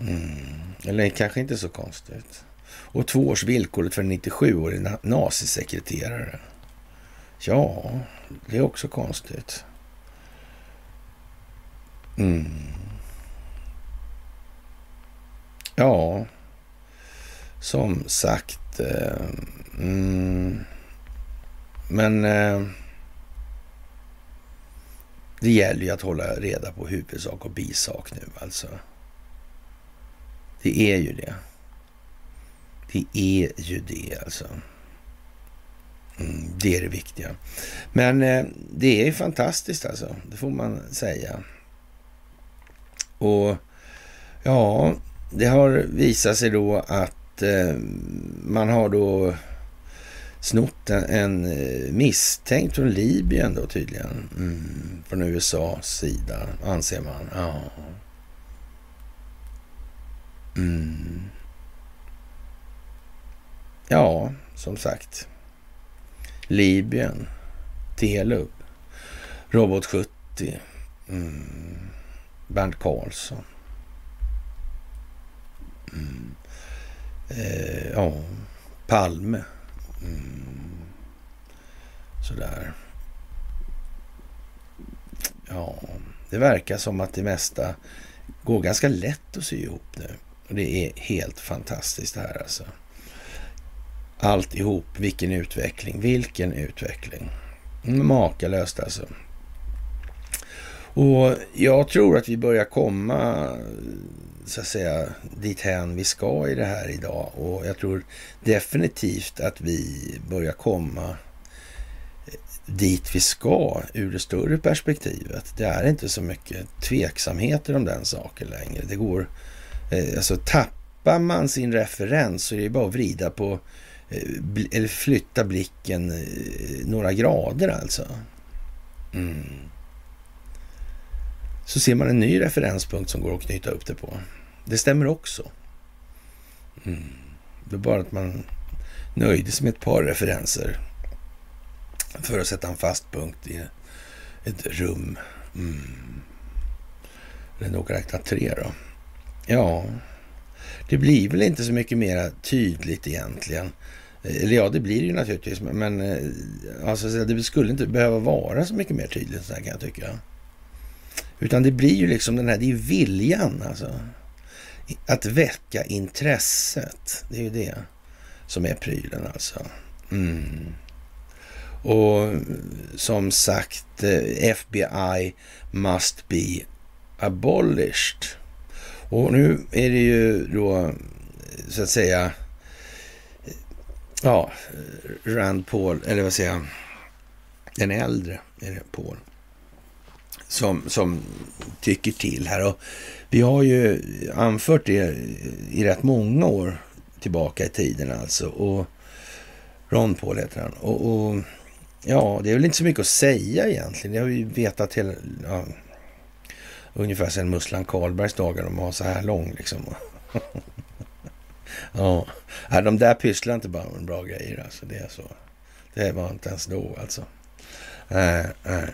Mm. Eller kanske inte så konstigt. Och tvåårsvillkoret för en 97-årig nazisekreterare. Ja, det är också konstigt. Mm. Ja, som sagt. Eh, mm. Men... Eh, det gäller ju att hålla reda på huvudsak och bisak nu alltså. Det är ju det. Det är ju det alltså. Mm, det är det viktiga. Men eh, det är ju fantastiskt alltså, det får man säga. Och ja, det har visat sig då att eh, man har då snott en, en misstänkt från Libyen då tydligen. Mm, från USAs sida, anser man. Ja. Mm. Ja, som sagt. Libyen. Telub. Robot 70. Mm. Bernt Karlsson. Mm. Eh, ja, Palme. Mm. Sådär. Ja, det verkar som att det mesta går ganska lätt att sy ihop nu. Och det är helt fantastiskt det här alltså. Alltihop, vilken utveckling, vilken utveckling. Makalöst alltså. Och jag tror att vi börjar komma så att säga dithän vi ska i det här idag. Och jag tror definitivt att vi börjar komma eh, dit vi ska ur det större perspektivet. Det är inte så mycket tveksamheter om den saken längre. Det går, eh, alltså tappar man sin referens så är det bara att vrida på, eh, eller flytta blicken några grader alltså. Mm så ser man en ny referenspunkt som går att knyta upp det på. Det stämmer också. Mm. Det är bara att man nöjde sig med ett par referenser för att sätta en fast punkt i ett rum. Mm. Eller nog räkna tre då. Ja, det blir väl inte så mycket mer tydligt egentligen. Eller ja, det blir det ju naturligtvis, men eh, alltså, det skulle inte behöva vara så mycket mer tydligt kan jag tycka. Utan det blir ju liksom den här, det är viljan alltså. Att väcka intresset. Det är ju det som är prylen alltså. Mm. Och som sagt, eh, FBI must be abolished. Och nu är det ju då så att säga, ja, Rand Paul, eller vad säger jag, den äldre är det Paul som, som tycker till här. Och vi har ju anfört det i rätt många år tillbaka i tiden alltså. Och Ron Paul heter han. Och, och, ja, det är väl inte så mycket att säga egentligen. Det har vi vetat hela, ja, ungefär sedan Musslan Karlbergs dagar. De var så här lång liksom. [LAUGHS] ja, de där pysslar inte bara med bra grejer alltså. Det är så. Det var inte ens då alltså. Äh, äh.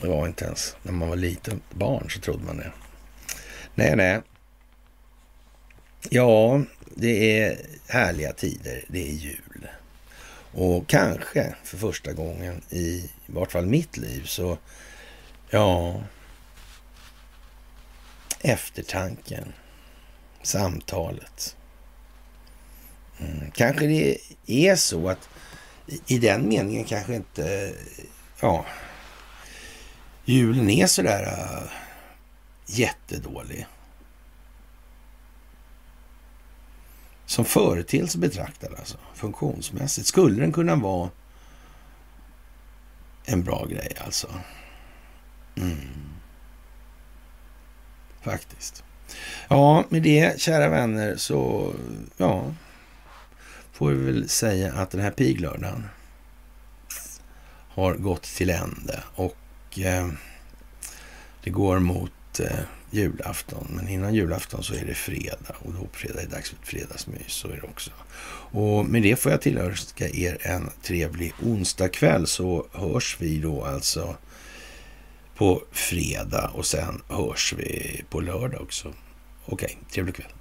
Det var inte ens när man var liten barn så trodde man det. Nej, nej. Ja, det är härliga tider. Det är jul. Och kanske för första gången i vart fall mitt liv så, ja, eftertanken, samtalet. Mm. Kanske det är så att i den meningen kanske inte, ja, julen är sådär äh, jättedålig. Som företeelse betraktad alltså, funktionsmässigt. Skulle den kunna vara en bra grej alltså? Mm. Faktiskt. Ja, med det, kära vänner, så ja, får vi väl säga att den här piglördagen har gått till ände och eh, det går mot eh, julafton. Men innan julafton så är det fredag och då på fredag är det dags för ett fredagsmys. Så är det också. Och med det får jag tillönska er en trevlig onsdagkväll så hörs vi då alltså på fredag och sen hörs vi på lördag också. Okej, trevlig kväll.